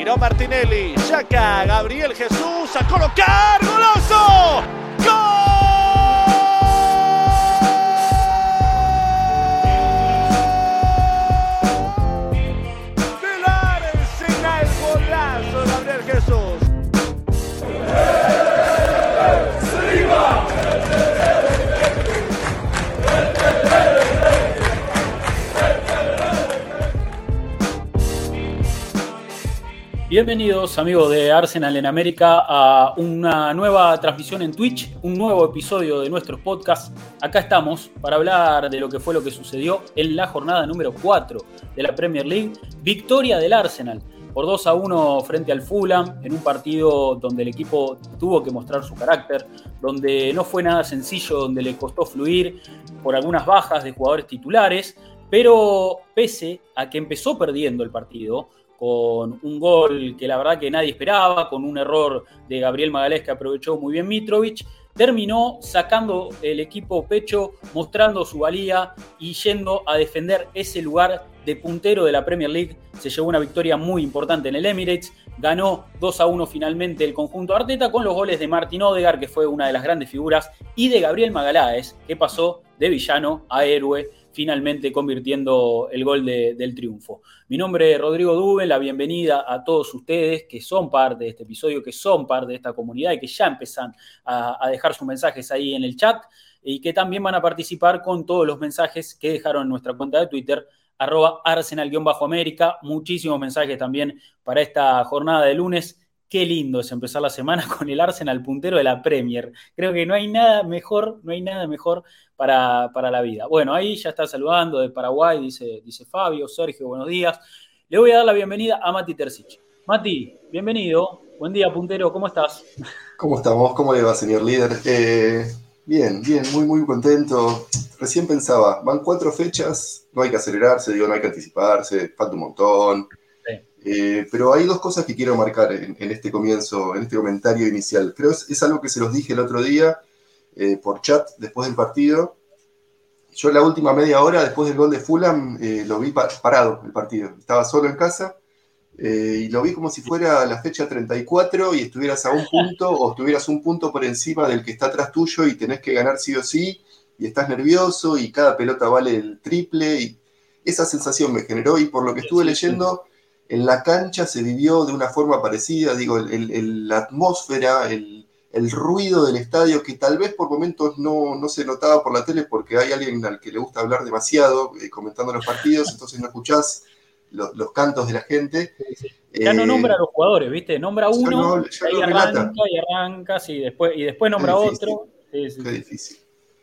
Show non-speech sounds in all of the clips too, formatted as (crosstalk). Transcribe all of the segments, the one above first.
Giró Martinelli. Chaca. Gabriel Jesús a colocar. ¡Goloso! Bienvenidos amigos de Arsenal en América a una nueva transmisión en Twitch, un nuevo episodio de nuestros podcasts. Acá estamos para hablar de lo que fue lo que sucedió en la jornada número 4 de la Premier League. Victoria del Arsenal por 2 a 1 frente al Fulham en un partido donde el equipo tuvo que mostrar su carácter, donde no fue nada sencillo, donde le costó fluir por algunas bajas de jugadores titulares, pero pese a que empezó perdiendo el partido, con un gol que la verdad que nadie esperaba, con un error de Gabriel Magalés que aprovechó muy bien Mitrovic, terminó sacando el equipo pecho, mostrando su valía y yendo a defender ese lugar de puntero de la Premier League. Se llevó una victoria muy importante en el Emirates, ganó 2 a 1 finalmente el conjunto Arteta con los goles de Martin Odegar, que fue una de las grandes figuras, y de Gabriel Magaláes, que pasó de villano a héroe finalmente convirtiendo el gol del triunfo. Mi nombre es Rodrigo Dube, la bienvenida a todos ustedes que son parte de este episodio, que son parte de esta comunidad y que ya empiezan a, dejar sus mensajes ahí en el chat y que también van a participar con todos los mensajes que dejaron en nuestra cuenta de Twitter, arroba arsenal-américa. Muchísimos mensajes también para esta jornada de lunes. Qué lindo es empezar la semana (laughs) con el Arsenal puntero de la Premier. Creo que no hay nada mejor, no hay nada mejor para, la vida. Bueno, ahí ya está saludando de Paraguay, dice, dice Fabio, Sergio, buenos días. Le voy a dar la bienvenida a Mati Tercich. Mati, bienvenido. Buen día, puntero, ¿cómo estás? (laughs) ¿Cómo estamos? ¿Cómo le va, señor líder? Eh, bien, bien, muy, muy contento. Recién pensaba, van cuatro fechas, no hay que acelerarse, digo, no hay que anticiparse, falta un montón. Eh, pero hay dos cosas que quiero marcar en, este comienzo, en este comentario inicial. Creo que es, es algo que se los dije el otro día eh, por chat después del partido. Yo la última media hora, después del gol de Fulham, eh, lo vi parado el partido. Estaba solo en casa eh, y lo vi como si fuera la fecha 34 y estuvieras a un punto o estuvieras un punto por encima del que está atrás tuyo y tenés que ganar sí o sí y estás nervioso y cada pelota vale el triple. Y esa sensación me generó y por lo que estuve leyendo, en la cancha se vivió de una forma parecida, digo, la atmósfera, el, el ruido del estadio, que tal vez por momentos no, se notaba por la tele porque hay alguien al que le gusta hablar demasiado eh, comentando los partidos, entonces no escuchás los cantos de la gente. Ya no eh, nombra a los jugadores, ¿viste? Nombra uno, y arranca y arranca, después, y después nombra otro. Qué difícil.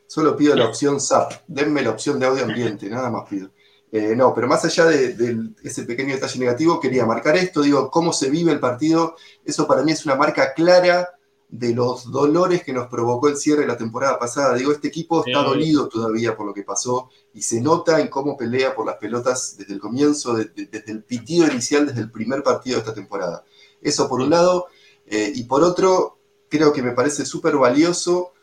Solo pido la opción SAP, denme la opción de audio ambiente, nada más pido. Eh, no, pero más allá de, de, ese pequeño detalle negativo, quería marcar esto, digo, cómo se vive el partido, eso para mí es una marca clara de los dolores que nos provocó el cierre de la temporada pasada. Digo, este equipo está dolido todavía por lo que pasó y se nota en cómo pelea por las pelotas desde el comienzo, desde el pitido inicial, desde el primer partido de esta temporada. Eso por un lado. Eh, y por otro, creo que me parece súper valioso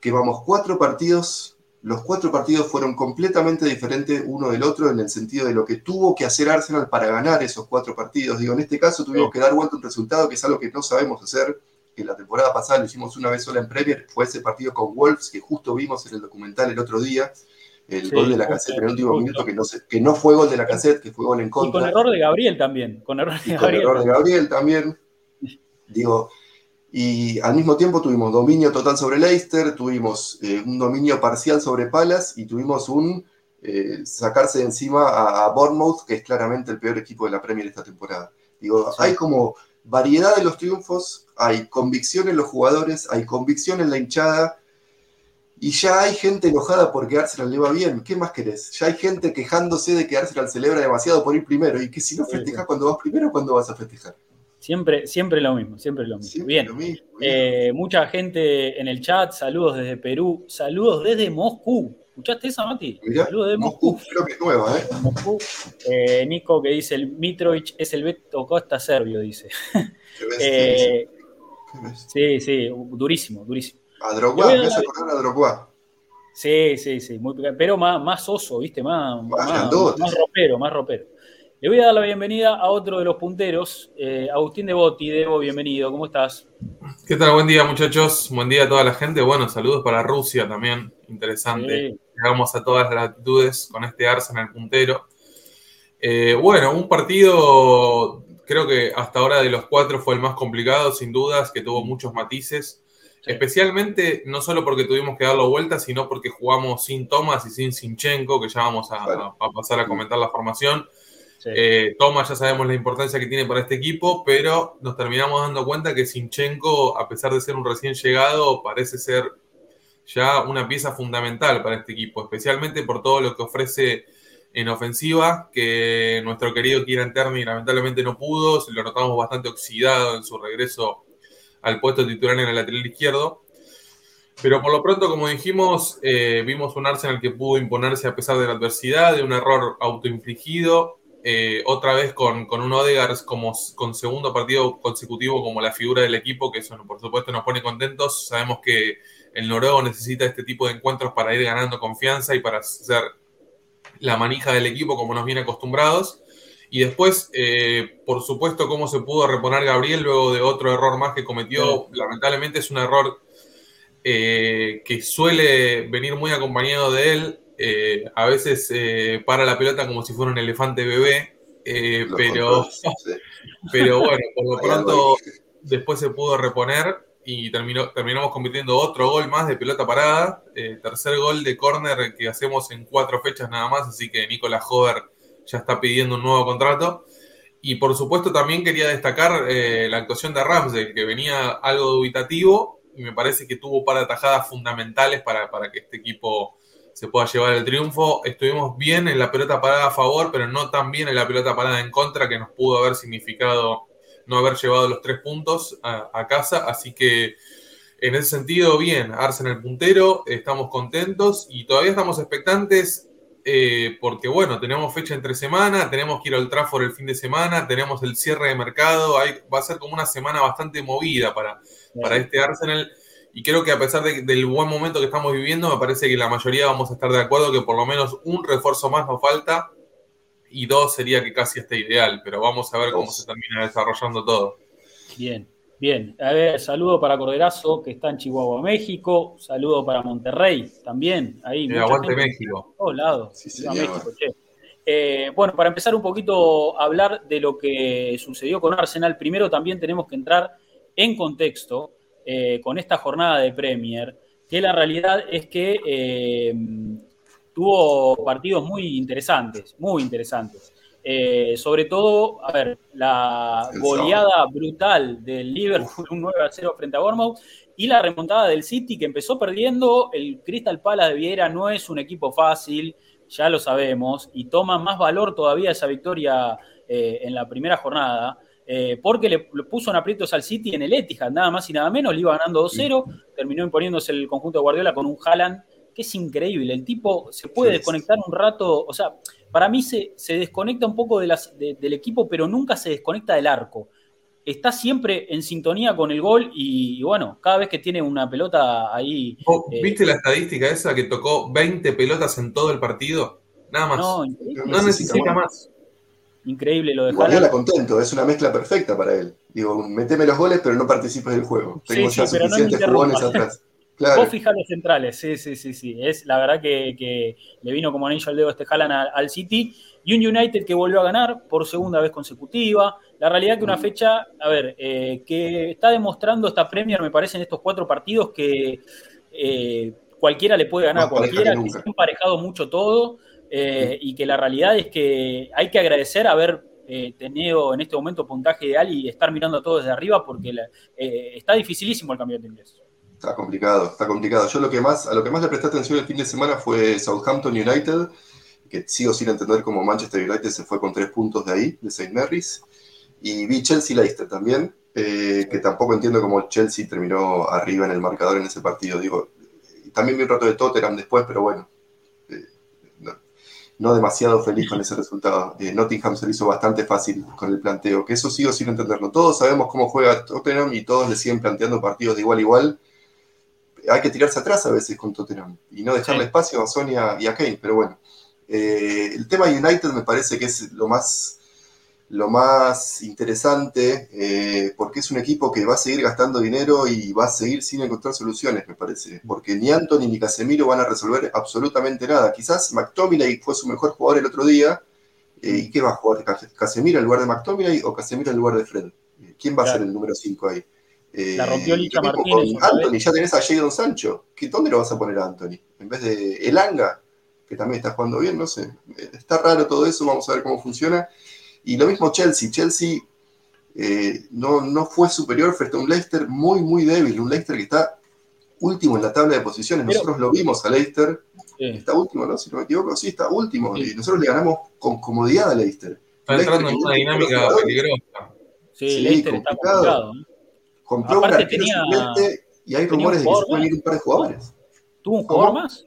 que vamos cuatro partidos. Los cuatro partidos fueron completamente diferentes uno del otro en el sentido de lo que tuvo que hacer Arsenal para ganar esos cuatro partidos. Digo, en este caso tuvimos que dar vuelta un resultado que es algo que no sabemos hacer que la temporada pasada lo hicimos una vez sola en Premier, fue ese partido con Wolves que justo vimos en el documental el otro día, el gol de la cassette en el último minuto, que no, que no fue gol de la cassette, que fue gol en contra. Y con error de Gabriel también, con error de, Gabriel. Con error de Gabriel también. Digo, y al mismo tiempo tuvimos dominio total sobre Leicester, tuvimos eh, un dominio parcial sobre Palace y tuvimos un eh, sacarse de encima a, Bournemouth, que es claramente el peor equipo de la Premier esta temporada. Digo, hay como variedad de los triunfos, hay convicción en los jugadores, hay convicción en la hinchada, y ya hay gente enojada porque Arsenal le va bien. ¿Qué más querés? Ya hay gente quejándose de que Arsenal celebra demasiado por ir primero y que si no festejas cuando vas primero, ¿cuándo vas a festejar? Siempre, siempre lo mismo, siempre lo mismo. bien. Eh, mucha gente en el chat, saludos desde Perú, saludos desde Moscú. ¿Escuchaste esa, Mati? Saludos de Moscú. Creo que es nueva, ¿eh? Moscú. Eh, Nico que dice, el Mitrovic es el Beto Costa serbio, dice. eh, sí, sí, durísimo, durísimo. A Drogba, me hace acordar a Drogba. Sí, sí, sí, muy, pero más, más oso, ¿viste? Más, más, más, ropero, más ropero. Le voy a dar la bienvenida a otro de los punteros, eh, Agustín de Botti. Debo, bienvenido, ¿cómo estás? ¿Qué tal? Buen día, muchachos. Buen día a toda la gente. Bueno, saludos para Rusia también. Interesante. Llegamos a todas las latitudes con este Arsenal puntero. Eh, bueno, un partido, creo que hasta ahora de los cuatro fue el más complicado, sin dudas, que tuvo muchos matices. Especialmente, no solo porque tuvimos que darlo vuelta, sino porque jugamos sin Thomas y sin Sinchenko, que ya vamos a, pasar a comentar la formación. Eh, Thomas ya sabemos la importancia que tiene para este equipo, pero nos terminamos dando cuenta que Sinchenko, a pesar de ser un recién llegado, parece ser ya una pieza fundamental para este equipo, especialmente por todo lo que ofrece en ofensiva, que nuestro querido Kieran Terni lamentablemente no pudo, se lo notamos bastante oxidado en su regreso al puesto titular en el lateral izquierdo. Pero por lo pronto, como dijimos, eh, vimos un Arsenal que pudo imponerse a pesar de la adversidad, de un error autoinfligido, eh, otra vez con, un Odegaard como con segundo partido consecutivo como la figura del equipo, que eso por supuesto nos pone contentos. Sabemos que el noruego necesita este tipo de encuentros para ir ganando confianza y para ser la manija del equipo como nos viene acostumbrados. Y después, eh, por supuesto, cómo se pudo reponer Gabriel luego de otro error más que cometió. Lamentablemente es un error eh, que suele venir muy acompañado de él. Eh, a veces para la pelota como si fuera un elefante bebé. pero, (laughs) pero bueno, por lo (laughs) pronto después se pudo reponer y terminó, terminamos convirtiendo otro gol más de pelota parada. tercer gol de córner que hacemos en cuatro fechas nada más. Así que Nicolás Hover ya está pidiendo un nuevo contrato. Y por supuesto también quería destacar eh, la actuación de Ramsey, que venía algo dubitativo y me parece que tuvo un par de atajadas fundamentales para, que este equipo se pueda llevar el triunfo. Estuvimos bien en la pelota parada a favor, pero no tan bien en la pelota parada en contra, que nos pudo haber significado no haber llevado los tres puntos a, a casa. Así que en ese sentido, bien, Arsenal puntero, estamos contentos y todavía estamos expectantes eh, porque bueno, tenemos fecha entre semana, tenemos que ir al Trafford el fin de semana, tenemos el cierre de mercado, va a ser como una semana bastante movida para, para este Arsenal. Y creo que a pesar del buen momento que estamos viviendo, me parece que la mayoría vamos a estar de acuerdo que por lo menos un refuerzo más nos falta y dos sería que casi esté ideal, pero vamos a ver cómo se termina desarrollando todo. Bien. Bien, a ver, saludo para Corderazo, que está en Chihuahua, México. Saludo para Monterrey, también. Ahí, eh, aguante México. todos lados. Eh, bueno, para empezar un poquito a hablar de lo que sucedió con Arsenal, primero también tenemos que entrar en contexto eh, con esta jornada de Premier, que la realidad es que tuvo partidos muy interesantes, muy interesantes. Eh, sobre todo, a ver, la goleada brutal del Liverpool, un 9 a 0 frente a Bournemouth, y la remontada del City que empezó perdiendo. El Crystal Palace de Vieira no es un equipo fácil, ya lo sabemos, y toma más valor todavía esa victoria eh, en la primera jornada. Eh, porque le, puso en aprietos al City en el Etihad, nada más y nada menos, le iba ganando 2-0, terminó imponiéndose el conjunto de Guardiola con un Haaland, que es increíble, el tipo se puede desconectar un rato, o sea, para mí se, desconecta un poco del equipo, pero nunca se desconecta del arco. Está siempre en sintonía con el gol y, bueno, cada vez que tiene una pelota ahí. Eh, ¿Viste la estadística esa que tocó 20 pelotas en todo el partido? Nada más. No, no necesita más. Increíble lo de Guardiola contento, es una mezcla perfecta para él. Digo, meteme los goles, pero no participes del juego. Tengo ya suficientes jugones atrás. (laughs) Vos fijás los centrales, sí, sí, sí, sí. Es la verdad que, le vino como anillo al dedo este Haaland al, City. Y un United que volvió a ganar por segunda vez consecutiva. La realidad que una mm. fecha, a ver, eh, que está demostrando esta Premier, me parece, en estos cuatro partidos que eh, cualquiera le puede ganar a cualquiera, que, se ha emparejado mucho todo. Eh, y que la realidad es que hay que agradecer haber tenido en este momento puntaje ideal y estar mirando todo desde arriba porque está dificilísimo el campeonato inglés. Está complicado, está complicado. Yo lo que más, a lo que más le presté atención el fin de semana fue Southampton United, que sigo sin entender cómo Manchester United se fue con tres puntos de ahí, de St. Mary's. Y vi Chelsea Leicester también, eh, que tampoco entiendo cómo Chelsea terminó arriba en el marcador en ese partido. Digo, también vi un rato de Tottenham después, pero bueno, eh, no, demasiado feliz con ese resultado. Eh, Nottingham se lo hizo bastante fácil con el planteo, que eso sigo sin entenderlo. Todos sabemos cómo juega Tottenham y todos le siguen planteando partidos de igual a igual hay que tirarse atrás a veces con Tottenham y no dejarle espacio a Sonia y a Kane, pero bueno. Eh, el tema United me parece que es lo más lo más interesante, eh, porque es un equipo que va a seguir gastando dinero y va a seguir sin encontrar soluciones, me parece. Porque ni Anthony ni Casemiro van a resolver absolutamente nada. Quizás McTominay fue su mejor jugador el otro día. Eh, ¿Y qué va a jugar? ¿Casemiro en lugar de McTominay o Casemiro en lugar de Fred? ¿Quién va a ser el número 5 ahí? La rompió Licha Martínez. Anthony, ya tenés a Jadon Sancho. ¿Dónde lo vas a poner a Anthony? En vez de Elanga, que también está jugando bien, no sé. Está raro todo eso, vamos a ver cómo funciona. Y lo mismo Chelsea. Chelsea eh, no, no, fue superior frente a un Leicester muy, muy débil. Un Leicester que está último en la tabla de posiciones. nosotros lo vimos a Leicester. Está último, ¿no? Si no me equivoco, sí, está último. Y nosotros le ganamos con comodidad a Leicester. Está entrando en una dinámica peligrosa. Sí, Leicester está complicado. Compró un arquero suplente y hay rumores de que se pueden ir un par de jugadores. ¿Tuvo un jugador más?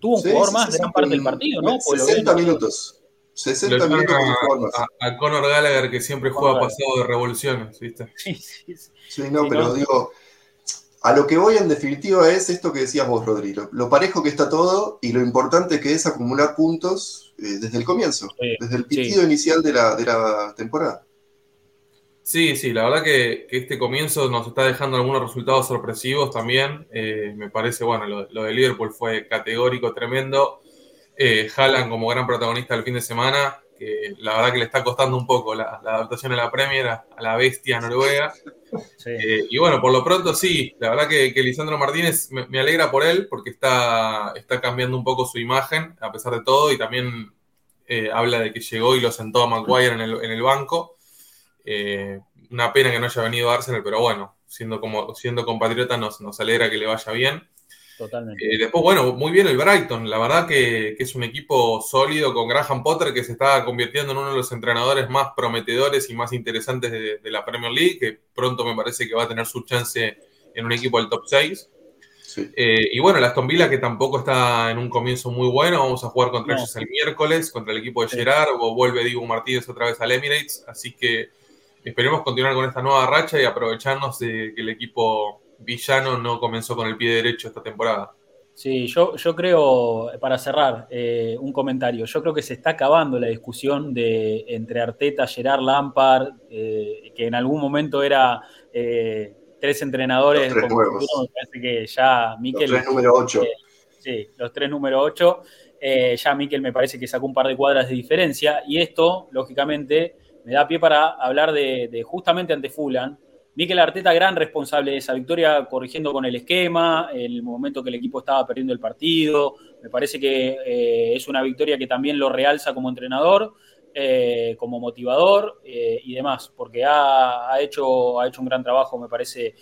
Tuvo un jugador más de gran parte del partido, ¿no? 60 minutos. 60 minutos a, a, Conor Gallagher que siempre juega pasado de revoluciones, ¿viste? Sí, sí, sí. no, pero digo, a lo que voy en definitiva es esto que decías vos, Rodrigo. Lo parejo que está todo y lo importante que es acumular puntos eh, desde el comienzo, desde el pitido inicial de la, de la temporada. Sí, sí, la verdad que, este comienzo nos está dejando algunos resultados sorpresivos también. Eh, me parece, bueno, lo, lo, de Liverpool fue categórico, tremendo. Eh, como gran protagonista del fin de semana, que la verdad que le está costando un poco la, adaptación a la Premier, a, la bestia noruega. Eh, y bueno, por lo pronto sí, la verdad que, Lisandro Martínez me, alegra por él, porque está, está cambiando un poco su imagen, a pesar de todo, y también eh, habla de que llegó y lo sentó a Maguire en el, en el banco. Eh, una pena que no haya venido a Arsenal, pero bueno, siendo, como, siendo compatriota nos, nos alegra que le vaya bien. Totalmente. Eh, después, bueno, muy bien el Brighton. La verdad que, es un equipo sólido con Graham Potter que se está convirtiendo en uno de los entrenadores más prometedores y más interesantes de, la Premier League, que pronto me parece que va a tener su chance en un equipo del top 6. Eh, y bueno, la Aston Villa que tampoco está en un comienzo muy bueno. Vamos a jugar contra ellos el miércoles, contra el equipo de Gerard, o vuelve Diego Martínez otra vez al Emirates. Así que esperemos continuar con esta nueva racha y aprovecharnos de que el equipo villano no comenzó con el pie derecho esta temporada. Sí, yo, yo creo, para cerrar, eh, un comentario. Yo creo que se está acabando la discusión de entre Arteta, Gerard Lampard, eh, que en algún momento era eh, tres entrenadores. Los tres nuevos. parece que ya Miquel. Los tres número 8. sí, los tres número 8. ya Miquel me parece que sacó un par de cuadras de diferencia. Y esto, lógicamente, me da pie para hablar de, de justamente ante Fulham Mikel Arteta, gran responsable de esa victoria, corrigiendo con el esquema, en el momento que el equipo estaba perdiendo el partido. Me parece que eh, es una victoria que también lo realza como entrenador, eh, como motivador eh, y demás, porque ha, hecho, ha hecho un gran trabajo, me parece,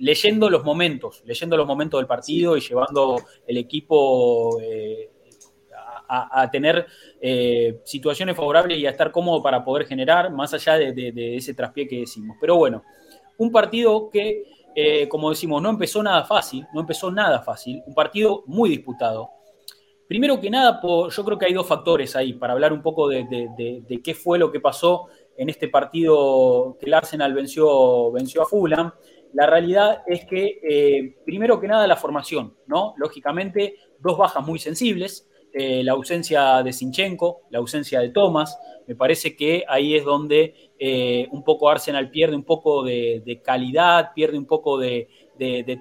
leyendo los momentos, leyendo los momentos del partido y llevando el equipo a, tener eh, situaciones favorables y a estar cómodo para poder generar, más allá de, ese traspié que decimos. Pero bueno, un partido que, eh, como decimos, no empezó nada fácil, no empezó nada fácil, un partido muy disputado. Primero que nada, yo creo que hay dos factores ahí para hablar un poco de, qué fue lo que pasó en este partido que el Arsenal venció, venció a Fulham. La realidad es que, eh, primero que nada, la formación, ¿no? Lógicamente, dos bajas muy sensibles. Eh, la ausencia de Sinchenko, la ausencia de Thomas. Me parece que ahí es donde eh, un poco Arsenal pierde un poco de, calidad, pierde un poco de,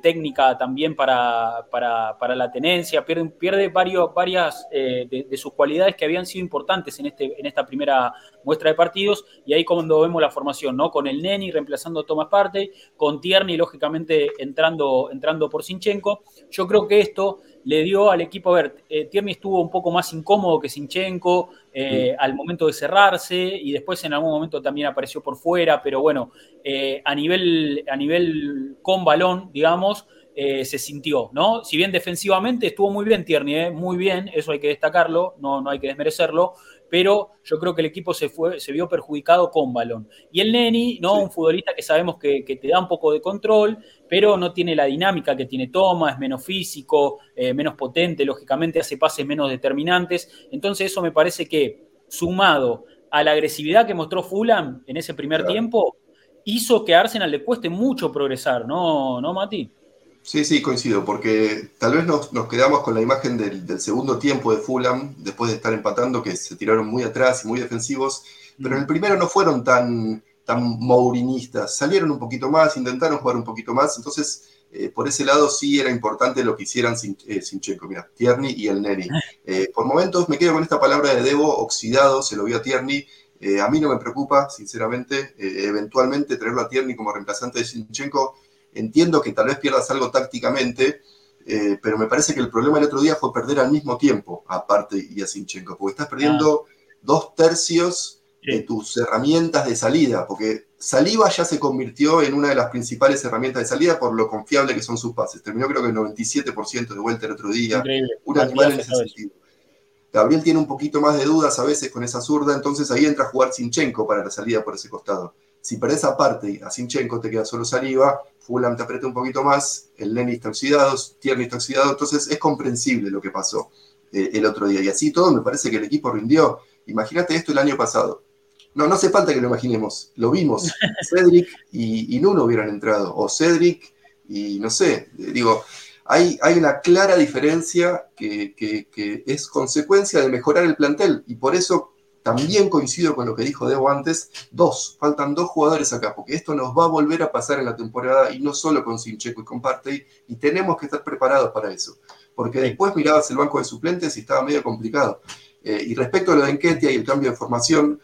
técnica también para, para, la tenencia, pierde, pierde varios, varias eh, de, sus cualidades que habían sido importantes en, este, en esta primera muestra de partidos. Y ahí cuando vemos la formación, ¿no? Con el Neni reemplazando a Thomas Partey, con Tierney lógicamente entrando, entrando por Sinchenko. Yo creo que esto le dio al equipo, a ver, eh, Tierney estuvo un poco más incómodo que Sinchenko eh, al momento de cerrarse y después en algún momento también apareció por fuera, pero bueno, eh, a, nivel, a nivel con balón, digamos, se sintió, ¿no? Si bien defensivamente estuvo muy bien Tierney, muy bien, eso hay que destacarlo, no, no hay que desmerecerlo, pero yo creo que el equipo se, fue, se vio perjudicado con balón. Y el Neni, ¿no? Un futbolista que sabemos que, te da un poco de control, pero no tiene la dinámica que tiene Thomas, es menos físico, eh, menos potente, lógicamente hace pases menos determinantes. Entonces eso me parece que, sumado a la agresividad que mostró Fulham en ese primer tiempo, hizo que a Arsenal le cueste mucho progresar, ¿no, ¿No Mati? Sí, sí, coincido, porque tal vez nos, quedamos con la imagen del, segundo tiempo de Fulham, después de estar empatando, que se tiraron muy atrás y muy defensivos, pero en el primero no fueron tan, tan mourinistas, salieron un poquito más, intentaron jugar un poquito más, entonces eh, por ese lado sí era importante lo que hicieran sin, eh, Sinchenko, mira, Tierney y el Neri. (laughs) Eh, por momentos me quedo con esta palabra de Debo oxidado, se lo vio a Tierney, a mí no me preocupa, sinceramente, eventualmente traerlo a Tierney como reemplazante de Sinchenko, entiendo que tal vez pierdas algo tácticamente, pero me parece que el problema el otro día fue perder al mismo tiempo a Parte y a Sinchenko, porque estás perdiendo ah. dos tercios de tus herramientas de salida, porque Saliva ya se convirtió en una de las principales herramientas de salida por lo confiable que son sus pases. Terminó creo que el 97% de vuelta el otro día. Un animal en ese sentido. Gabriel tiene un poquito más de dudas a veces con esa zurda, entonces ahí entra a jugar Sinchenko para la salida por ese costado. Si para esa parte a Sinchenko te queda solo Saliva, Fulham te aprieta un poquito más, el Lenny está oxidado, Tierney está oxidado, entonces es comprensible lo que pasó eh, el otro día. Y así todo me parece que el equipo rindió. Imagínate esto el año pasado no, no hace falta que lo imaginemos, lo vimos. (laughs) Cedric y, Nuno hubieran entrado, o Cedric y no sé, digo, hay, hay una clara diferencia que, es consecuencia de mejorar el plantel y por eso también coincido con lo que dijo Debo antes, dos, faltan dos jugadores acá, porque esto nos va a volver a pasar en la temporada y no solo con Sincheco y con Partey, y tenemos que estar preparados para eso, porque después mirabas el banco de suplentes y estaba medio complicado. Eh, y respecto a lo de Enquetia y el cambio de formación,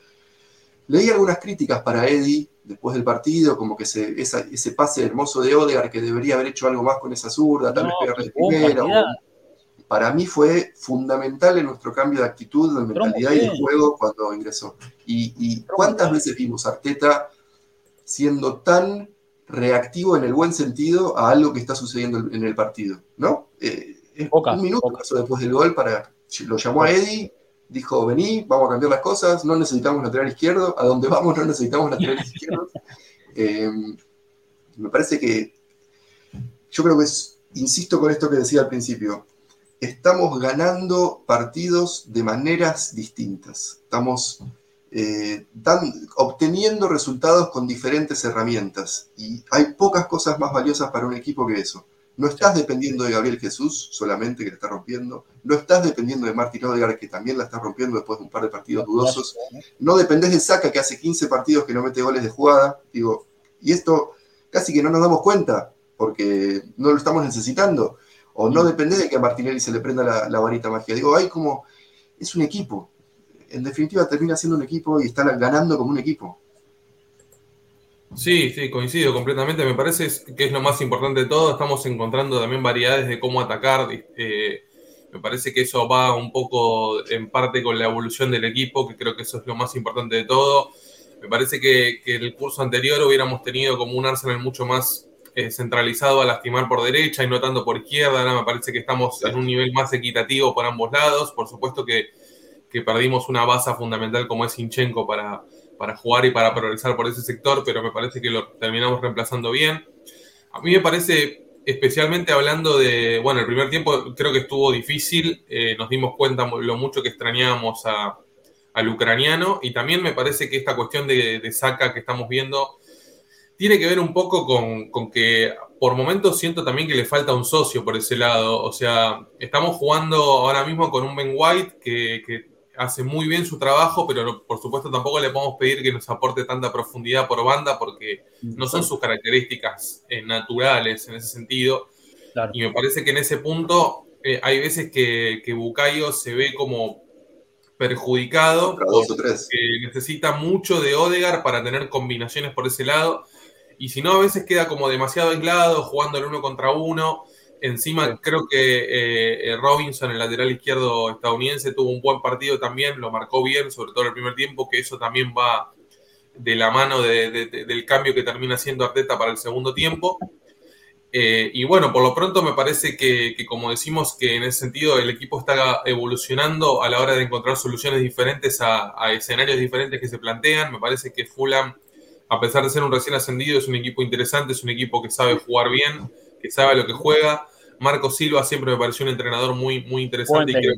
Leí algunas críticas para Eddie después del partido, como que ese pase hermoso de Odegar, que debería haber hecho algo más con esa zurda, tal vez pegarle primera. Para mí fue fundamental en nuestro cambio de actitud, de mentalidad y de juego cuando ingresó. Y, cuántas veces vimos a Arteta siendo tan reactivo en el buen sentido a algo que está sucediendo en el partido, ¿no? Eh, un minuto pasó después del gol para lo llamó a Eddie dijo, vení, vamos a cambiar las cosas, no necesitamos lateral izquierdo, a donde vamos no necesitamos lateral (laughs) izquierdo. Eh, me parece que, yo creo que es, insisto con esto que decía al principio, estamos ganando partidos de maneras distintas, estamos eh, obteniendo resultados con diferentes herramientas y hay pocas cosas más valiosas para un equipo que eso. No estás dependiendo de Gabriel Jesús solamente, que la está rompiendo. No estás dependiendo de Martín Odegaard, que también la está rompiendo después de un par de partidos dudosos. No dependés de Saca, que hace 15 partidos que no mete goles de jugada. Digo, y esto casi que no nos damos cuenta, porque no lo estamos necesitando. O no dependés de que a Martinelli se le prenda la, varita mágica. Digo, hay como. Es un equipo. En definitiva, termina siendo un equipo y están ganando como un equipo. Sí, sí, coincido completamente. Me parece que es lo más importante de todo. Estamos encontrando también variedades de cómo atacar. Eh, me parece que eso va un poco en parte con la evolución del equipo, que creo que eso es lo más importante de todo. Me parece que, en el curso anterior hubiéramos tenido como un Arsenal mucho más eh, centralizado a lastimar por derecha y no tanto por izquierda. Ahora me parece que estamos en un nivel más equitativo por ambos lados. Por supuesto que, que perdimos una base fundamental como es Sinchenko para, para jugar y para progresar por ese sector, pero me parece que lo terminamos reemplazando bien. A mí me parece, especialmente hablando de, bueno, el primer tiempo creo que estuvo difícil, eh, nos dimos cuenta lo mucho que extrañábamos al ucraniano y también me parece que esta cuestión de, de saca que estamos viendo tiene que ver un poco con, con, que por momentos siento también que le falta un socio por ese lado. O sea, estamos jugando ahora mismo con un Ben White que, que hace muy bien su trabajo, pero por supuesto tampoco le podemos pedir que nos aporte tanta profundidad por banda porque no son sus características eh, naturales en ese sentido. Y me parece que en ese punto eh, hay veces que, que Bucayo se ve como perjudicado porque necesita mucho de Odegar para tener combinaciones por ese lado. Y si no, a veces queda como demasiado aislado, jugando el uno contra uno. Encima creo que eh, eh, Robinson, el lateral izquierdo estadounidense, tuvo un buen partido también, lo marcó bien, sobre todo en el primer tiempo, que eso también va de la mano del cambio que termina haciendo Arteta para el segundo tiempo. Eh, y bueno, por lo pronto me parece que, como decimos, que en ese sentido el equipo está evolucionando a la hora de encontrar soluciones diferentes a, a escenarios diferentes que se plantean. Me parece que Fulham, a pesar de ser un recién ascendido, es un equipo interesante, es un equipo que sabe jugar bien que sabe lo que juega. Marco Silva siempre me pareció un entrenador muy, muy interesante y creo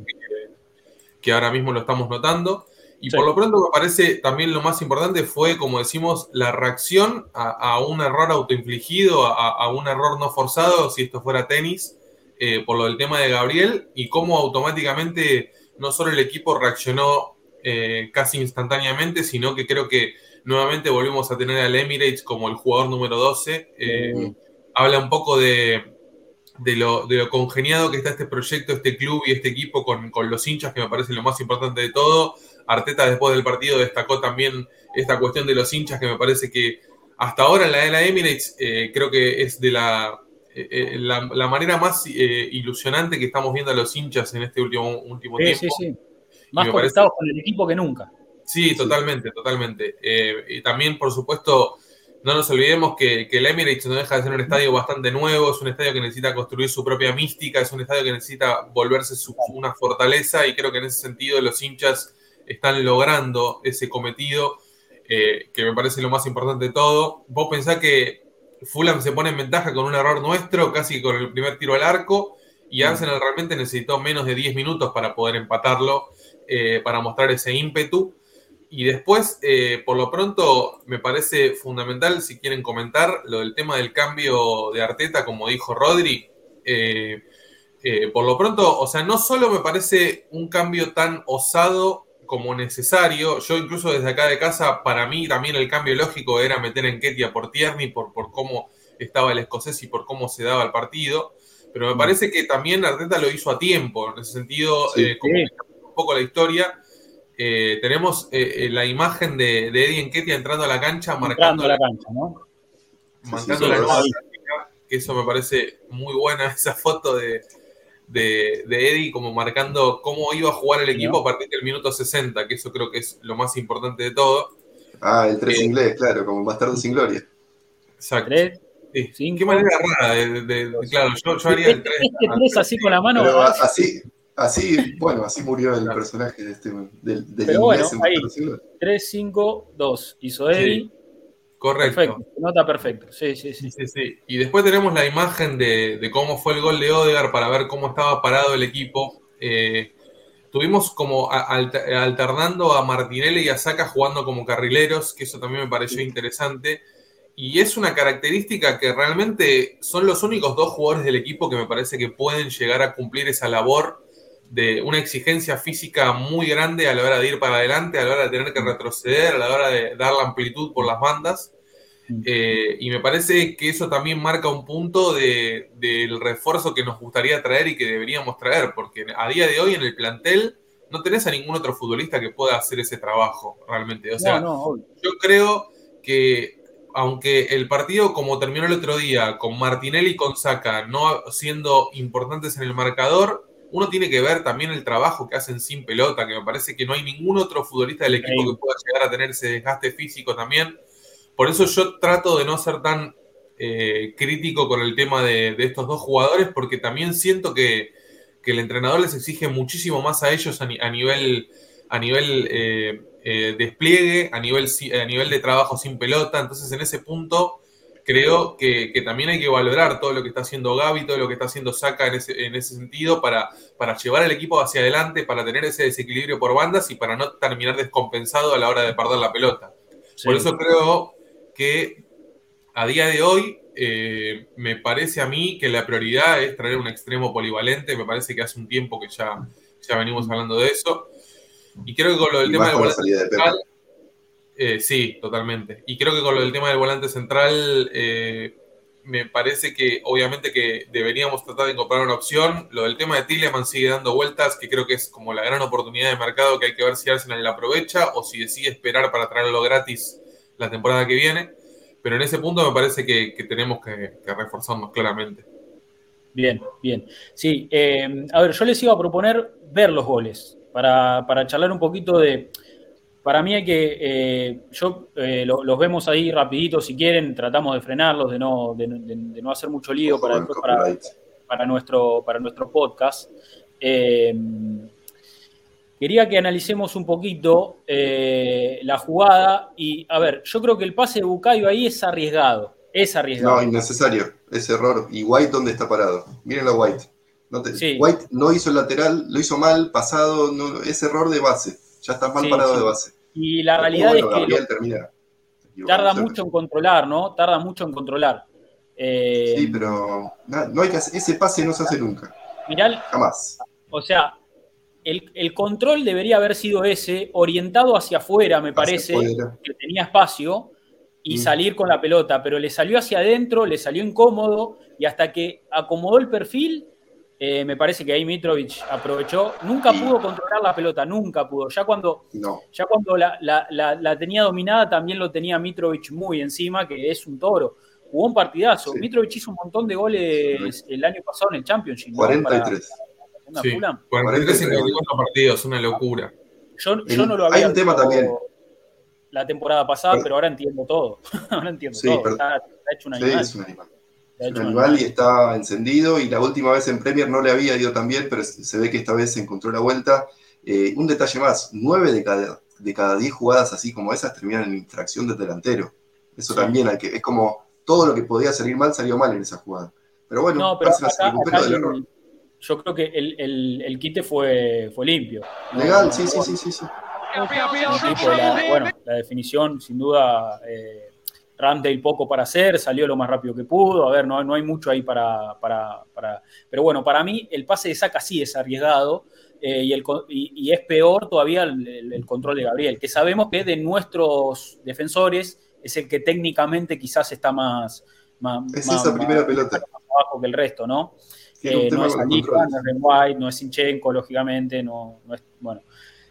que, ahora mismo lo estamos notando. Y por lo pronto me parece también lo más importante fue, como decimos, la reacción a, un error autoinfligido, a, un error no forzado, si esto fuera tenis, eh, por lo del tema de Gabriel, y cómo automáticamente no solo el equipo reaccionó eh, casi instantáneamente, sino que creo que nuevamente volvemos a tener al Emirates como el jugador número 12. Eh, habla un poco de, lo, congeniado que está este proyecto, este club y este equipo con, los hinchas, que me parece lo más importante de todo. Arteta después del partido destacó también esta cuestión de los hinchas, que me parece que hasta ahora en la de la Emirates creo que es de la eh, eh, la, manera más eh, ilusionante que estamos viendo a los hinchas en este último, último tiempo. Sí, sí. Más conectados con el equipo que nunca. Sí, totalmente, totalmente. y también, por supuesto, no nos olvidemos que, el Emirates no deja de ser un estadio bastante nuevo, es un estadio que necesita construir su propia mística, es un estadio que necesita volverse una fortaleza y creo que en ese sentido los hinchas están logrando ese cometido, que me parece lo más importante de todo. Vos pensás que Fulham se pone en ventaja con un error nuestro, casi con el primer tiro al arco, y. Arsenal realmente necesitó menos de 10 minutos para poder empatarlo, eh, para mostrar ese ímpetu. Y después, eh, por lo pronto, me parece fundamental, si quieren comentar, lo del tema del cambio de Arteta, como dijo Rodri. Eh, por lo pronto, o sea, no solo me parece un cambio tan osado como necesario. Yo incluso desde acá de casa, para mí también el cambio lógico era meter en Ketia por Tierney, por, por cómo estaba el escocés y por cómo se daba el partido. Pero me mm. parece que también Arteta lo hizo a tiempo. En ese sentido, eh, como un poco la historia, eh, tenemos eh, la imagen de, de Eddie Ketia entrando a la cancha, marcando la cancha, ¿no? Marcando la nueva que eso me parece muy buena, (laughs) esa foto de, de, Eddie como marcando cómo iba a jugar el equipo a partir del minuto 60, que eso creo que es lo más importante de todo. Ah, el 3 eh, inglés, claro, como Bastardo sin Gloria. Exacto. Sí, Qué manera rara de, claro, yo, haría el 3. Este 3 así con la mano. así, así, bueno, así murió el personaje de este, del, del Pero bueno, ahí, 3, 5, 2. Hizo Eddie. Correcto. Perfecto, nota perfecto. Sí, sí, sí. sí, sí. Y después tenemos la imagen de, cómo fue el gol de Odegar para ver cómo estaba parado el equipo. Eh, tuvimos como alternando a Martinelli y a Saca jugando como carrileros, que eso también me pareció interesante. Y es una característica que realmente son los únicos dos jugadores del equipo que me parece que pueden llegar a cumplir esa labor de una exigencia física muy grande a la hora de ir para adelante, a la hora de tener que retroceder, a la hora de dar la amplitud por las bandas. Mm. Eh, y me parece que eso también marca un punto de, del refuerzo que nos gustaría traer y que deberíamos traer, porque a día de hoy en el plantel no tenés a ningún otro futbolista que pueda hacer ese trabajo realmente. O sea, yo creo que aunque el partido como terminó el otro día, con Martinelli y con Saca no siendo importantes en el marcador, uno tiene que ver también el trabajo que hacen sin pelota, que me parece que no hay ningún otro futbolista del equipo que pueda llegar a tener ese desgaste físico también. Por eso yo trato de no ser tan eh, crítico con el tema de, estos dos jugadores, porque también siento que, el entrenador les exige muchísimo más a ellos a, nivel, a nivel eh, eh, despliegue, a nivel, a nivel de trabajo sin pelota. Entonces, en ese punto creo que, también hay que valorar todo lo que está haciendo Gaby, todo lo que está haciendo Saka en ese, en ese sentido para, para llevar al equipo hacia adelante, para tener ese desequilibrio por bandas y para no terminar descompensado a la hora de perder la pelota. Por eso creo que a día de hoy eh, me parece a mí que la prioridad es traer un extremo polivalente. Me parece que hace un tiempo que ya, ya venimos hablando de eso. Y creo que con lo del tema del eh, sí, totalmente. Y creo que con lo del tema del volante central, eh, me parece que obviamente que deberíamos tratar de encontrar una opción. Lo del tema de Tilleman sigue dando vueltas, que creo que es como la gran oportunidad de mercado que hay que ver si Arsenal la aprovecha o si decide esperar para traerlo gratis la temporada que viene. Pero en ese punto me parece que, tenemos que, reforzarnos claramente. Bien, bien. Sí, eh, a ver, yo les iba a proponer ver los goles para, para charlar un poquito de para mí hay que, eh, yo eh, los vemos ahí rapidito si quieren, tratamos de frenarlos, de no, de, no hacer mucho lío para, para, nuestro, para nuestro podcast. Eh, quería que analicemos un poquito la jugada y, a ver, yo creo que el pase de Bucayo ahí es arriesgado, es arriesgado. No, innecesario, ese error. ¿Y White dónde está parado? Miren a White. White no hizo el lateral, lo hizo mal, pasado, no, es error de base. Ya está mal parado de base. Y la realidad es que tarda mucho en controlar, ¿no? Tarda mucho en controlar. Eh, sí, pero no hay que ese pase no se hace nunca. Mirá, Jamás. O sea, el, control debería haber sido ese, orientado hacia afuera, me parece, que tenía espacio, y mm. salir con la pelota, pero le salió hacia adentro, le salió incómodo, y hasta que acomodó el perfil, eh, me parece que ahí Mitrovic aprovechó. Nunca pudo controlar la pelota, nunca pudo. Ya cuando, ya cuando la, tenía dominada, también lo tenía Mitrovic muy encima, que es un toro. Jugó un partidazo. Mitrovic hizo un montón de goles el año pasado en el Championship. 43. sí, 43 en partidos, una locura. Yo, no lo había Hay un tema también. La temporada pasada, pero, ahora entiendo todo. (laughs) ahora entiendo todo. Está, hecho sí, es un animal el animal y está encendido y la última vez en Premier no le había ido tan bien, pero se ve que esta vez se encontró la vuelta. Eh, un detalle más, nueve de cada, de cada diez jugadas así como esas terminan en infracción del delantero. Eso también hay que, es como todo lo que podía salir mal salió mal en esa jugada. Pero bueno, no, pero del error. Yo creo que el, el, quite fue, fue limpio. Legal, sí, sí, sí, sí, sí. bueno, la definición sin duda eh, Ramdale poco para hacer, salió lo más rápido que pudo, a ver, no, no hay mucho ahí para, para, Pero bueno, para mí el pase de saca sí es arriesgado eh, y, el, y, es peor todavía el, control de Gabriel, que sabemos que de nuestros defensores es el que técnicamente quizás está más... más es esa primera pelota. Más abajo que el resto, ¿no? Eh, no es Alifa, no es White, no es Sinchenko, lógicamente, no, no es... Bueno,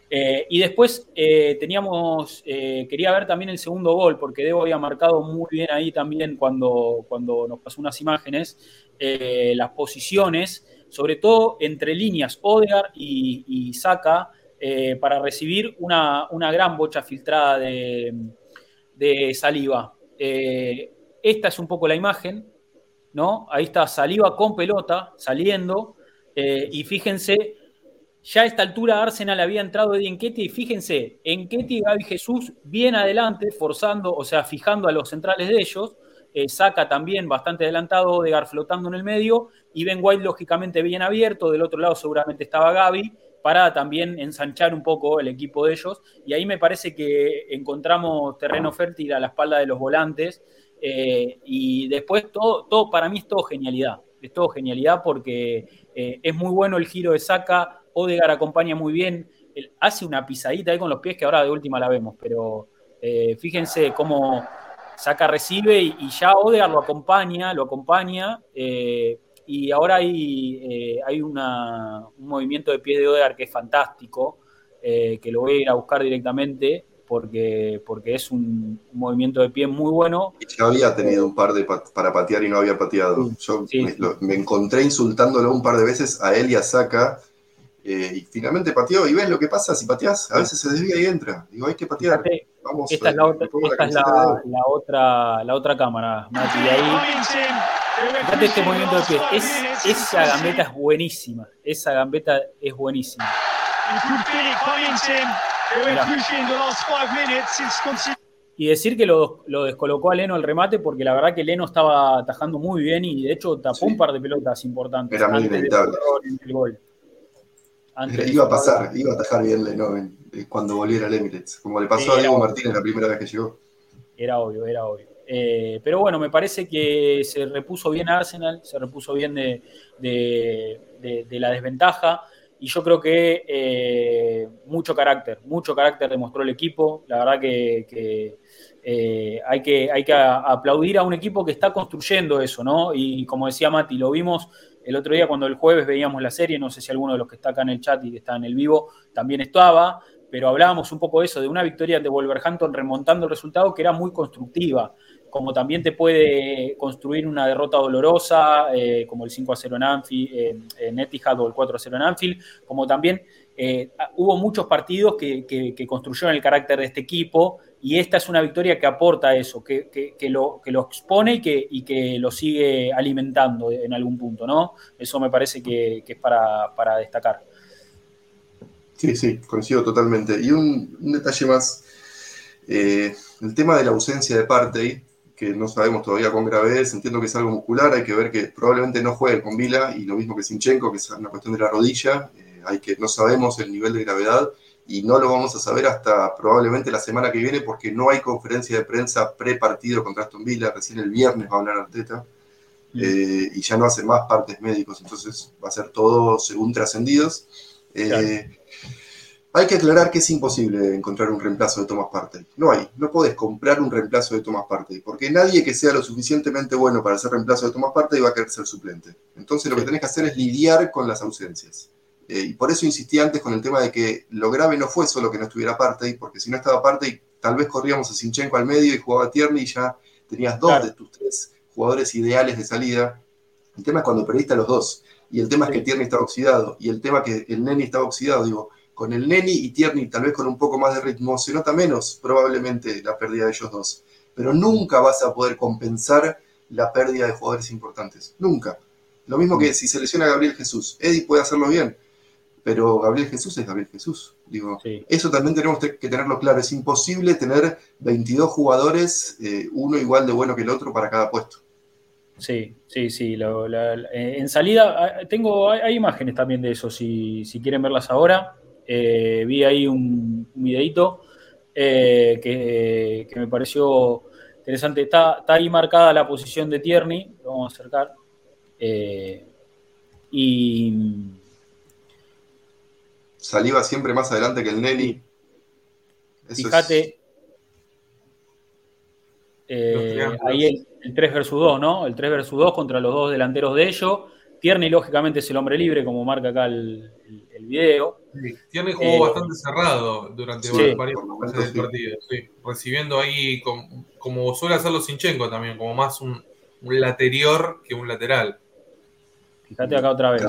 eh, y después eh, teníamos, eh, quería ver también el segundo gol, porque Debo había marcado muy bien ahí también cuando, cuando nos pasó unas imágenes, las posiciones, sobre todo entre líneas Odegar y, y Saca, para recibir una, gran bocha filtrada de, de saliva. esta es un poco la imagen, ¿no? Ahí está saliva con pelota saliendo, y fíjense ya a esta altura Arsenal había entrado Eddie Enquete y fíjense, Enquete y Gaby Jesús bien adelante, forzando, o sea, fijando a los centrales de ellos. Eh, saca también bastante adelantado, Odegar flotando en el medio y Ben White lógicamente bien abierto. Del otro lado seguramente estaba Gaby para también ensanchar un poco el equipo de ellos. Y ahí me parece que encontramos terreno fértil a la espalda de los volantes. Eh, y después todo, todo, para mí es todo genialidad. Es todo genialidad porque eh, es muy bueno el giro de Saca, Odegar acompaña muy bien, hace una pisadita ahí con los pies que ahora de última la vemos, pero eh, fíjense cómo saca, recibe y, ya Odegar lo acompaña, lo acompaña. Eh, y ahora hay, eh, hay un movimiento de pie de Odegar que es fantástico, que lo voy a ir a buscar directamente porque, porque es un, movimiento de pie muy bueno. Ya había tenido un par de para patear y no había pateado. Yo Me, encontré insultándolo un par de veces a él y a Saka eh, y finalmente pateó, y ves lo que pasa si pateás, a veces se desvía y entra. Digo, hay que patear. Vamos, esta es, la, otra, la, otra, la otra cámara, Mati. Y ahí, fíjate este movimiento de pie. esa gambeta es buenísima. Esa gambeta es buenísima. Y decir que lo, lo, descolocó a Leno al remate porque la verdad que Leno estaba atajando muy bien y de hecho tapó un par de pelotas importantes. Era muy inevitable. El gol iba a pasar, iba a atajar bien Lenoven eh, cuando volviera al Emirates, como le pasó a Diego Martínez la primera vez que llegó. Era obvio, era obvio. Eh, pero bueno, me parece que se repuso bien Arsenal, se repuso bien de, la desventaja y yo creo que eh, mucho carácter, mucho carácter demostró el equipo. La verdad que, hay que hay que aplaudir a un equipo que está construyendo eso, ¿no? Y como decía Mati, lo vimos el otro día cuando el jueves veíamos la serie, no sé si alguno de los que está acá en el chat y que está en el vivo también estaba, pero hablábamos un poco de eso, de una victoria de Wolverhampton remontando el resultado que era muy constructiva, como también te puede construir una derrota dolorosa, eh, como el 5 a 0 en Anfield, en Etihad o el 4 a 0 en Anfield, como también eh, hubo muchos partidos que, construyeron el carácter de este equipo y esta es una victoria que aporta eso, que, lo, expone y que, y que lo sigue alimentando en algún punto, ¿no? Eso me parece que, es para, destacar. Sí, sí, coincido totalmente. Y un, detalle más, eh, el tema de la ausencia de Partey, que no sabemos todavía con gravedad, entiendo que es algo muscular, hay que ver que probablemente no juegue con Vila y lo mismo que Sinchenko, que es una cuestión de la rodilla. Eh, hay que, no sabemos el nivel de gravedad y no lo vamos a saber hasta probablemente la semana que viene porque no hay conferencia de prensa pre-partido contra Aston Villa, recién el viernes va a hablar Arteta mm. eh, y ya no hace más partes médicos, entonces va a ser todo según trascendidos. Eh, Hay que aclarar que es imposible encontrar un reemplazo de Thomas Partey. No hay. No podés comprar un reemplazo de Thomas Partey. Porque nadie que sea lo suficientemente bueno para ser reemplazo de Thomas Partey va a querer ser suplente. Entonces lo que tenés que hacer es lidiar con las ausencias. Eh, y por eso insistí antes con el tema de que lo grave no fue solo que no estuviera Partey, porque si no estaba Partey, tal vez corríamos a Sinchenko al medio y jugaba Tierney y ya tenías dos de tus tres jugadores ideales de salida. El tema es cuando perdiste a los dos. Y el tema es que Tierney estaba oxidado. Y el tema es que el Neni estaba oxidado. Digo, con el Neni y Tierney, tal vez con un poco más de ritmo, se nota menos probablemente la pérdida de ellos dos. Pero nunca vas a poder compensar la pérdida de jugadores importantes. Nunca. Lo mismo que si se lesiona a Gabriel Jesús. Eddie puede hacerlo bien, pero Gabriel Jesús es Gabriel Jesús. Digo, eso también tenemos que tenerlo claro. Es imposible tener 22 jugadores, eh, uno igual de bueno que el otro para cada puesto. Sí, sí, sí. Eh, en salida, ah, tengo, hay, imágenes también de eso, si, si quieren verlas ahora. Eh, vi ahí un, videito eh, que, me pareció interesante. Está, ahí marcada la posición de Tierney, lo vamos a acercar. Y. Saliva siempre más adelante que el Nelly. Fíjate. ahí el, el, 3 versus 2, ¿no? El 3 versus 2 contra los dos delanteros de ellos. Tierney, lógicamente, es el hombre libre, como marca acá el, video. Tierney jugó eh, bastante cerrado durante varios meses del partido, recibiendo ahí como, suele hacerlo Sinchenko también, como más un, laterior que un lateral. Fíjate acá otra vez.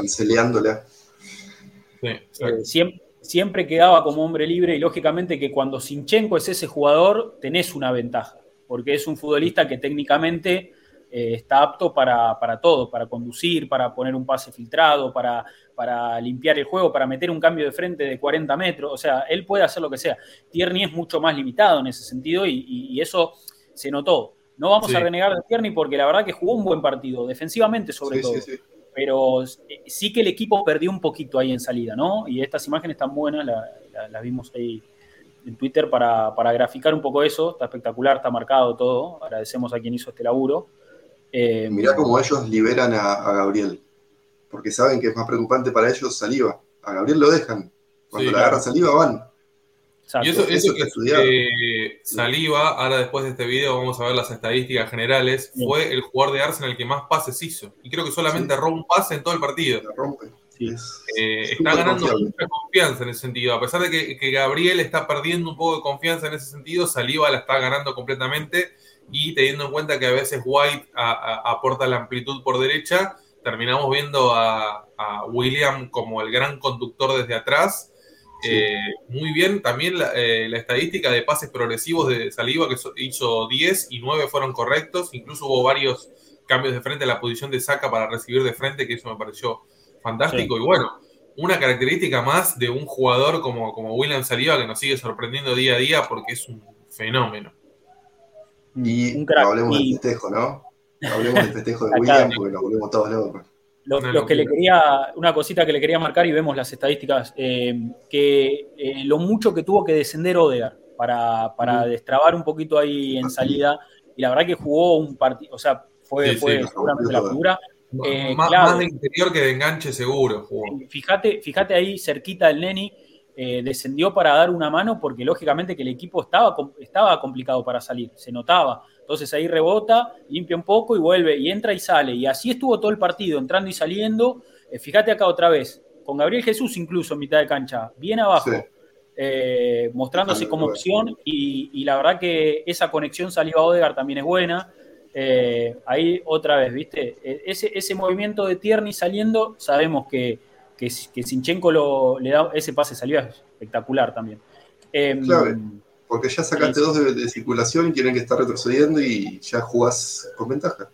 Eh, siempre, siempre quedaba como hombre libre y lógicamente que cuando Sinchenko es ese jugador, tenés una ventaja, porque es un futbolista que técnicamente eh, está apto para, todo, para conducir, para poner un pase filtrado, para, para, limpiar el juego, para meter un cambio de frente de 40 metros. O sea, él puede hacer lo que sea. Tierney es mucho más limitado en ese sentido y, eso se notó. No vamos a renegar de Tierney porque la verdad que jugó un buen partido, defensivamente sobre todo. Pero eh, sí que el equipo perdió un poquito ahí en salida, ¿no? Y estas imágenes están buenas, las vimos ahí en Twitter para, para graficar un poco eso. Está espectacular, está marcado todo. Agradecemos a quien hizo este laburo. Eh, Mirá cómo ellos liberan a, Gabriel, porque saben que es más preocupante para ellos saliva. A Gabriel lo dejan. Cuando la agarra saliva van. Y eso, eso, que Saliva, ahora después de este video vamos a ver las estadísticas generales, fue el jugador de Arsenal que más pases hizo. Y creo que solamente rompe un pase en todo el partido. Eh, está ganando mucha confianza en ese sentido. A pesar de que, que, Gabriel está perdiendo un poco de confianza en ese sentido, Saliva la está ganando completamente y teniendo en cuenta que a veces White aporta la amplitud por derecha, terminamos viendo a, William como el gran conductor desde atrás. Eh, muy bien, también eh, la, estadística de pases progresivos de Saliva, que hizo 10 y 9 fueron correctos, incluso hubo varios cambios de frente a la posición de saca para recibir de frente, que eso me pareció fantástico. Y bueno, una característica más de un jugador como, como William Saliva que nos sigue sorprendiendo día a día porque es un fenómeno. Y hablemos del festejo, ¿no? Hablemos del festejo de (laughs) William porque nos volvemos todos locos. Lo, que le quería, una cosita que le quería marcar y vemos las estadísticas, eh, que eh, lo mucho que tuvo que descender Odegar para, para destrabar un poquito ahí en salida, y la verdad que jugó un partido, o sea, fue, fue seguramente la figura. Eh, más, de interior que de enganche seguro. Fíjate, fíjate ahí cerquita del Neni, eh, descendió para dar una mano porque lógicamente que el equipo estaba, estaba complicado para salir, se notaba. Entonces ahí rebota, limpia un poco y vuelve, y entra y sale. Y así estuvo todo el partido, entrando y saliendo. Eh, fíjate acá otra vez, con Gabriel Jesús incluso en mitad de cancha, bien abajo, eh, mostrándose como opción. Y, la verdad que esa conexión salió a Odegar también es buena. ahí otra vez, ¿viste? Ese, ese movimiento de Tierney saliendo, sabemos que, que, Sinchenko lo, le da ese pase salió espectacular también. Em, claro, porque ya sacaste dos de, circulación y tienen que estar retrocediendo y ya jugás con ventaja.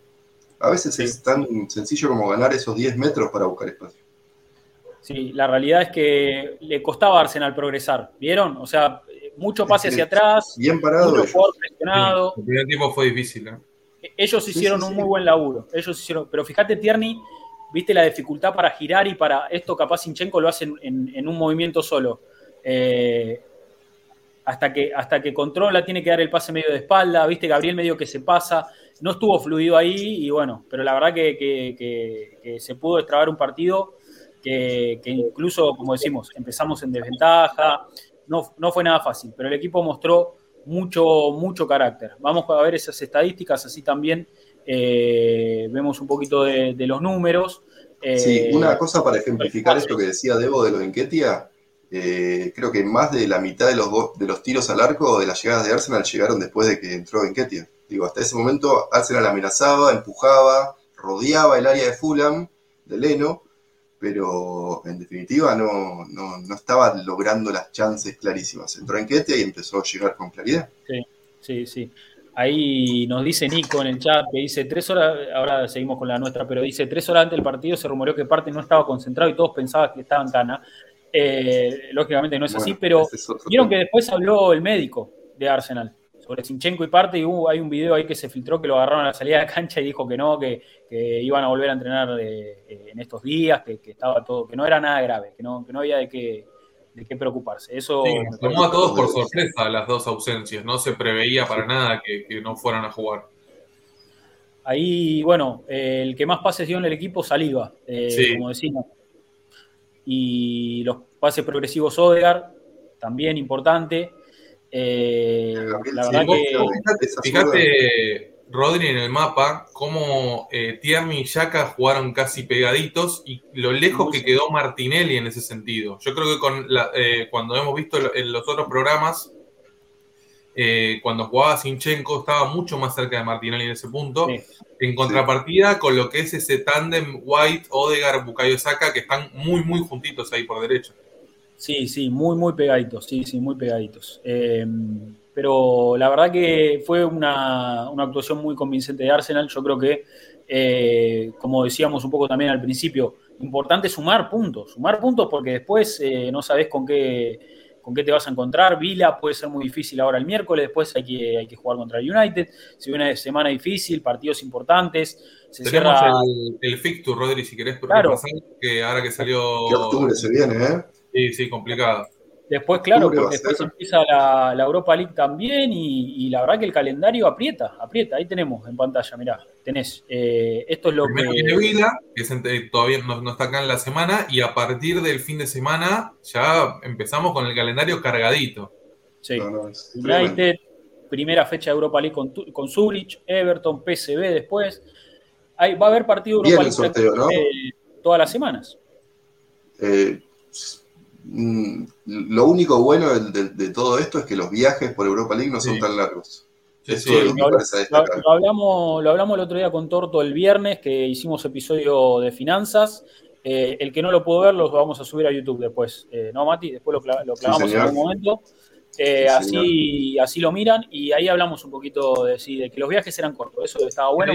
A veces es tan sencillo como ganar esos 10 metros para buscar espacio. Sí, la realidad es que le costaba a Arsenal progresar, ¿vieron? O sea, mucho pase hacia atrás, bien parado, presionado. el primer tiempo fue difícil, ¿eh? Ellos hicieron un muy buen laburo. Ellos hicieron, pero fíjate, Tierney viste la dificultad para girar y para esto capaz Sinchenko lo hace en, un movimiento solo. Eh, hasta, que, hasta que controla, tiene que dar el pase medio de espalda, viste Gabriel medio que se pasa, no estuvo fluido ahí y bueno, pero la verdad que, se pudo destrabar un partido que, incluso, como decimos, empezamos en desventaja, no, no fue nada fácil, pero el equipo mostró mucho, mucho carácter. Vamos a ver esas estadísticas, así también eh, vemos un poquito de, los números. sí, eh, una cosa para ejemplificar esto que decía Debo de lo de Enquetia, eh, creo que más de la mitad de los, de los tiros al arco de las llegadas de Arsenal llegaron después de que entró Enquetia. Digo, hasta ese momento Arsenal amenazaba, empujaba, rodeaba el área de Fulham, de Leno, pero en definitiva no, estaba logrando las chances clarísimas. Entró Enquetia y empezó a llegar con claridad. Sí, sí, sí. Ahí nos dice Nico en el chat que dice tres horas, ahora seguimos con la nuestra, pero dice tres horas antes del partido se rumoreó que parte no estaba concentrado y todos pensaban que estaba en cana. Eh, lógicamente no es así, pero vieron que después habló el médico de Arsenal sobre Sinchenko y parte, y hay un video ahí que se filtró que lo agarraron a la salida de cancha y dijo que no, que, iban a volver a entrenar eh, en estos días, que, estaba todo, que no era nada grave, que no, que no había de qué, de qué preocuparse. Eso tomó a todos por sorpresa las dos ausencias, no se preveía para nada que, no fueran a jugar. Ahí, bueno, el que más pases dio en el equipo, Saliva, eh, como decimos y los pases progresivos Odegar, también importante. Eh, la verdad que. Fíjate, Rodri, en el mapa, cómo eh, Tierney y Yaka jugaron casi pegaditos y lo lejos que quedó Martinelli en ese sentido. Yo creo que con eh, cuando hemos visto en los otros programas, eh, cuando jugaba Sinchenko estaba mucho más cerca de Martinelli en ese punto. En contrapartida con lo que es ese tándem White, Odegar, Bukayo Saka, que están muy, muy juntitos ahí por derecha. Sí, sí, muy, muy pegaditos, sí, sí, muy pegaditos. Em, pero la verdad que fue una, actuación muy convincente de Arsenal. Yo creo que, eh, como decíamos un poco también al principio, importante sumar puntos, sumar puntos porque después eh, no sabes con qué con qué te vas a encontrar. Vila puede ser muy difícil ahora el miércoles, después hay que, hay que jugar contra el United. Si una semana difícil, partidos importantes. Se Tenemos el, el fixture, Rodri, si querés, claro. que ahora que salió. ¿Qué octubre se viene, ¿eh? Sí, sí, complicado. Después, claro, porque después empieza la, Europa League también y, la verdad que el calendario aprieta, aprieta. Ahí tenemos en pantalla, mirá, tenés. Eh, esto es lo Primero que. Viene Vila, que todavía no, está acá en la semana, y a partir del fin de semana ya empezamos con el calendario cargadito. Sí. United, primera fecha de Europa League con, con Zurich, Everton, PSV después. Ahí va a haber partido Europa League todas las semanas. Eh, lo único bueno de, todo esto es que los viajes por Europa League no son tan largos. lo, hablamos, lo hablamos el otro día con Torto el viernes, que hicimos episodio de finanzas. Eh, el que no lo pudo ver, lo vamos a subir a YouTube después. Eh, ¿No, Mati? Después lo, clavamos en algún momento. Eh, así, así lo miran y ahí hablamos un poquito de, de que los viajes eran cortos. Eso estaba bueno.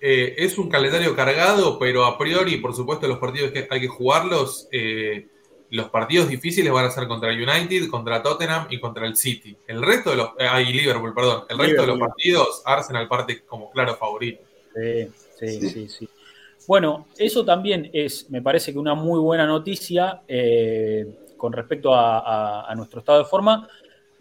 es un calendario cargado, pero a priori, por supuesto, los partidos que hay que jugarlos los partidos difíciles van a ser contra United, contra Tottenham y contra el City. El resto de los. Ah, Liverpool, perdón. El resto de los partidos, Arsenal parte como claro favorito. Sí, sí, sí, sí. Bueno, eso también es, me parece que una muy buena noticia eh, con respecto a, nuestro estado de forma,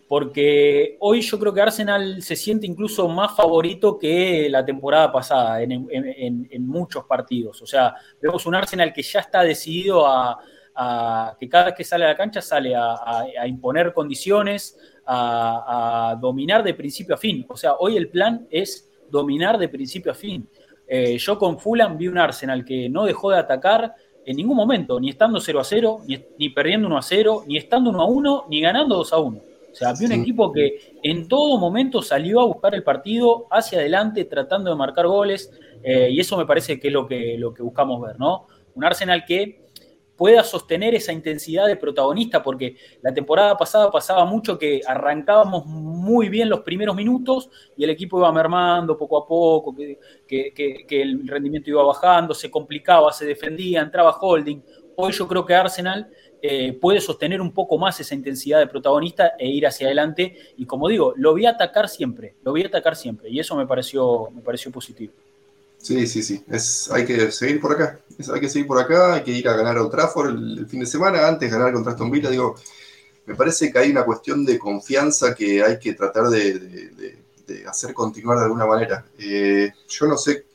porque hoy yo creo que Arsenal se siente incluso más favorito que la temporada pasada en, en muchos partidos. O sea, vemos un Arsenal que ya está decidido a que cada vez que sale a la cancha sale a, imponer condiciones, a, dominar de principio a fin. O sea, hoy el plan es dominar de principio a fin. Eh, yo con Fulham vi un Arsenal que no dejó de atacar en ningún momento, ni estando 0 a 0, ni, perdiendo 1 a 0, ni estando 1 a 1, ni ganando 2 a 1. O sea, vi un equipo que en todo momento salió a buscar el partido hacia adelante, tratando de marcar goles, eh, y eso me parece que es lo que, lo que buscamos ver, ¿no? Un Arsenal que pueda sostener esa intensidad de protagonista, porque la temporada pasada pasaba mucho que arrancábamos muy bien los primeros minutos y el equipo iba mermando poco a poco, que, el rendimiento iba bajando, se complicaba, se defendía, entraba holding. Hoy yo creo que Arsenal eh, puede sostener un poco más esa intensidad de protagonista e ir hacia adelante. Y como digo, lo voy a atacar siempre, lo voy a atacar siempre. Y eso me pareció, me pareció positivo. Sí, sí, sí. Es, hay que seguir por acá. hay que seguir por acá. Hay que ir a ganar a Old Trafford el, fin de semana. Antes ganar contra Aston Villa. Digo, me parece que hay una cuestión de confianza que hay que tratar de, hacer continuar de alguna manera. Eh, yo no sé.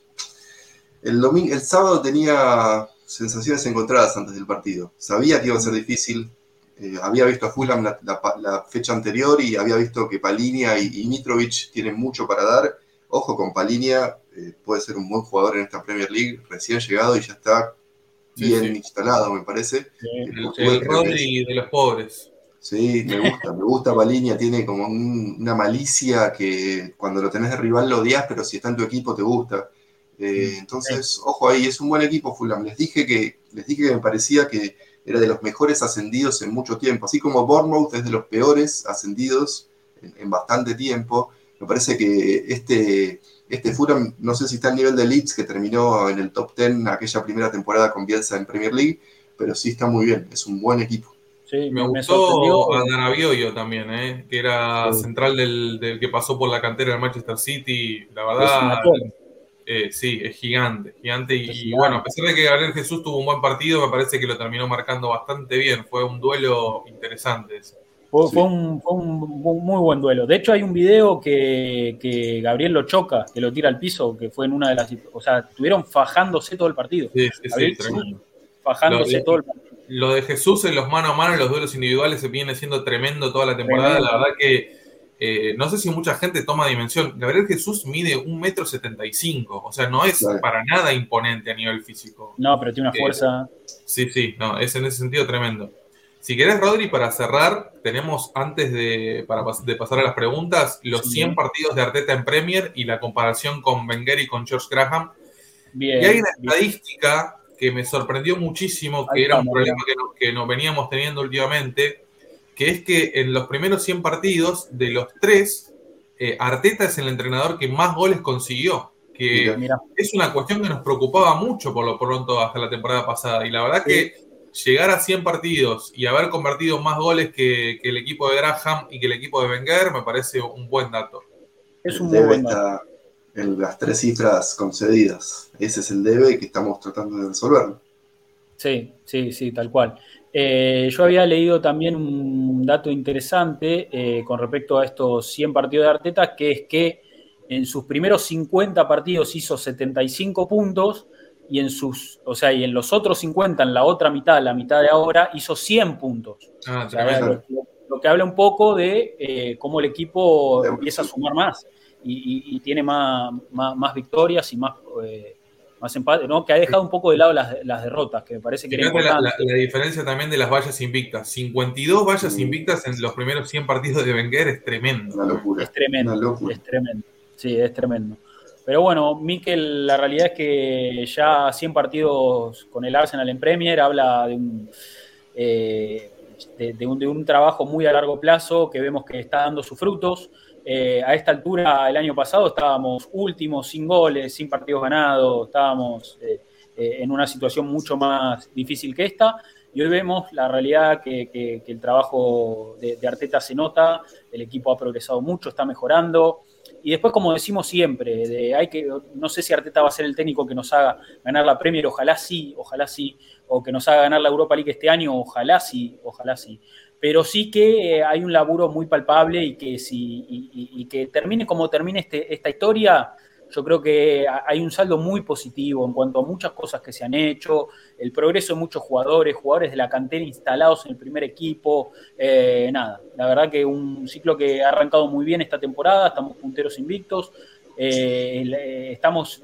El, domingo, el sábado tenía sensaciones encontradas antes del partido. Sabía que iba a ser difícil. Eh, había visto a Fulham la, fecha anterior y había visto que Palinia y, Mitrovic tienen mucho para dar. Ojo con Palinia, eh, puede ser un buen jugador en esta Premier League, recién llegado y ya está bien instalado, me parece. el, Rodri de los pobres. Sí, me gusta, me gusta Palinia, tiene como una malicia que cuando lo tenés de rival lo odias, pero si está en tu equipo te gusta. Eh, entonces, ojo ahí, es un buen equipo Fulham. Les dije que les dije que me parecía que era de los mejores ascendidos en mucho tiempo, así como Bournemouth es de los peores ascendidos en, bastante tiempo. Me parece que este, este Fulham, no sé si está al nivel de Leeds, que terminó en el top 10 aquella primera temporada con Bielsa en Premier League, pero sí está muy bien, es un buen equipo. Sí, me, gustó a Danabioyo también, ¿eh? que era central del, que pasó por la cantera del Manchester City. La verdad, eh, sí, es gigante, gigante. Y, bueno, a pesar de que Gabriel Jesús tuvo un buen partido, me parece que lo terminó marcando bastante bien. Fue un duelo interesante. Fue, un, muy buen duelo. De hecho, hay un video que, Gabriel lo choca, que lo tira al piso, que fue en una de las. O sea, estuvieron fajándose todo el partido. Sí, sí, sí tremendo. Fajándose todo el partido. Lo de Jesús en los mano a mano, en los duelos individuales, se viene siendo tremendo toda la temporada. La verdad que eh, no sé si mucha gente toma dimensión. Gabriel Jesús mide un metro setenta y cinco, o sea, no es para nada imponente a nivel físico. No, pero tiene una eh, fuerza. Sí, sí, no, es en ese sentido tremendo. Si querés, Rodri, para cerrar, tenemos antes de, para, de pasar a las preguntas, los 100 partidos de Arteta en Premier y la comparación con Wenger y con George Graham. Bien, y hay una estadística que me sorprendió muchísimo, que era un problema que, que nos veníamos teniendo últimamente, que es que en los primeros 100 partidos, de los tres, eh, Arteta es el entrenador que más goles consiguió. Que es una cuestión que nos preocupaba mucho por lo pronto hasta la temporada pasada. Y la verdad que llegar a 100 partidos y haber convertido más goles que, el equipo de Graham y que el equipo de Wenger me parece un buen dato. Es un debe buen en las tres cifras concedidas. Ese es el debe que estamos tratando de resolver. Sí, sí, sí, tal cual. Eh, yo había leído también un dato interesante eh, con respecto a estos 100 partidos de Arteta, que es que en sus primeros 50 partidos hizo 75 puntos y en sus, o sea, y en los otros 50, en la otra mitad, la mitad de ahora, hizo 100 puntos. Ah, lo, que habla un poco de eh, cómo el equipo empieza a sumar más y, tiene más, más, victorias y más más empate, ¿no? Que ha dejado un poco de lado las, derrotas, que me parece que era La, diferencia también de las vallas invictas. 52 vallas invictas en los primeros 100 partidos de Wenger es tremendo. Una locura. Es tremendo. Es tremendo. Sí, es tremendo. Pero bueno, Mikel, la realidad es que ya 100 partidos con el Arsenal en Premier habla de un, eh, de, un, de un trabajo muy a largo plazo que vemos que está dando sus frutos. Eh, a esta altura, el año pasado, estábamos últimos, sin goles, sin partidos ganados, estábamos eh, en una situación mucho más difícil que esta. Y hoy vemos la realidad que, el trabajo de, Arteta se nota, el equipo ha progresado mucho, está mejorando. Y después, como decimos siempre, hay que, no sé si Arteta va a ser el técnico que nos haga ganar la Premier, ojalá sí, ojalá sí, o que nos haga ganar la Europa League este año, ojalá sí, ojalá sí. Pero sí que eh, hay un laburo muy palpable y que, si, y, que termine como termine este, esta historia, yo creo que hay un saldo muy positivo en cuanto a muchas cosas que se han hecho, el progreso de muchos jugadores, jugadores de la cantera instalados en el primer equipo, eh, nada, la verdad que un ciclo que ha arrancado muy bien esta temporada, estamos punteros invictos, eh, estamos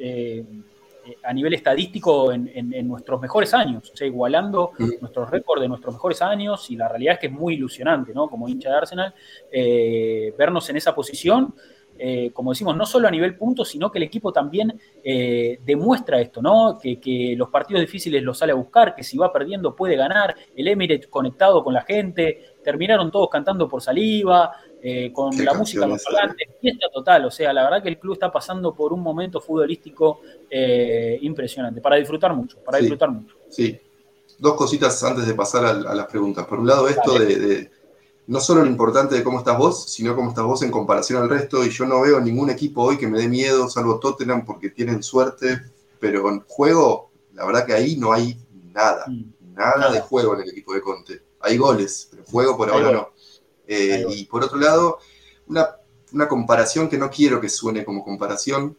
a nivel estadístico en, nuestros mejores años, o sea, igualando nuestros récords de nuestros mejores años y la realidad es que es muy ilusionante, ¿no? Como hincha de Arsenal, eh, vernos en esa posición. Eh, como decimos, no solo a nivel puntos, sino que el equipo también eh, demuestra esto, ¿no? Que, que, los partidos difíciles los sale a buscar, que si va perdiendo puede ganar, el Emirates conectado con la gente, terminaron todos cantando por saliva, eh, con la música los parlantes, fiesta total. O sea, la verdad que el club está pasando por un momento futbolístico eh, impresionante, para disfrutar mucho, para disfrutar mucho. Sí, dos cositas antes de pasar a, las preguntas. Por un lado, esto de, no solo lo importante de cómo estás vos, sino cómo estás vos en comparación al resto. Y yo no veo ningún equipo hoy que me dé miedo, salvo Tottenham, porque tienen suerte. Pero en juego, la verdad que ahí no hay nada, mm. nada, de juego en el equipo de Conte. Hay goles, pero juego por ahora no. Eh, y por otro lado, una, comparación que no quiero que suene como comparación,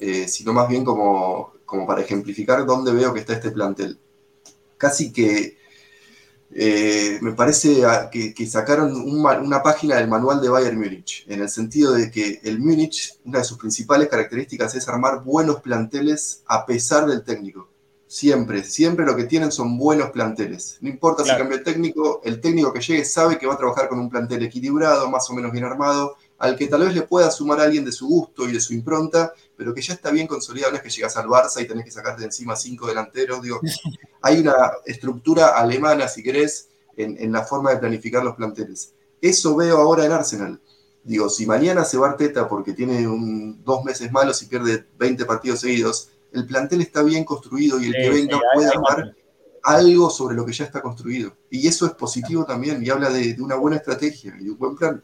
eh, sino más bien como, como para ejemplificar dónde veo que está este plantel. casi que eh, me parece que, sacaron una página del manual de Bayern Múnich, en el sentido de que el Múnich, una de sus principales características es armar buenos planteles a pesar del técnico. Siempre, siempre lo que tienen son buenos planteles. No importa si cambia el técnico, el técnico que llegue sabe que va a trabajar con un plantel equilibrado, más o menos bien armado, al que tal vez le pueda sumar a alguien de su gusto y de su impronta, pero que ya está bien consolidado. No es que llegas al Barça y tenés que sacarte de encima cinco delanteros. Digo, (laughs) hay una estructura alemana, si querés, en, la forma de planificar los planteles. Eso veo ahora en Arsenal. Digo, si mañana se va Arteta porque tiene dos meses malos y pierde 20 partidos seguidos, el plantel está bien construido y el que venga puede armar algo sobre lo que ya está construido. Y eso es positivo también y habla de, una buena estrategia y de un buen plan.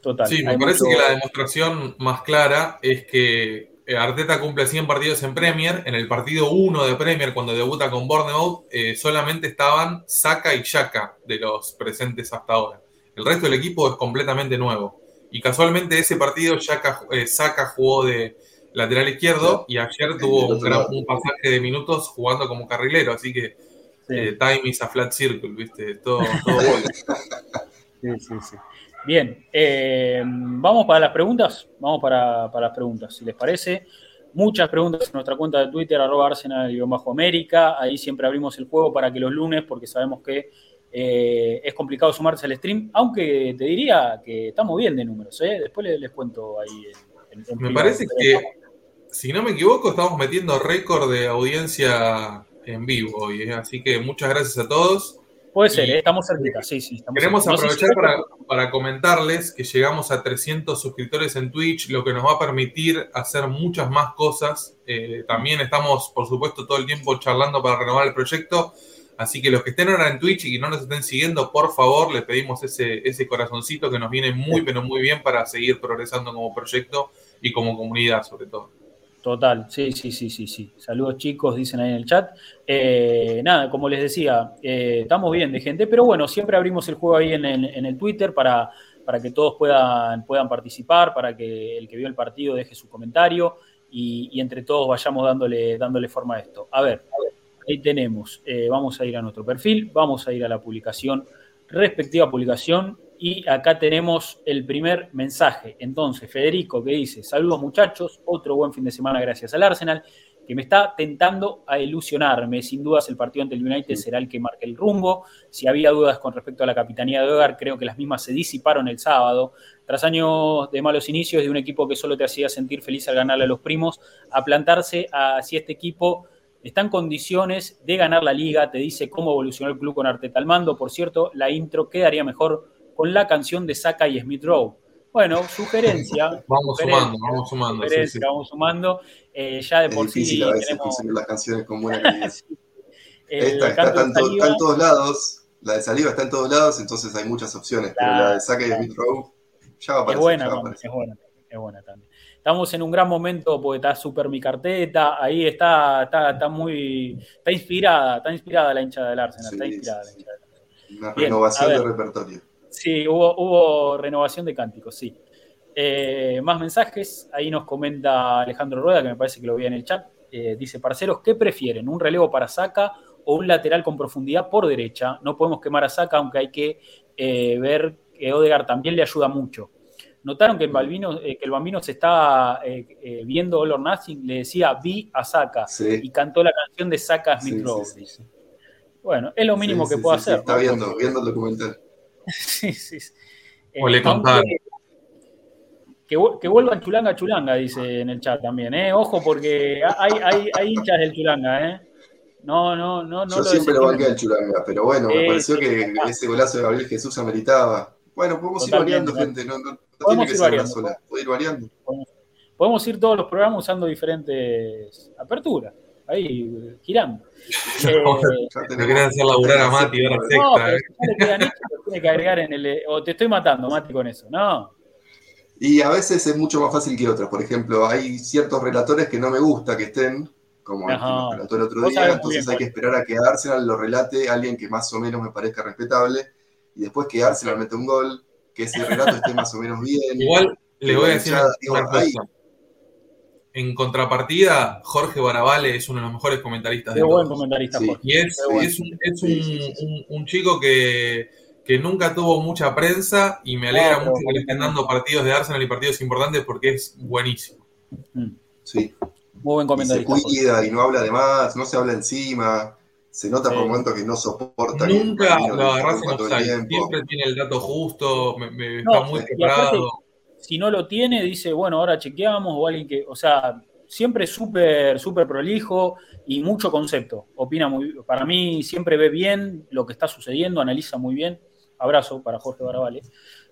Total. Sí, me parece que la demostración más clara es que Arteta cumple 100 partidos en Premier. En el partido 1 de Premier, cuando debuta con Bournemouth, eh, solamente estaban Saka y Shaka de los presentes hasta ahora. El resto del equipo es completamente nuevo. Y casualmente ese partido Shaka, eh, Saka jugó de, lateral izquierdo y ayer tuvo un, gran, un pasaje de minutos jugando como carrilero, así que eh, time is a flat circle, ¿viste? Todo, todo (laughs) sí, sí, sí. Bien, eh, vamos para las preguntas, vamos para, las preguntas, si les parece. Muchas preguntas en nuestra cuenta de Twitter, arroba arsenal-américa. Ahí siempre abrimos el juego para que los lunes, porque sabemos que eh, es complicado sumarse al stream, aunque te diría que estamos bien de números. ¿eh? Después les, cuento ahí. Me parece que si no me equivoco, estamos metiendo récord de audiencia en vivo hoy, ¿eh? así que muchas gracias a todos. Puede ser, ¿eh? estamos cerquita, sí, sí. queremos aprovechar para, comentarles que llegamos a 300 suscriptores en Twitch, lo que nos va a permitir hacer muchas más cosas. Eh, también estamos, por supuesto, todo el tiempo charlando para renovar el proyecto. Así que los que estén ahora en Twitch y que no nos estén siguiendo, por favor, les pedimos ese, ese corazoncito que nos viene muy, pero muy bien para seguir progresando como proyecto y como comunidad, sobre todo. Total, sí, sí, sí, sí, sí. Saludos chicos, dicen ahí en el chat. Eh, nada, como les decía, eh, estamos bien de gente, pero bueno, siempre abrimos el juego ahí en el, Twitter para, para, que todos puedan, puedan participar, para que el que vio el partido deje su comentario y, entre todos vayamos dándole, dándole forma a esto. A ver, ahí tenemos, eh, vamos a ir a nuestro perfil, vamos a ir a la publicación, respectiva publicación, y acá tenemos el primer mensaje. Entonces, Federico que dice, saludos muchachos, otro buen fin de semana gracias al Arsenal, que me está tentando a ilusionarme. Sin dudas el partido ante el United será el que marque el rumbo. Si había dudas con respecto a la capitanía de Hogar, creo que las mismas se disiparon el sábado. Tras años de malos inicios de un equipo que solo te hacía sentir feliz al ganarle a los primos, a plantarse a si este equipo está en condiciones de ganar la liga, te dice cómo evolucionó el club con Arteta al mando. Por cierto, la intro quedaría mejor con la canción de Saka y Smith Rowe. Bueno, sugerencia. (laughs) vamos sumando, vamos sumando. Vamos sumando. Eh, ya de por sí tenemos... las canciones con buena (laughs) calidad. Esta está, en, todos lados. La de saliva está en todos lados, entonces hay muchas opciones. pero la de Saka y Smith Rowe ya va a aparecer. Es buena, es buena, es buena también. Estamos en un gran momento porque está súper mi carteta, ahí está, está, está muy, está inspirada, está inspirada la hincha del Arsenal, está inspirada la hincha del Arsenal. Una renovación de repertorio. Sí, hubo, renovación de cánticos, sí. Eh, más mensajes, ahí nos comenta Alejandro Rueda, que me parece que lo vi en el chat. Eh, dice, parceros, ¿qué prefieren? ¿Un relevo para Saca o un lateral con profundidad por derecha? No podemos quemar a Saca, aunque hay que eh, ver que Odegar también le ayuda mucho. Notaron que el, Balbino, que el Bambino se estaba viendo All or Nothing, le decía vi a Saca y cantó la canción de Saca Smith sí, Bueno, es lo mínimo que puedo hacer. Está viendo, viendo el documental. (laughs) sí, sí. o le contaron. Que, que, vuelvan Chulanga Chulanga, dice en el chat también, ¿eh? Ojo, porque hay, hay, hay hinchas del Chulanga, ¿eh? No, no, no, no. Yo siempre lo banqué al Chulanga, pero bueno, me pareció que ese golazo de Gabriel Jesús ameritaba. Bueno, podemos ir variando, gente, no, no, tiene que ser una sola, puede ir variando. Podemos, ir todos los programas usando diferentes aperturas, ahí girando. (laughs) Eh, no quería hacer laburar a Mati ahora no, pero ¿eh? le tiene que agregar en el. O te estoy matando, Mati, con eso. No. Y a veces es mucho más fácil que otras. Por ejemplo, hay ciertos relatores que no me gusta que estén, como el que nos relató el otro día, entonces hay que esperar a que Arsenal lo relate alguien que más o menos me parezca respetable, y después que Arsenal mete un gol, que ese relato esté más o menos bien. Igual le voy a decir una cosa. En contrapartida, Jorge Barabale es uno de los mejores comentaristas Qué de buen todos. comentarista, Sí. Jorge. Y es, Qué bueno. es un, es un- sí, sí. un- un chico que, que nunca tuvo mucha prensa y me alegra mucho que le estén dando partidos de Arsenal y partidos importantes porque es buenísimo. Mm, Sí. Muy buen Y se cuida y no habla de más, no se habla encima. Se nota Sí. por momentos que no soporta. Nunca lo agarras en offside, siempre tiene el dato justo, me- me- No, está muy preparado. Si no lo tiene, dice, bueno, ahora chequeamos, o alguien que, o sea, siempre súper, súper prolijo y mucho concepto. Opina muy, para mí siempre ve bien lo que está sucediendo, analiza muy bien. Abrazo para Jorge Barabale.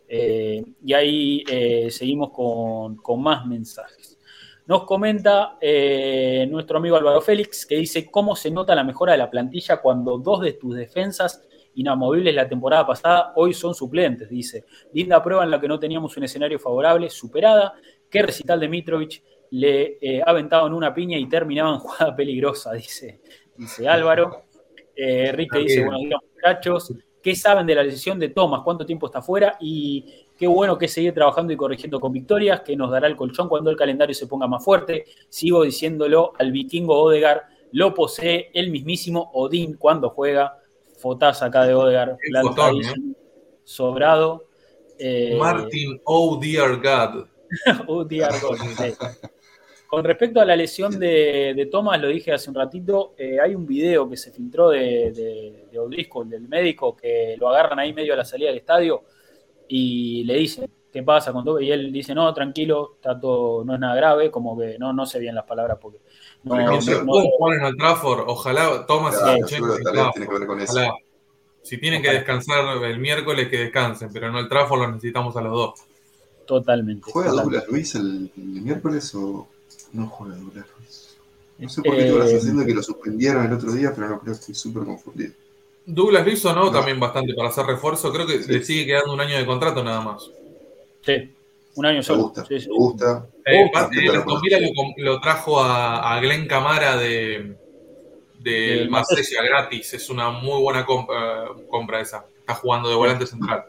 Eh, y ahí eh, seguimos con, con más mensajes. Nos comenta eh, nuestro amigo Álvaro Félix que dice, ¿cómo se nota la mejora de la plantilla cuando dos de tus defensas inamovibles la temporada pasada hoy son suplentes? Dice, linda prueba en la que no teníamos un escenario favorable, superada. ¿Qué recital de Mitrovic le eh, aventaban una piña y terminaban (laughs) jugada peligrosa? Dice, dice Álvaro. Eh, Enrique dice, buenos días muchachos. ¿Qué saben de la decisión de Thomas? ¿Cuánto tiempo está fuera? Y qué bueno que seguir trabajando y corrigiendo con victorias, que nos dará el colchón cuando el calendario se ponga más fuerte. Sigo diciéndolo al vikingo Odegar, lo posee el mismísimo Odín cuando juega. Fotaz acá de Odegar, plantadísimo, sobrado. Eh, Martin, oh dear God. (laughs) Oh, dear God, sí. Con respecto a la lesión de, de Thomas, lo dije hace un ratito, eh, hay un video que se filtró de, de, de del médico, que lo agarran ahí medio a la salida del estadio y le dicen, ¿qué pasa con Thomas? Y él dice, no, tranquilo, está todo, no es nada grave, como que no, no sé bien las palabras porque no, no- juegan al Trafford, ojalá Thomas y Claro, tiene que ver con eso. Ojalá. Si tienen que descansar el miércoles, que descansen, pero no el Trafford lo necesitamos a los dos. totalmente. ¿Juega. Douglas Luis el, el miércoles o no juega Douglas Luis? No sé por qué la Eh, sensación de que lo suspendieron el otro día, pero no creo, estoy súper confundido. Douglas Luis sonó No. también bastante para hacer refuerzo. Creo que Sí. le sigue quedando un año de contrato nada más. Sí, un año Me solo. gusta, Sí, sí. me gusta. Eh, eh, lo, trajo a, a Glenn Camara de, del Del Marsella gratis. Es una muy buena compra, compra esa. Está jugando de volante central.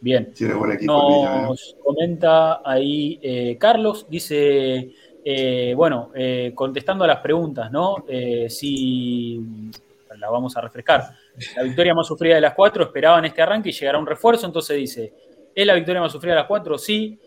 Bien. Tiene buen equipo. el Villa, ¿eh? Nos comenta ahí eh, Carlos, dice, eh, bueno, eh, contestando a las preguntas, ¿no? Eh, si la vamos a refrescar. La victoria más sufrida de las cuatro, esperaban este arranque y llegará un refuerzo, entonces dice, ¿es la victoria más sufrida de las cuatro? Sí,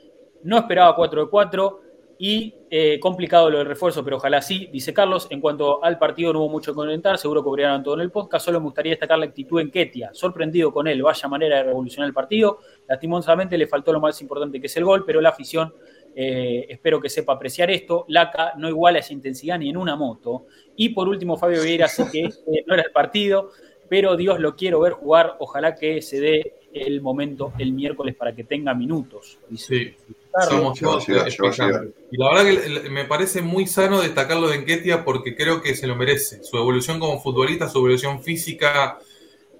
no esperaba 4 de 4 y eh, complicado lo del refuerzo, pero ojalá sí, dice Carlos. En cuanto al partido no hubo mucho que comentar, seguro cobraron todo en el podcast, solo me gustaría destacar la actitud en Ketia, sorprendido con él, vaya manera de revolucionar el partido, lastimosamente le faltó lo más importante que es el gol, pero la afición eh, espero que sepa apreciar esto, Laca no iguala esa intensidad ni en una moto, y por último Fabio Vieira sé que este no era el partido, pero Dios lo quiero ver jugar, ojalá que se dé el momento el miércoles para que tenga minutos. dice Sí. Somos todos. Y la verdad que me parece muy sano destacarlo de Enquetia porque creo que se lo merece. Su evolución como futbolista, su evolución física,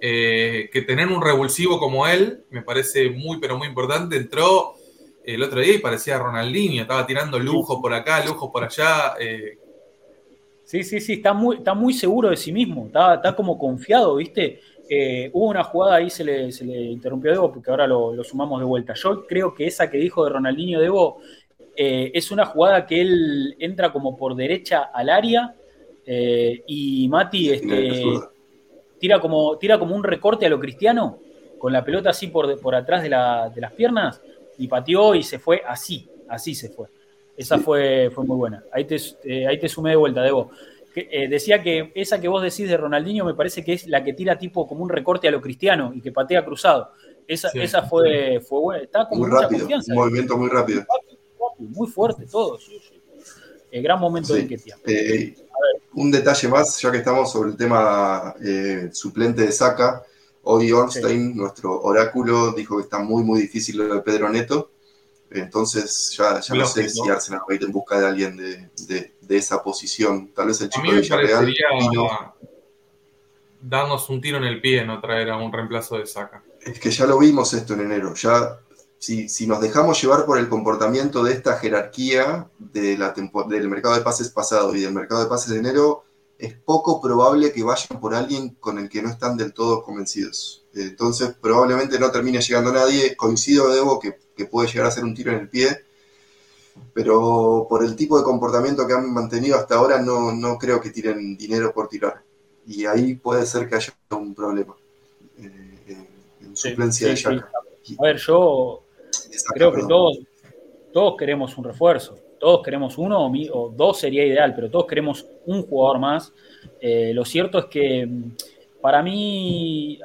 eh, que tener un revulsivo como él me parece muy, pero muy importante. Entró el otro día y parecía Ronaldinho, estaba tirando lujo por acá, lujo por allá. eh, Sí, sí, sí, está muy, está muy seguro de sí mismo, está, está como confiado, ¿viste? Eh, hubo una jugada ahí, se le, se le interrumpió a Debo, porque ahora lo, lo sumamos de vuelta. Yo creo que esa que dijo de Ronaldinho Debo eh, es una jugada que él entra como por derecha al área eh, y Mati este, tira, como, tira como un recorte a lo cristiano, con la pelota así por, por atrás de, la- de las piernas, y pateó y se fue así, así se fue. Esa Sí. fue, fue muy buena. Ahí te, eh, ahí te sumé de vuelta, Debo. Que, eh, decía que esa que vos decís de Ronaldinho me parece que es la que tira tipo como un recorte a lo cristiano y que patea cruzado. Esa, Sí, esa fue, fue buena. Está con Muy mucha rápido, confianza. un movimiento muy rápido. Muy fuerte todo. Sí, sí. Eh, gran momento Sí. de Ketia. Eh, un detalle más, ya que estamos sobre el tema eh, suplente de Saca. Hoy Ornstein, nuestro oráculo, dijo que está muy, muy difícil lo de Pedro Neto. Entonces, ya, ya no sé si Arsenal va a ir en busca de alguien de, de- de esa posición. Tal vez el chico de Villarreal. vino. darnos un tiro en el pie no traer a un reemplazo de saca. Es que ya lo vimos esto en enero. Ya, si, si nos dejamos llevar por el comportamiento de esta jerarquía de la tempo- del mercado de pases pasado y del mercado de pases de enero, es poco probable que vayan por alguien con el que no están del todo convencidos. Entonces, probablemente no termine llegando nadie. Coincido, Debo, que, que puede llegar a ser un tiro en el pie. Pero por el tipo de comportamiento que han mantenido hasta ahora, no, no creo que tiren dinero por tirar. Y ahí puede ser que haya un problema eh, en suplencia de Yaka. A ver, yo creo que todos, todos queremos un refuerzo. Todos queremos uno o, dos sería ideal, pero todos queremos un jugador más. Eh, lo cierto es que mm, para mí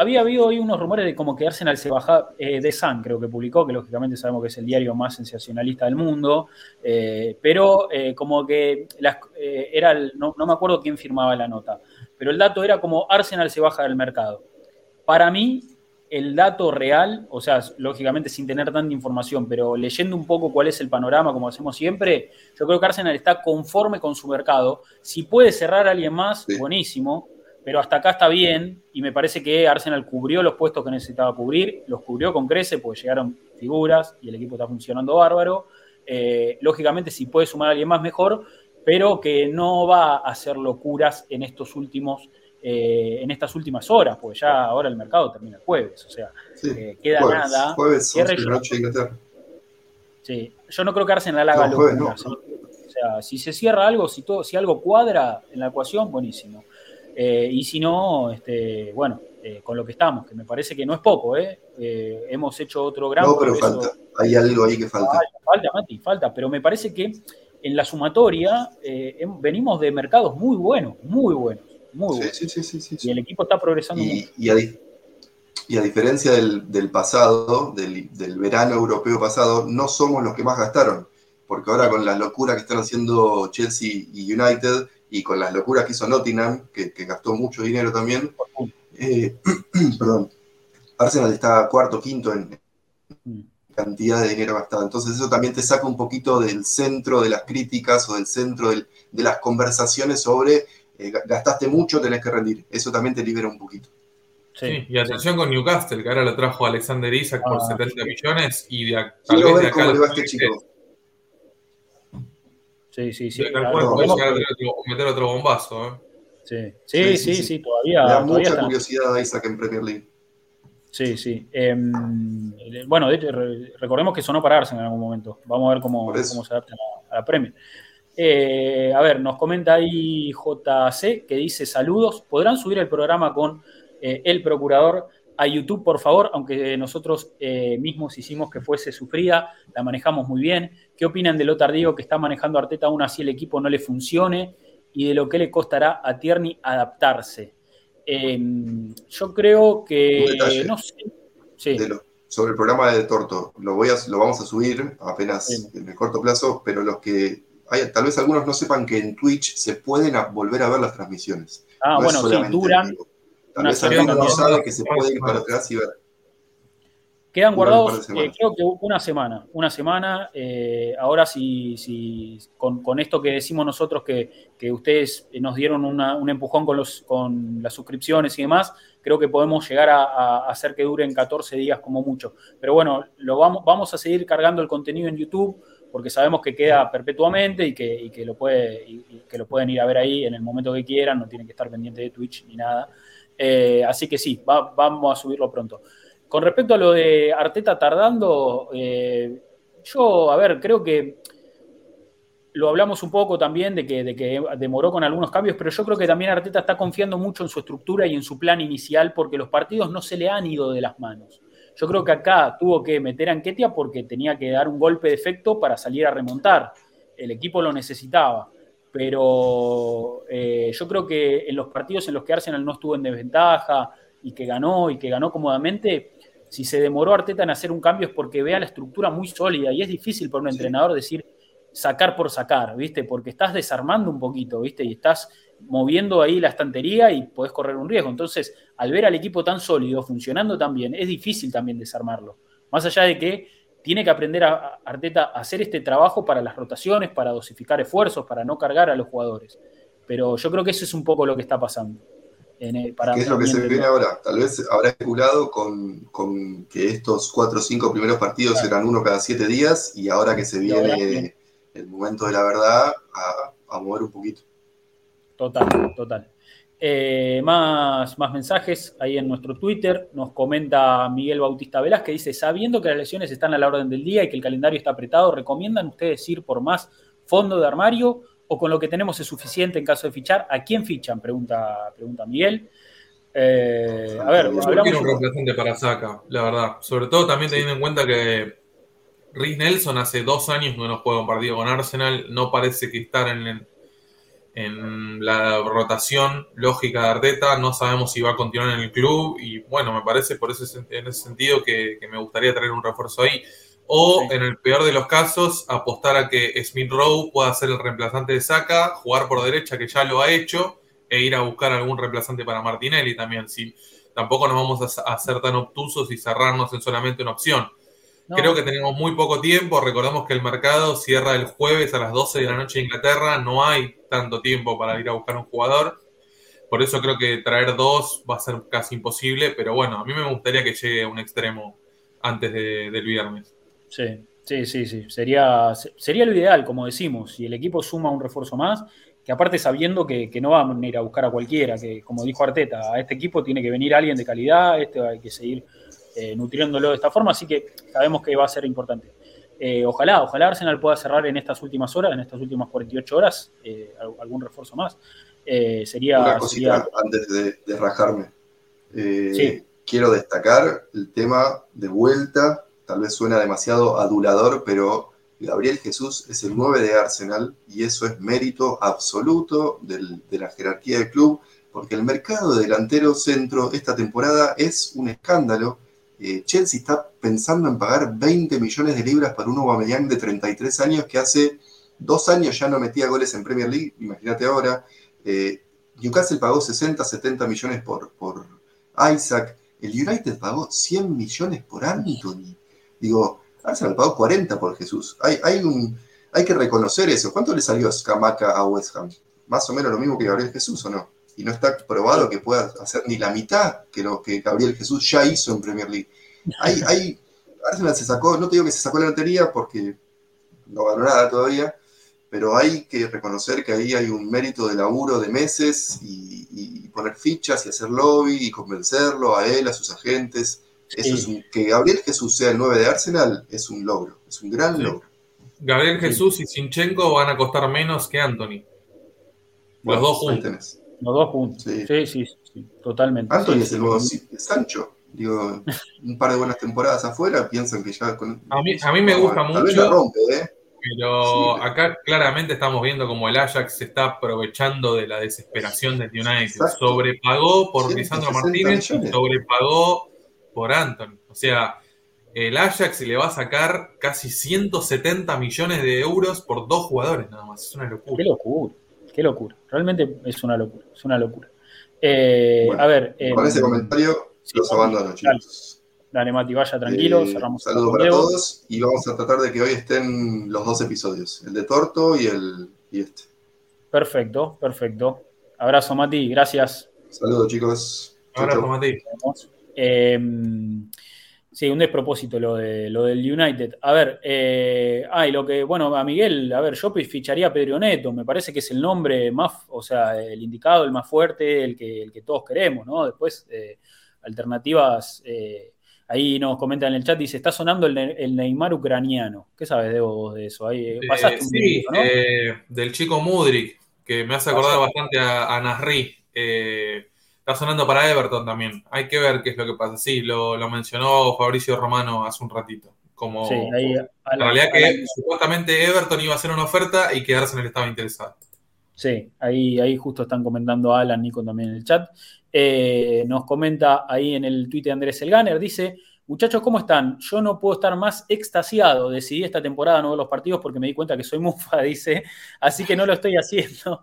había habido hoy unos rumores de como que Arsenal se baja eh, de Sun, creo que publicó, que lógicamente sabemos que es el diario más sensacionalista del mundo, eh, pero como que era no, no, me acuerdo quién firmaba la nota, pero el dato era como Arsenal se baja del mercado. Para mí, el dato real, o sea, lógicamente sin tener tanta información, pero leyendo un poco cuál es el panorama, como hacemos siempre, yo creo que Arsenal está conforme con su mercado. Si puede cerrar a alguien más, buenísimo, pero hasta acá está bien y me parece que Arsenal cubrió los puestos que necesitaba cubrir, los cubrió con crece, porque llegaron figuras y el equipo está funcionando bárbaro. Eh, lógicamente, si puede sumar a alguien más, mejor, pero que no va a hacer locuras en estos últimos eh, en estas últimas horas, pues ya ahora el mercado termina el jueves, o sea, eh, queda nada. Jueves, noche Inglaterra. Sí, yo no creo que Arsenal haga no, O sea, si se cierra algo, si, todo, si algo cuadra en la ecuación, buenísimo. Eh, y si no, este, bueno, con lo que estamos, que me parece que no es poco, ¿eh? hemos hecho otro gran. No, pero falta, hay algo ahí que falta. Falta, Mati, falta, pero me parece que en la sumatoria venimos de mercados muy buenos, muy buenos muy Sí, sí, sí, y el equipo está progresando y, mucho. Y a, diferencia del, pasado, del, verano europeo pasado, no somos los que más gastaron. Porque ahora con las locuras que están haciendo Chelsea y United y con las locuras que hizo Nottingham, que, gastó mucho dinero también, eh, (clears throat) perdón, Arsenal está cuarto, quinto en mm. cantidad de dinero gastado. Entonces eso también te saca un poquito del centro de las críticas o del centro de las conversaciones sobre eh, gastaste mucho, tenés que rendir. Eso también te libera un poquito. Sí, y atención con Newcastle, que ahora lo trajo Alexander Isaac por 70 ah, millones y de, tal vez de acá cómo le va este chico. Sí, sí, sí. Claro, meter otro bombazo. ¿eh? Sí. Sí, sí, sí, todavía. da mucha curiosidad a Isaac en Premier League. Sí, sí. Em, bueno, de hecho, recordemos que sonó para Arsenal en algún momento. Vamos a ver cómo, cómo se adapta a la Premier. Eh, a ver, nos comenta ahí JC que dice saludos. ¿Podrán subir el programa con eh, el procurador a YouTube, por favor? Aunque nosotros eh, mismos hicimos que fuese sufrida, la manejamos muy bien. ¿Qué opinan de lo tardío que está manejando Arteta aún así el equipo no le funcione? Y de lo que le costará a Tierney adaptarse. Em, yo creo que. No sé. sobre el programa de Torto, lo, voy a, lo vamos a subir apenas en el corto plazo, pero los que tal vez algunos no sepan que en Twitch se pueden volver a ver las transmisiones. Ah, bueno, sí, duran. Tal vez no saben que se puede ir para atrás y ver. Quedan guardados, eh, creo que una semana. Una semana. Eh, ahora, si, si con, esto que decimos nosotros, que, ustedes nos dieron un empujón con, los, con las suscripciones y demás, creo que podemos llegar a, hacer que duren 14 días como mucho. Pero bueno, lo vamos, vamos a seguir cargando el contenido en YouTube porque sabemos que queda perpetuamente y que, lo, puede, que lo pueden ir a ver ahí en el momento que quieran, no tienen que estar pendientes de Twitch ni nada. Eh, así que sí, vamos a subirlo pronto. Con respecto a lo de Arteta tardando, eh, yo, a ver, creo que lo hablamos un poco también de que, de que demoró con algunos cambios, pero yo creo que también Arteta está confiando mucho en su estructura y en su plan inicial porque los partidos no se le han ido de las manos. Yo creo que acá tuvo que meter a Anquetia porque tenía que dar un golpe de efecto para salir a remontar. El equipo lo necesitaba. Pero eh, yo creo que en los partidos en los que Arsenal no estuvo en desventaja y que ganó y que ganó cómodamente, si se demoró Arteta en hacer un cambio es porque vea la estructura muy sólida y es difícil para un entrenador decir sacar por sacar, ¿viste? Porque estás desarmando un poquito, ¿viste? Y estás moviendo ahí la estantería y podés correr un riesgo. Entonces, al ver al equipo tan sólido, funcionando tan bien, es difícil también desarmarlo. Más allá de que tiene que aprender a Arteta a hacer este trabajo para las rotaciones, para dosificar esfuerzos, para no cargar a los jugadores. Pero yo creo que eso es un poco lo que está pasando. ¿Qué es lo que se viene ahora? Tal vez habrá especulado con, que estos cuatro o cinco primeros partidos eran uno cada siete días y ahora que se viene el momento de la verdad, a mover un poquito. Total, total. Eh, más, más mensajes ahí en nuestro Twitter. Nos comenta Miguel Bautista Velas que dice, sabiendo que las lesiones están a la orden del día y que el calendario está apretado, ¿recomiendan ustedes ir por más fondo de armario o con lo que tenemos es suficiente en caso de fichar? ¿A quién fichan? Pregunta, pregunta Miguel. Eh, a ver, yo quiero un para Saca, la verdad. Sobre todo también teniendo en cuenta que Rhys Nelson hace dos años no nos juega un partido con Arsenal. No parece que estar en, en la rotación lógica de Arteta. No sabemos si va a continuar en el club. Y bueno, me parece por ese, en ese sentido que, me gustaría traer un refuerzo ahí. O en el peor de los casos, apostar a que Smith Rowe pueda ser el reemplazante de Saka, jugar por derecha, que ya lo ha hecho, e ir a buscar algún reemplazante para Martinelli también. Si, tampoco nos vamos a, a ser tan obtusos y cerrarnos en solamente una opción Creo que tenemos muy poco tiempo. Recordamos que el mercado cierra el jueves a las 12 de la noche en Inglaterra. No hay tanto tiempo para ir a buscar un jugador. Por eso creo que traer dos va a ser casi imposible. Pero bueno, a mí me gustaría que llegue a un extremo antes del viernes. Sí, sí, sí, sí. Sería, sería lo ideal, como decimos. Si el equipo suma un refuerzo más, que aparte sabiendo que, que no va a venir a buscar a cualquiera, que como dijo Arteta, a este equipo tiene que venir alguien de calidad, este hay que seguir eh, nutriéndolo de esta forma, así que sabemos que va a ser importante. Eh, ojalá, ojalá Arsenal pueda cerrar en estas últimas horas, en estas últimas 48 horas, eh, algún refuerzo más. sería, Una cosita antes de, rajarme. Quiero destacar el tema de vuelta, tal vez suena demasiado adulador, pero Gabriel Jesús es el 9 de Arsenal y eso es mérito absoluto de la jerarquía del club, porque el mercado de delantero centro esta temporada es un escándalo eh, Chelsea está pensando en pagar 20 millones de libras para un Aubameyang de 33 años que hace dos años ya no metía goles en Premier League, imagínate ahora. Eh, Newcastle pagó 60, 70 millones por, por Isaac. El United pagó 100 millones por Anthony. Digo, Arsenal pagó 40 por Jesús. Hay, hay, un, hay que reconocer eso. ¿Cuánto le salió Scamaca a West Ham? Más o menos lo mismo que Gabriel Jesús, ¿o no? Y no está probado que pueda hacer ni la mitad que lo que Gabriel Jesús ya hizo en Premier League. Hay, (laughs) hay, Arsenal se sacó, no te digo que se sacó la lotería porque no ganó nada todavía, pero hay que reconocer que ahí hay un mérito de laburo de meses y, poner fichas y hacer lobby y convencerlo a él, a sus agentes. Eso es que Gabriel Jesús sea el 9 de Arsenal es un logro, es un gran logro. Gabriel Jesús y Sinchenko van a costar menos que Anthony. Los dos juntos. Los dos puntos. Sí, sí, sí, totalmente. Anthony es el nuevo Sancho. Digo, un par de buenas temporadas afuera, piensan que ya con. A mí, a mí me gusta mucho. rompe, ¿eh? Pero acá claramente estamos viendo como el Ajax se está aprovechando de la desesperación del United. Sobrepagó por Lisandro Martínez y sobrepagó por Anthony. O sea, el Ajax le va a sacar casi 170 millones de euros por dos jugadores nada más. Es una locura. Qué locura. Qué locura. Realmente es una locura. Es una locura. Eh, a ver. con ese comentario los abandono, chicos. Dale, Mati, vaya tranquilo. Eh, cerramos saludos para todos y vamos a tratar de que hoy estén los dos episodios: el de Torto y el y este. Perfecto, perfecto. Abrazo, Mati. Gracias. Saludos, chicos. Abrazo, Mati. Eh, Sí, un despropósito lo, de, lo del United. A ver, eh, lo que, bueno, a Miguel, a ver, yo ficharía a Pedro Neto, me parece que es el nombre más, o sea, el indicado, el más fuerte, el que, el que todos queremos, ¿no? Después, eh, alternativas, eh, ahí nos comentan en el chat, dice, está sonando el, Neymar ucraniano. ¿Qué sabes de vos de eso? Ahí eh, pasaste un sí, ¿no? del chico Mudrik, que me hace acordar bastante a, a Nasri. Está sonando para Everton también. Hay que ver qué es lo que pasa. Sí, lo, mencionó Fabricio Romano hace un ratito. Como sí, ahí, en realidad que supuestamente Everton iba a hacer una oferta y que Arsenal estaba interesado. Sí, ahí, ahí justo están comentando Alan, Nico también en el chat. Eh, nos comenta ahí en el tweet de Andrés Elganer, dice, muchachos, ¿cómo están? Yo no puedo estar más extasiado. Decidí esta temporada no ver los partidos porque me di cuenta que soy mufa, (laughs) dice, así que no lo estoy haciendo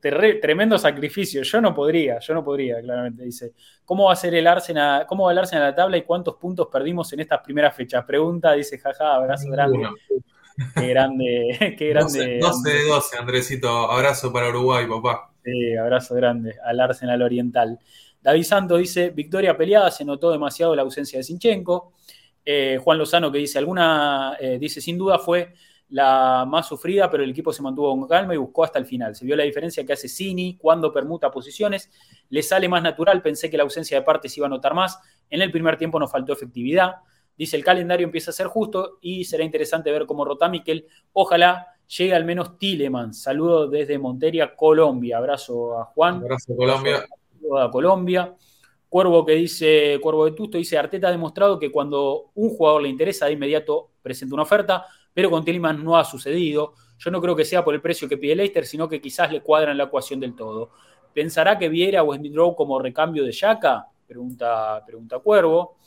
tremendo sacrificio. Yo no podría, yo no podría, claramente. Dice, ¿cómo va a ser el Arsenal, cómo va el Arsenal a la tabla y cuántos puntos perdimos en estas primeras fechas? Pregunta, dice, jaja, abrazo grande. Qué grande, qué grande. 12, de 12, Andresito. Abrazo para Uruguay, papá. Sí, abrazo grande al Arsenal Oriental. David Santos dice, victoria peleada, se notó demasiado la ausencia de Sinchenko. Eh, Juan Lozano que dice, alguna, eh, dice, sin duda fue la más sufrida, pero el equipo se mantuvo con calma y buscó hasta el final. Se vio la diferencia que hace Cini cuando permuta posiciones. Le sale más natural, pensé que la ausencia de partes iba a notar más. En el primer tiempo nos faltó efectividad. Dice, el calendario empieza a ser justo y será interesante ver cómo rota Miquel. Ojalá llegue al menos Tilemans. Saludo desde Monteria, Colombia. Abrazo a Juan. Abrazo Colombia. Abrazo a Colombia. Cuervo que dice, Cuervo de Tusto dice, Arteta ha demostrado que cuando un jugador le interesa, de inmediato presenta una oferta pero con Tillman no ha sucedido. Yo no creo que sea por el precio que pide Leicester, sino que quizás le cuadra en la ecuación del todo. ¿Pensará que viera a Westbrook como recambio de Yaka? Pregunta, pregunta Cuervo.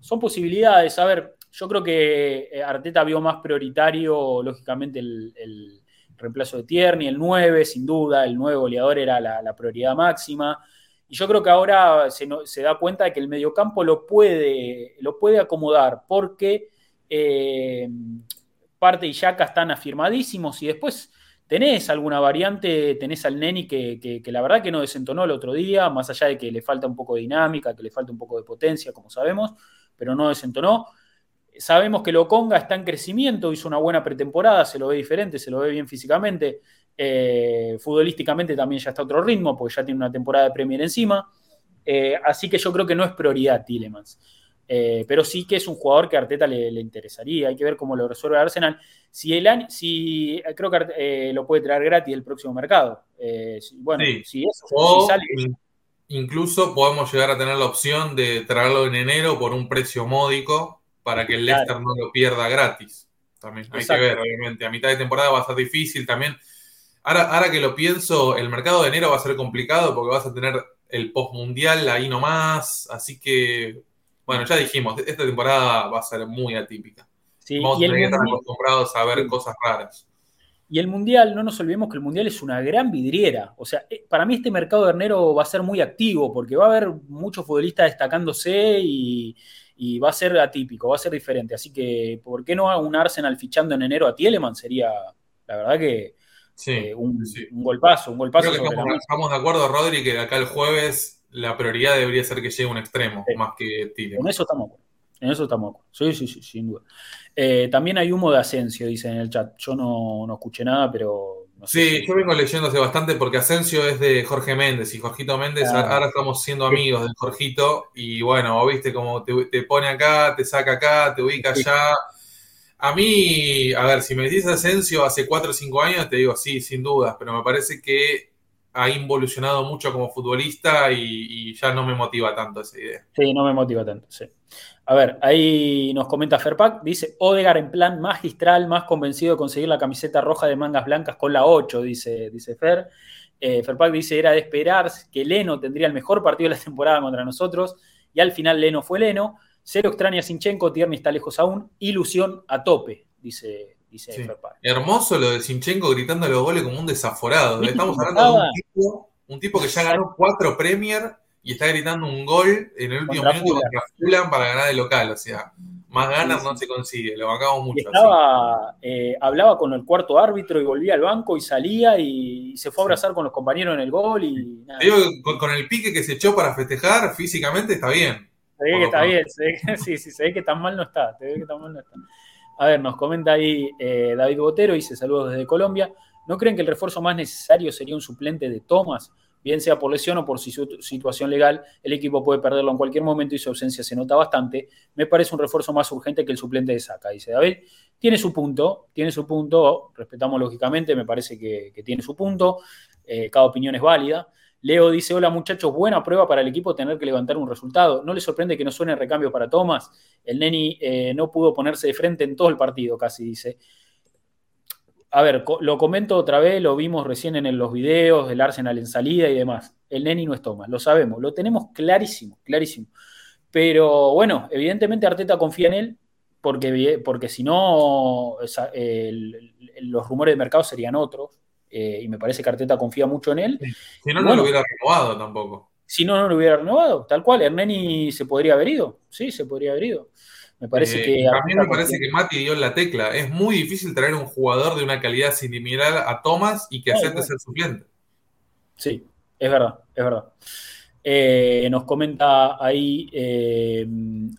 Son posibilidades. A ver, yo creo que eh, Arteta vio más prioritario, lógicamente, el, reemplazo de Tierney, el 9, sin duda, el 9 goleador era la, prioridad máxima. Y yo creo que ahora se, da cuenta de que el mediocampo lo puede, lo puede acomodar, porque eh, Parte y Yaka están afirmadísimos y después tenés alguna variante, tenés al Neni que, la verdad que no desentonó el otro día, más allá de que le falta un poco de dinámica, que le falta un poco de potencia, como sabemos, pero no desentonó. Sabemos que Loconga está en crecimiento, hizo una buena pretemporada, se lo ve diferente, se lo ve bien físicamente. Eh, futbolísticamente también ya está a otro ritmo, porque ya tiene una temporada de Premier encima. Eh, así que yo creo que no es prioridad Tillemans. Eh, pero sí que es un jugador que a Arteta le, interesaría. Hay que ver cómo lo resuelve Arsenal. Si el si eh, creo que eh, lo puede traer gratis el próximo mercado. bueno, si eso sale. Incluso podemos llegar a tener la opción de traerlo en enero por un precio módico para que el Leicester no lo pierda gratis. También hay que ver, obviamente. A mitad de temporada va a ser difícil también. Ahora, ahora que lo pienso, el mercado de enero va a ser complicado porque vas a tener el post mundial ahí nomás. Así que bueno, ya dijimos, esta temporada va a ser muy atípica. Vamos a tener que estar acostumbrados a ver cosas raras. Y el Mundial, no nos olvidemos que el Mundial es una gran vidriera. O sea, eh, para mí este mercado de enero va a ser muy activo porque va a haber muchos futbolistas destacándose y, va a ser atípico, va a ser diferente. Así que, ¿por qué no un Arsenal fichando en enero a Tieleman? Sería, la verdad que eh, un, golpazo, un golpazo. Creo que estamos, de acuerdo, Rodri, que acá el jueves la prioridad debería ser que llegue un extremo, más que tire. En eso estamos En eso estamos Sí, sí, sí, sin duda. Eh, también hay humo de Asensio, dice en el chat. Yo no, escuché nada, pero. sí, yo vengo leyéndose bastante porque Asensio es de Jorge Méndez y Jorgito Méndez, ahora estamos siendo amigos del Jorgito y bueno, viste como te, pone acá, te saca acá, te ubica allá. A mí, a ver, si me decís Asensio hace 4 o 5 años, te digo sí, sin dudas, pero me parece que ha involucionado mucho como futbolista y, ya no me motiva tanto esa idea. Sí, no me motiva tanto, sí. A ver, ahí nos comenta Ferpac, dice Odegar en plan magistral, más convencido de conseguir la camiseta roja de mangas blancas con la 8, dice, dice Fer. Eh, Ferpac dice, era de esperar que Leno tendría el mejor partido de la temporada contra nosotros, y al final Leno fue Leno. Cero extraña Sinchenko, Tierney está lejos aún, ilusión a tope, dice, Hermoso lo de Sinchenko gritando los goles como un desaforado. Estamos hablando de un tipo, que ya ganó cuatro Premier y está gritando un gol en el último minuto contra Fulham para ganar de local. O sea, más ganas no se consigue, lo bancamos mucho. Eh, hablaba con el cuarto árbitro y volvía al banco y salía y se fue a abrazar con los compañeros en el gol. y con, el pique que se echó para festejar, físicamente está bien. Se ve que está bien, (laughs) sí, sí, se ve que tan mal no está, se ve que tan mal no está. A ver, nos comenta ahí eh, David Botero, dice saludos desde Colombia. ¿No creen que el refuerzo más necesario sería un suplente de Thomas? Bien sea por lesión o por situación legal, el equipo puede perderlo en cualquier momento y su ausencia se nota bastante. Me parece un refuerzo más urgente que el suplente de Saca, dice David. Tiene su punto, tiene su punto, respetamos lógicamente, me parece que, tiene su punto, eh, cada opinión es válida. Leo dice, hola muchachos, buena prueba para el equipo tener que levantar un resultado. ¿No le sorprende que no suene recambio para Thomas? El Neni eh, no pudo ponerse de frente en todo el partido, casi dice. A ver, lo comento otra vez, lo vimos recién en los videos del Arsenal en salida y demás. El Neni no es Thomas, lo sabemos, lo tenemos clarísimo, clarísimo. Pero bueno, evidentemente Arteta confía en él, porque, porque si no, los rumores de mercado serían otros. Eh, y me parece que Arteta confía mucho en él. Si no, no lo hubiera renovado tampoco. Si no, no lo hubiera renovado, tal cual. Herneni se podría haber ido, sí, se podría haber ido. Me parece eh, que. También me parece que Mati dio la tecla. Es muy difícil traer un jugador de una calidad similar a Thomas y que acepte ser suplente. Sí, es verdad, es verdad. Eh, nos comenta ahí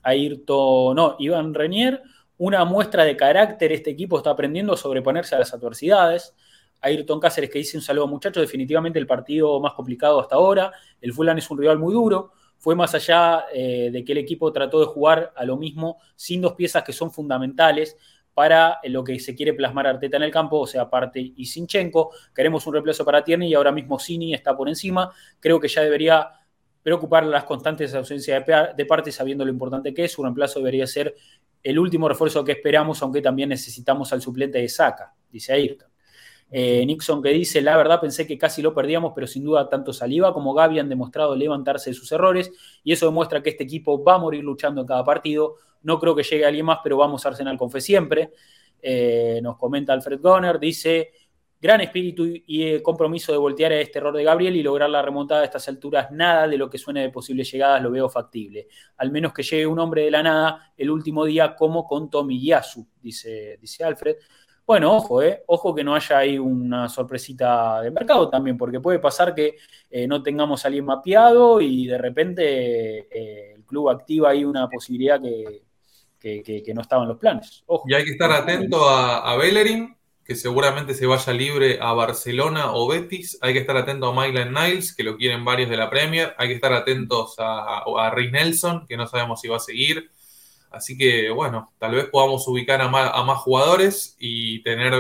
Ayrton, no, Iván Renier. una muestra de carácter, este equipo está aprendiendo a sobreponerse a las adversidades. Ayrton Cáceres que dice un saludo muchachos, definitivamente el partido más complicado hasta ahora, el Fulham es un rival muy duro, fue más allá eh, de que el equipo trató de jugar a lo mismo sin dos piezas que son fundamentales para lo que se quiere plasmar Arteta en el campo, o sea, Parte y Sinchenko. Queremos un reemplazo para Tierney y ahora mismo Cini está por encima. Creo que ya debería preocupar las constantes ausencias de parte sabiendo lo importante que es. Su reemplazo debería ser el último refuerzo que esperamos, aunque también necesitamos al suplente de Saca, dice Ayrton. Eh, Nixon que dice, la verdad pensé que casi lo perdíamos, pero sin duda tanto Saliva como Gaby han demostrado levantarse de sus errores y eso demuestra que este equipo va a morir luchando en cada partido. No creo que llegue alguien más, pero vamos a Arsenal con fe siempre. Eh, nos comenta Alfred Gunner, dice, gran espíritu y eh, compromiso de voltear a este error de Gabriel y lograr la remontada a estas alturas. Nada de lo que suene de posibles llegadas lo veo factible. Al menos que llegue un hombre de la nada el último día como con Tomiyasu, dice, dice Alfred. Bueno, ojo, eh, ojo que no haya ahí una sorpresita de mercado también, porque puede pasar que eh, no tengamos a alguien mapeado y de repente el club activa ahí una posibilidad que, que, no estaba en los planes. Y hay que estar atento a, a, Bellerin, que seguramente se vaya libre a Barcelona o Betis. Hay que estar atento a Mylan Niles, que lo quieren varios de la Premier. Hay que estar atentos a, a, Nelson, que no sabemos si va a seguir. Así que, bueno, tal vez podamos ubicar a más, jugadores y tener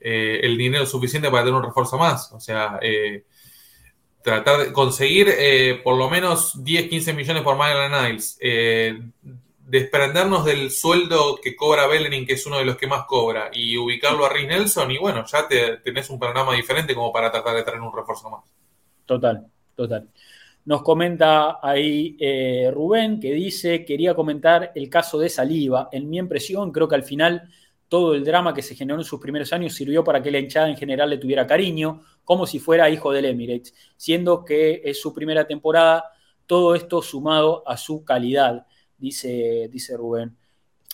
eh, el dinero suficiente para tener un refuerzo más. O sea, eh, tratar de conseguir eh, por lo menos 10, 15 millones por Mylan Niles desprendernos del sueldo que cobra Bellerin, que es uno de los que más cobra, y ubicarlo a Rick Nelson, y bueno, ya te, tenés un panorama diferente como para tratar de traer un refuerzo más. Total, total. Nos comenta ahí eh, Rubén que dice, quería comentar el caso de Saliva. En mi impresión, creo que al final todo el drama que se generó en sus primeros años sirvió para que la hinchada en general le tuviera cariño, como si fuera hijo del Emirates, siendo que es su primera temporada, todo esto sumado a su calidad dice, dice Rubén.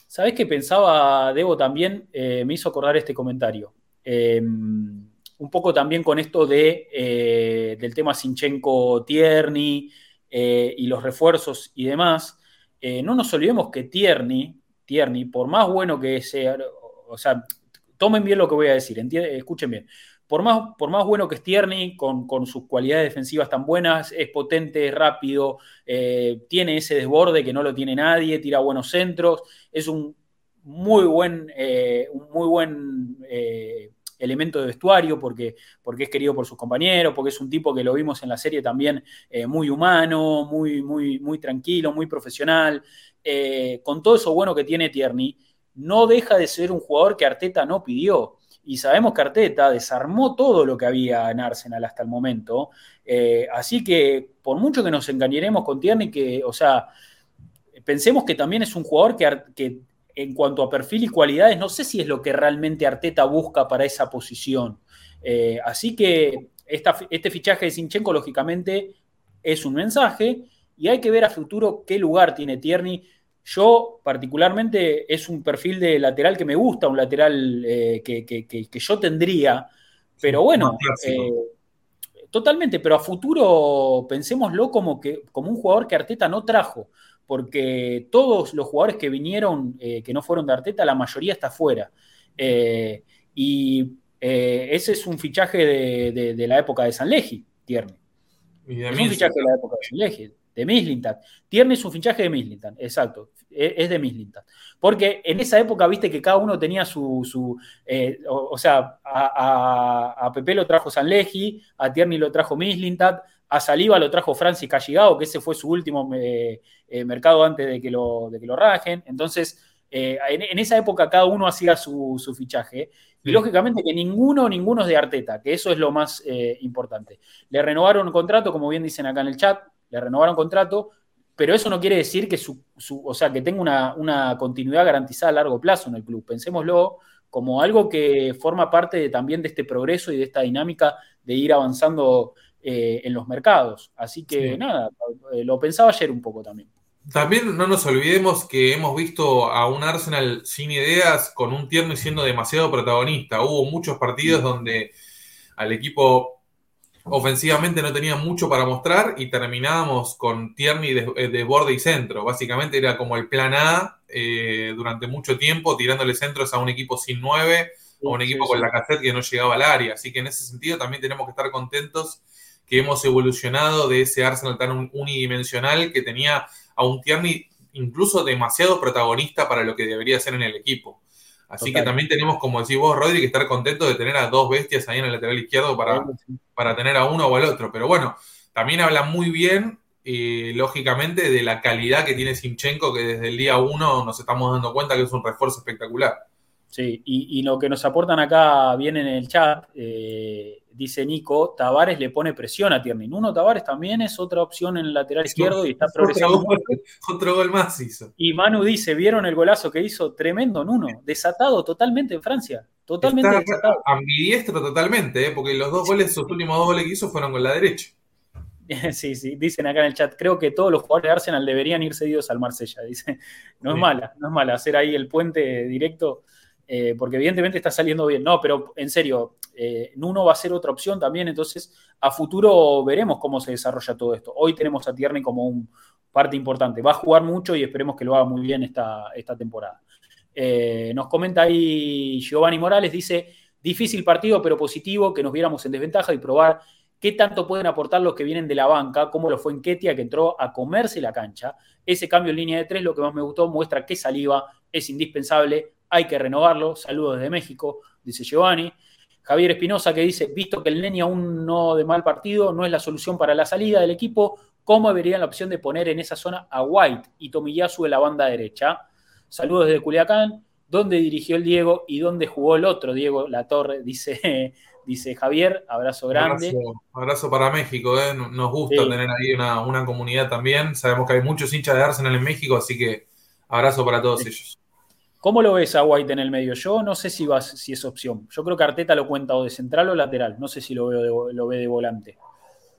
¿Sabes qué pensaba, Debo, también? Eh, me hizo acordar este comentario. Em, un poco también con esto de, eh, del tema Sinchenko-Tierney eh, y los refuerzos y demás. no nos olvidemos que Tierney, Tierney, por más bueno que sea, o sea, tomen bien lo que voy a decir, escuchen bien por más, por más bueno que es Tierney, con, sus cualidades defensivas tan buenas, es potente, es rápido, eh, tiene ese desborde que no lo tiene nadie, tira buenos centros, es un muy buen, eh, muy buen eh, elemento de vestuario porque, porque es querido por sus compañeros, porque es un tipo que lo vimos en la serie también muy humano, muy, muy, muy tranquilo, muy profesional. con todo eso bueno que tiene Tierney, no deja de ser un jugador que Arteta no pidió y sabemos que Arteta desarmó todo lo que había en Arsenal hasta el momento. Eh, así que por mucho que nos engañaremos con Tierney, que, o sea, pensemos que también es un jugador que, en cuanto a perfil y cualidades, no sé si es lo que realmente Arteta busca para esa posición. Eh, así que este fichaje de Sinchenko, lógicamente, es un mensaje y hay que ver a futuro qué lugar tiene Tierney. Yo, particularmente, es un perfil de lateral que me gusta, un lateral eh, que, yo tendría, pero bueno, eh, totalmente, pero a futuro pensémoslo como, que, como un jugador que Arteta no trajo, porque todos los jugadores que vinieron, eh, que no fueron de Arteta, la mayoría está fuera. y ese es un fichaje de, la época de San Legi, Tierney. Es un fichaje de la época de San Legi de Mislintat. Tierney es un fichaje de Mislintat, exacto, e, es de Mislintat. Porque en esa época, viste que cada uno tenía su, eh, o, sea, a, Pepe lo trajo Sanlegi, a Tierney lo trajo Mislintat, a Saliva lo trajo Francis Calligao, que ese fue su último eh, eh, mercado antes de que lo, de que lo rajen. Entonces, en, esa época cada uno hacía su, fichaje. Y lógicamente que ninguno, ninguno es de Arteta, que eso es lo más importante. Le renovaron un contrato, como bien dicen acá en el chat, le renovaron contrato, pero eso no quiere decir que, su, o sea, que tenga una, continuidad garantizada a largo plazo en el club. Pensémoslo como algo que forma parte también de este progreso y de esta dinámica de ir avanzando eh, en los mercados. Así que nada, eh, lo pensaba ayer un poco también. También no nos olvidemos que hemos visto a un Arsenal sin ideas, con un tierno y siendo demasiado protagonista. Hubo muchos partidos donde al equipo ofensivamente no tenía mucho para mostrar y terminábamos con Tierney de, borde y centro. Básicamente era como el plan A eh, durante mucho tiempo, tirándole centros a un equipo sin nueve, a un equipo con la cassette que no llegaba al área. Así que en ese sentido también tenemos que estar contentos que hemos evolucionado de ese Arsenal tan unidimensional que tenía a un Tierney incluso demasiado protagonista para lo que debería ser en el equipo. Así que también tenemos, como decís vos, Rodri, que estar contento de tener a dos bestias ahí en el lateral izquierdo para, para tener a uno o al otro. Pero bueno, también habla muy bien, eh, lógicamente, de la calidad que tiene Simchenko, que desde el día uno nos estamos dando cuenta que es un refuerzo espectacular. Sí, y, lo que nos aportan acá bien en el chat, eh, dice Nico, Tavares le pone presión a Tierney. Nuno Tavares también es otra opción en el lateral izquierdo y está progresando. Otro, gol más hizo. Y Manu dice, ¿vieron el golazo que hizo? Tremendo Nuno, desatado totalmente en Francia. Totalmente desatado. Ambidiestro totalmente, ¿eh? porque los dos goles, sus últimos dos goles que hizo fueron con la derecha. (laughs) Sí, sí, dicen acá en el chat, creo que todos los jugadores de Arsenal deberían ir cedidos al Marsella, dice. No es mala, no es mala hacer ahí el puente directo eh, porque evidentemente está saliendo bien. No, pero en serio, eh, Nuno va a ser otra opción también, entonces a futuro veremos cómo se desarrolla todo esto. Hoy tenemos a Tierney como un parte importante. Va a jugar mucho y esperemos que lo haga muy bien esta, esta temporada. Eh, nos comenta ahí Giovanni Morales, dice, difícil partido pero positivo, que nos viéramos en desventaja y probar qué tanto pueden aportar los que vienen de la banca, como lo fue en Ketia, que entró a comerse la cancha. Ese cambio en línea de tres, lo que más me gustó, muestra que saliva es indispensable hay que renovarlo. Saludos desde México, dice Giovanni. Javier Espinosa que dice, visto que el Neni aún no de mal partido, no es la solución para la salida del equipo, ¿cómo verían la opción de poner en esa zona a White y Tomiyasu en la banda derecha? Saludos desde Culiacán. ¿Dónde dirigió el Diego y dónde jugó el otro Diego La Torre? (laughs) Dice, dice Javier. Abrazo grande. Abrazo, para México. ¿eh? Nos gusta tener ahí una, una, comunidad también. Sabemos que hay muchos hinchas de Arsenal en México, así que abrazo para todos ellos. ¿Cómo lo ves a White en el medio? Yo no sé si, va, si es opción. Yo creo que Arteta lo cuenta o de central o lateral. No sé si lo, veo lo ve de volante.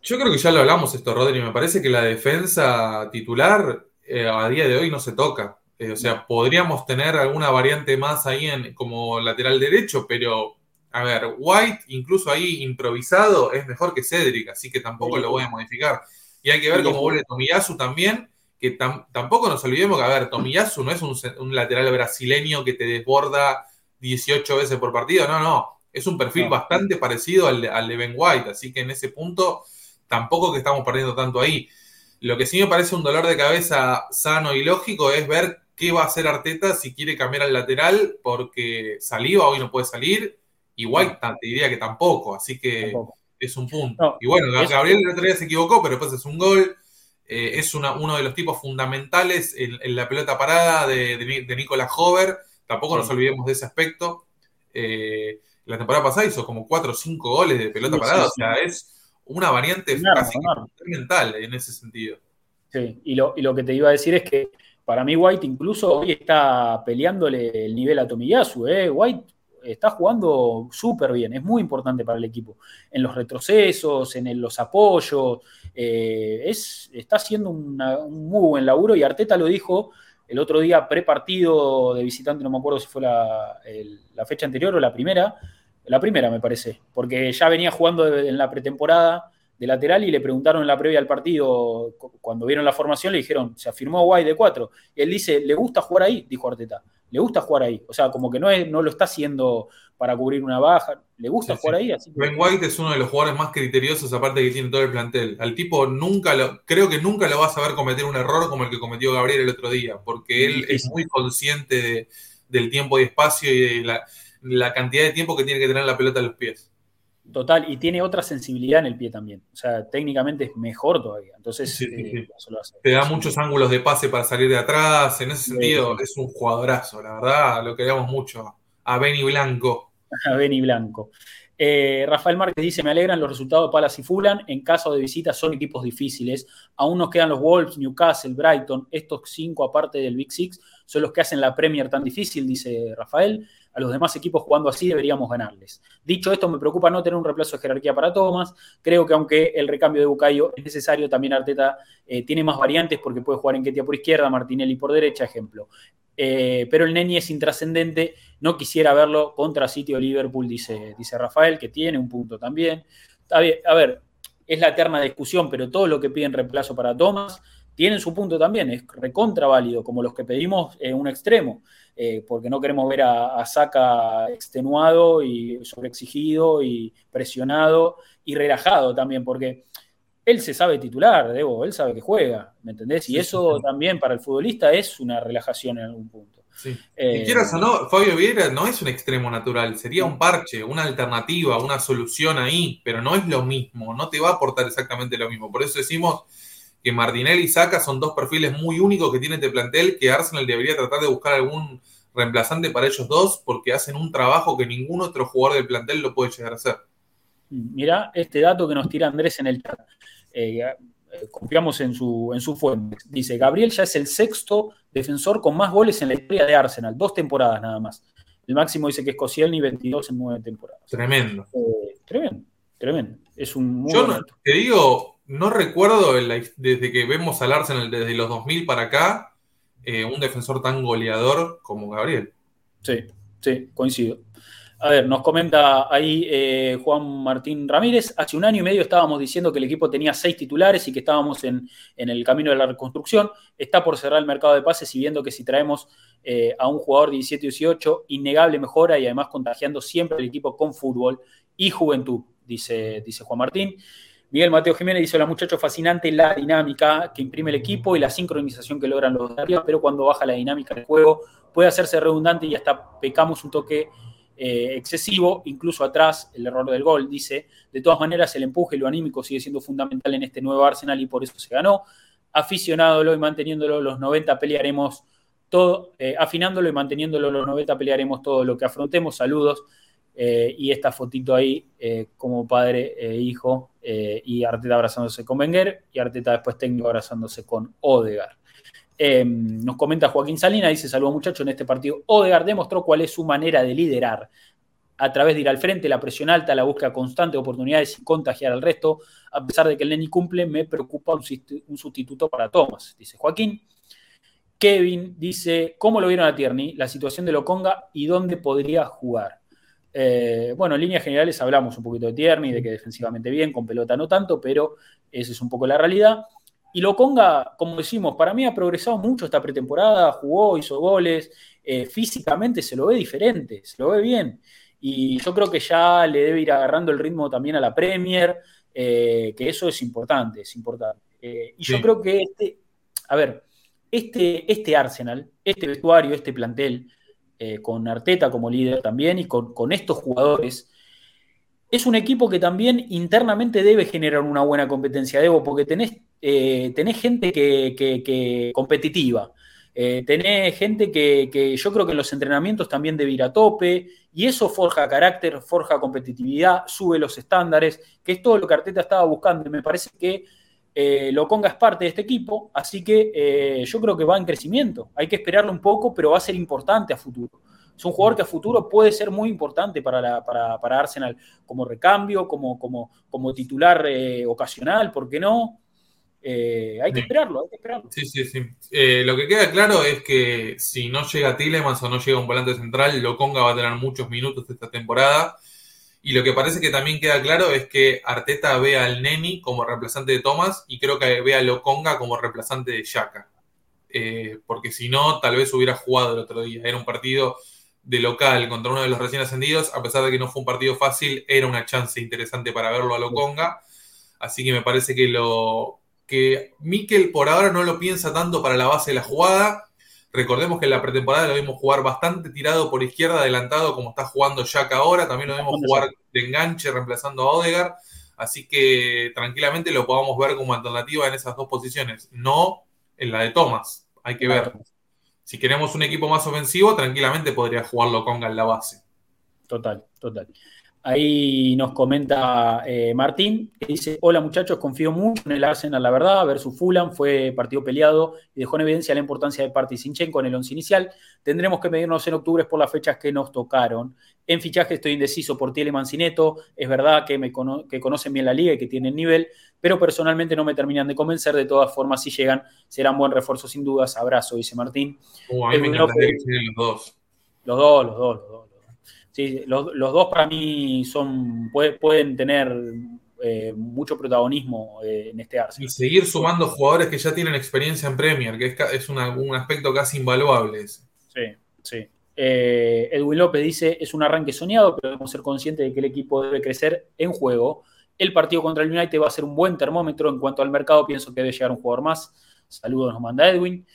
Yo creo que ya lo hablamos esto, Rodri. Me parece que la defensa titular eh, a día de hoy no se toca. Eh, o sea, podríamos tener alguna variante más ahí en, como lateral derecho, pero a ver, White, incluso ahí improvisado, es mejor que Cedric, así que tampoco lo voy a modificar. Y hay que ver cómo vuelve Tomiyasu también que tampoco nos olvidemos que, a ver, Tomiyasu no es un, lateral brasileño que te desborda 18 veces por partido, no, no, es un perfil bastante parecido al, al, de Ben White, así que en ese punto tampoco que estamos perdiendo tanto ahí. Lo que sí me parece un dolor de cabeza sano y lógico es ver qué va a hacer Arteta si quiere cambiar al lateral, porque Saliva hoy no puede salir, y White te diría que tampoco, así que es un punto. y bueno, Gabriel el otro día se equivocó, pero después es un gol. Eh, es uno de los tipos fundamentales en, la pelota parada de, de, Nicolas Hover. Tampoco nos olvidemos de ese aspecto. Eh, la temporada pasada hizo como 4 o 5 goles de pelota parada. o sea, es una variante casi fundamental en ese sentido. Sí, y lo, y lo que te iba a decir es que para mí White incluso hoy está peleándole el nivel a Tomiyasu. ¿eh? White está jugando súper bien, es muy importante para el equipo. En los retrocesos, en los apoyos, eh, es, está haciendo un muy buen laburo y Arteta lo dijo el otro día pre-partido de visitante, no me acuerdo si fue la, fecha anterior o la primera, la primera me parece, porque ya venía jugando en la pretemporada de lateral y le preguntaron en la previa al partido, cuando vieron la formación, le dijeron, se afirmó Guay de 4. Y él dice, ¿le gusta jugar ahí? Dijo Arteta le gusta jugar ahí. O sea, como que no, es, no lo está haciendo para cubrir una baja, le gusta jugar ahí. Así Ben White es uno de los jugadores más criteriosos, aparte que tiene todo el plantel. Al tipo nunca lo, creo que nunca lo vas a ver cometer un error como el que cometió Gabriel el otro día, porque él es muy consciente del tiempo y espacio y de la, la cantidad de tiempo que tiene que tener la pelota en los pies. Total, y tiene otra sensibilidad en el pie también. O sea, técnicamente es mejor todavía. Entonces, eh, te da muchos ángulos de pase para salir de atrás. En ese sentido, es un jugadorazo, la verdad. Lo queremos mucho. A Benny Blanco. (laughs) A Benny Blanco. Eh, Rafael Márquez dice: Me alegran los resultados de Palace y Fulham. En caso de visita son equipos difíciles. Aún nos quedan los Wolves, Newcastle, Brighton. Estos cinco, aparte del Big Six, son los que hacen la Premier tan difícil, dice Rafael a los demás equipos jugando así deberíamos ganarles. Dicho esto, me preocupa no tener un reemplazo de jerarquía para Thomas. Creo que aunque el recambio de Bucayo es necesario, también Arteta eh, tiene más variantes porque puede jugar en Ketia por izquierda, Martinelli por derecha, ejemplo. Eh, pero el Neni es intrascendente, no quisiera verlo contra City o Liverpool, dice, dice Rafael, que tiene un punto también. A ver, es la eterna discusión, pero todo lo que piden reemplazo para Thomas tienen su punto también, es recontra válido, como los que pedimos en un extremo, eh, porque no queremos ver a, a Saka extenuado y sobreexigido y presionado y relajado también, porque él se sabe titular, Debo, él sabe que juega, ¿me entendés? Y eso también para el futbolista es una relajación en algún punto. Sí. Eh, quieras o no, Fabio Vieira no es un extremo natural, sería un parche, una alternativa, una solución ahí, pero no es lo mismo, no te va a aportar exactamente lo mismo. Por eso decimos que Martinelli y Saca son dos perfiles muy únicos que tiene este plantel, que Arsenal debería tratar de buscar algún reemplazante para ellos dos, porque hacen un trabajo que ningún otro jugador del plantel lo puede llegar a hacer. Mira este dato que nos tira Andrés en el chat. Eh, confiamos en su, en su fuente. Dice, Gabriel ya es el sexto defensor con más goles en la historia de Arsenal, dos temporadas nada más. El máximo dice que es Koscielny, 22 en nueve temporadas. Tremendo. Eh, tremendo, tremendo. Es un muy Yo te digo, no recuerdo desde que vemos al Arsenal desde los 2000 para acá eh, un defensor tan goleador como Gabriel. Sí, sí, coincido. A ver, nos comenta ahí eh, Juan Martín Ramírez. Hace un año y medio estábamos diciendo que el equipo tenía seis titulares y que estábamos en, el camino de la reconstrucción. Está por cerrar el mercado de pases y viendo que si traemos eh, a un jugador de 17-18, innegable mejora y además contagiando siempre el equipo con fútbol y juventud, dice, dice Juan Martín. Miguel Mateo Jiménez dice, hola muchachos, fascinante la dinámica que imprime el equipo y la sincronización que logran los de arriba, pero cuando baja la dinámica del juego puede hacerse redundante y hasta pecamos un toque eh, excesivo, incluso atrás, el error del gol, dice, de todas maneras el empuje y lo anímico sigue siendo fundamental en este nuevo Arsenal y por eso se ganó. Aficionándolo y manteniéndolo los 90 pelearemos todo, eh, afinándolo y manteniéndolo los 90 pelearemos todo lo que afrontemos. Saludos. Eh, y esta fotito ahí eh, como padre e hijo eh, y Arteta abrazándose con Wenger y Arteta después técnico abrazándose con Odegar. Em, nos comenta Joaquín Salina, dice, saludos muchachos, en este partido Odegar demostró cuál es su manera de liderar a través de ir al frente, la presión alta, la búsqueda constante de oportunidades y contagiar al resto. A pesar de que el Neni cumple, me preocupa un sustituto para Thomas, dice Joaquín. Kevin dice, ¿cómo lo vieron a Tierney? La situación de Loconga y dónde podría jugar. Eh, bueno, en líneas generales hablamos un poquito de Tierney, de que defensivamente bien, con pelota no tanto, pero esa es un poco la realidad. Y Loconga, como decimos, para mí ha progresado mucho esta pretemporada, jugó, hizo goles, eh, físicamente se lo ve diferente, se lo ve bien. Y yo creo que ya le debe ir agarrando el ritmo también a la Premier, eh, que eso es importante, es importante. y yo creo que este, a ver, este, este Arsenal, este vestuario, este plantel, eh, con Arteta como líder también y con, estos jugadores, es un equipo que también internamente debe generar una buena competencia, Debo, porque tenés, eh, tenés gente que, competitiva. Eh, tenés gente que, yo creo que en los entrenamientos también debe ir a tope y eso forja carácter, forja competitividad, sube los estándares, que es todo lo que Arteta estaba buscando y me parece que eh, Loconga es parte de este equipo, así que eh, yo creo que va en crecimiento. Hay que esperarlo un poco, pero va a ser importante a futuro. Es un jugador que a futuro puede ser muy importante para, para, Arsenal como recambio, como, como, como titular eh, ocasional, ¿por qué no? hay que esperarlo, hay que esperarlo. Sí, sí, sí. lo que queda claro es que si no llega Tillemans o no llega un volante central, Loconga va a tener muchos minutos esta temporada y lo que parece que también queda claro es que Arteta ve al Neni como reemplazante de Thomas y creo que ve a Lokonga como reemplazante de Shaka. Eh, porque si no, tal vez hubiera jugado el otro día. Era un partido de local contra uno de los recién ascendidos. A pesar de que no fue un partido fácil, era una chance interesante para verlo a Lokonga. Así que me parece que lo que Mikel por ahora no lo piensa tanto para la base de la jugada Recordemos que en la pretemporada lo vimos jugar bastante tirado por izquierda, adelantado, como está jugando Jack ahora. También lo vimos jugar de enganche, reemplazando a Odegar. Así que tranquilamente lo podamos ver como alternativa en esas dos posiciones, no en la de Thomas. Hay que ver. Si queremos un equipo más ofensivo, tranquilamente podría jugarlo Conga en la base. Total, total. Ahí nos comenta eh, Martín, que dice, hola muchachos, confío mucho en el Arsenal, la verdad, versus Fulham, fue partido peleado y dejó en evidencia la importancia de Party Sinchenko en el once inicial. Tendremos que medirnos en octubre por las fechas que nos tocaron. En fichaje estoy indeciso por Tiele Mancineto, es verdad que, me que conocen bien la liga y que tienen nivel, pero personalmente no me terminan de convencer, de todas formas, si llegan, serán buen refuerzo sin dudas. Abrazo, dice Martín. Uh, me los dos. Los dos, los dos, los dos. Sí, los, dos para mí son, pueden tener eh, mucho protagonismo eh, en este Arsenal. Y seguir sumando jugadores que ya tienen experiencia en Premier, que es, un, aspecto casi invaluable. Sí, sí. Edwin López dice, es un arranque soñado, pero debemos ser conscientes de que el equipo debe crecer en juego. El partido contra el United va a ser un buen termómetro. En cuanto al mercado, pienso que debe llegar un jugador más. Saludos, nos manda Edwin.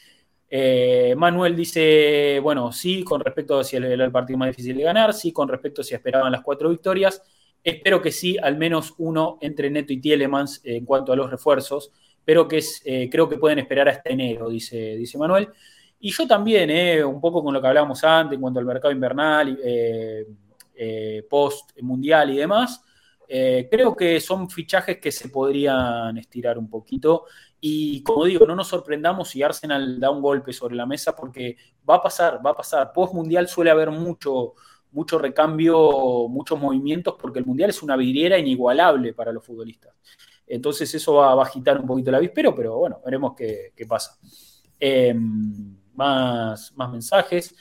Eh, Manuel dice, bueno, sí, con respecto a si era el partido más difícil de ganar, sí, con respecto a si esperaban las cuatro victorias. Espero que sí, al menos uno entre Neto y Tielemans en cuanto a los refuerzos, pero que es, eh, creo que pueden esperar hasta enero, dice, dice Manuel. Y yo también, eh, un poco con lo que hablábamos antes en cuanto al mercado invernal, post mundial y demás. creo que son fichajes que se podrían estirar un poquito y como digo, no nos sorprendamos si Arsenal da un golpe sobre la mesa porque va a pasar, va a pasar. Post mundial suele haber mucho, mucho recambio, muchos movimientos porque el mundial es una vidriera inigualable para los futbolistas. Entonces eso va, a agitar un poquito la avispero, pero bueno, veremos qué, pasa. Em, más, más mensajes.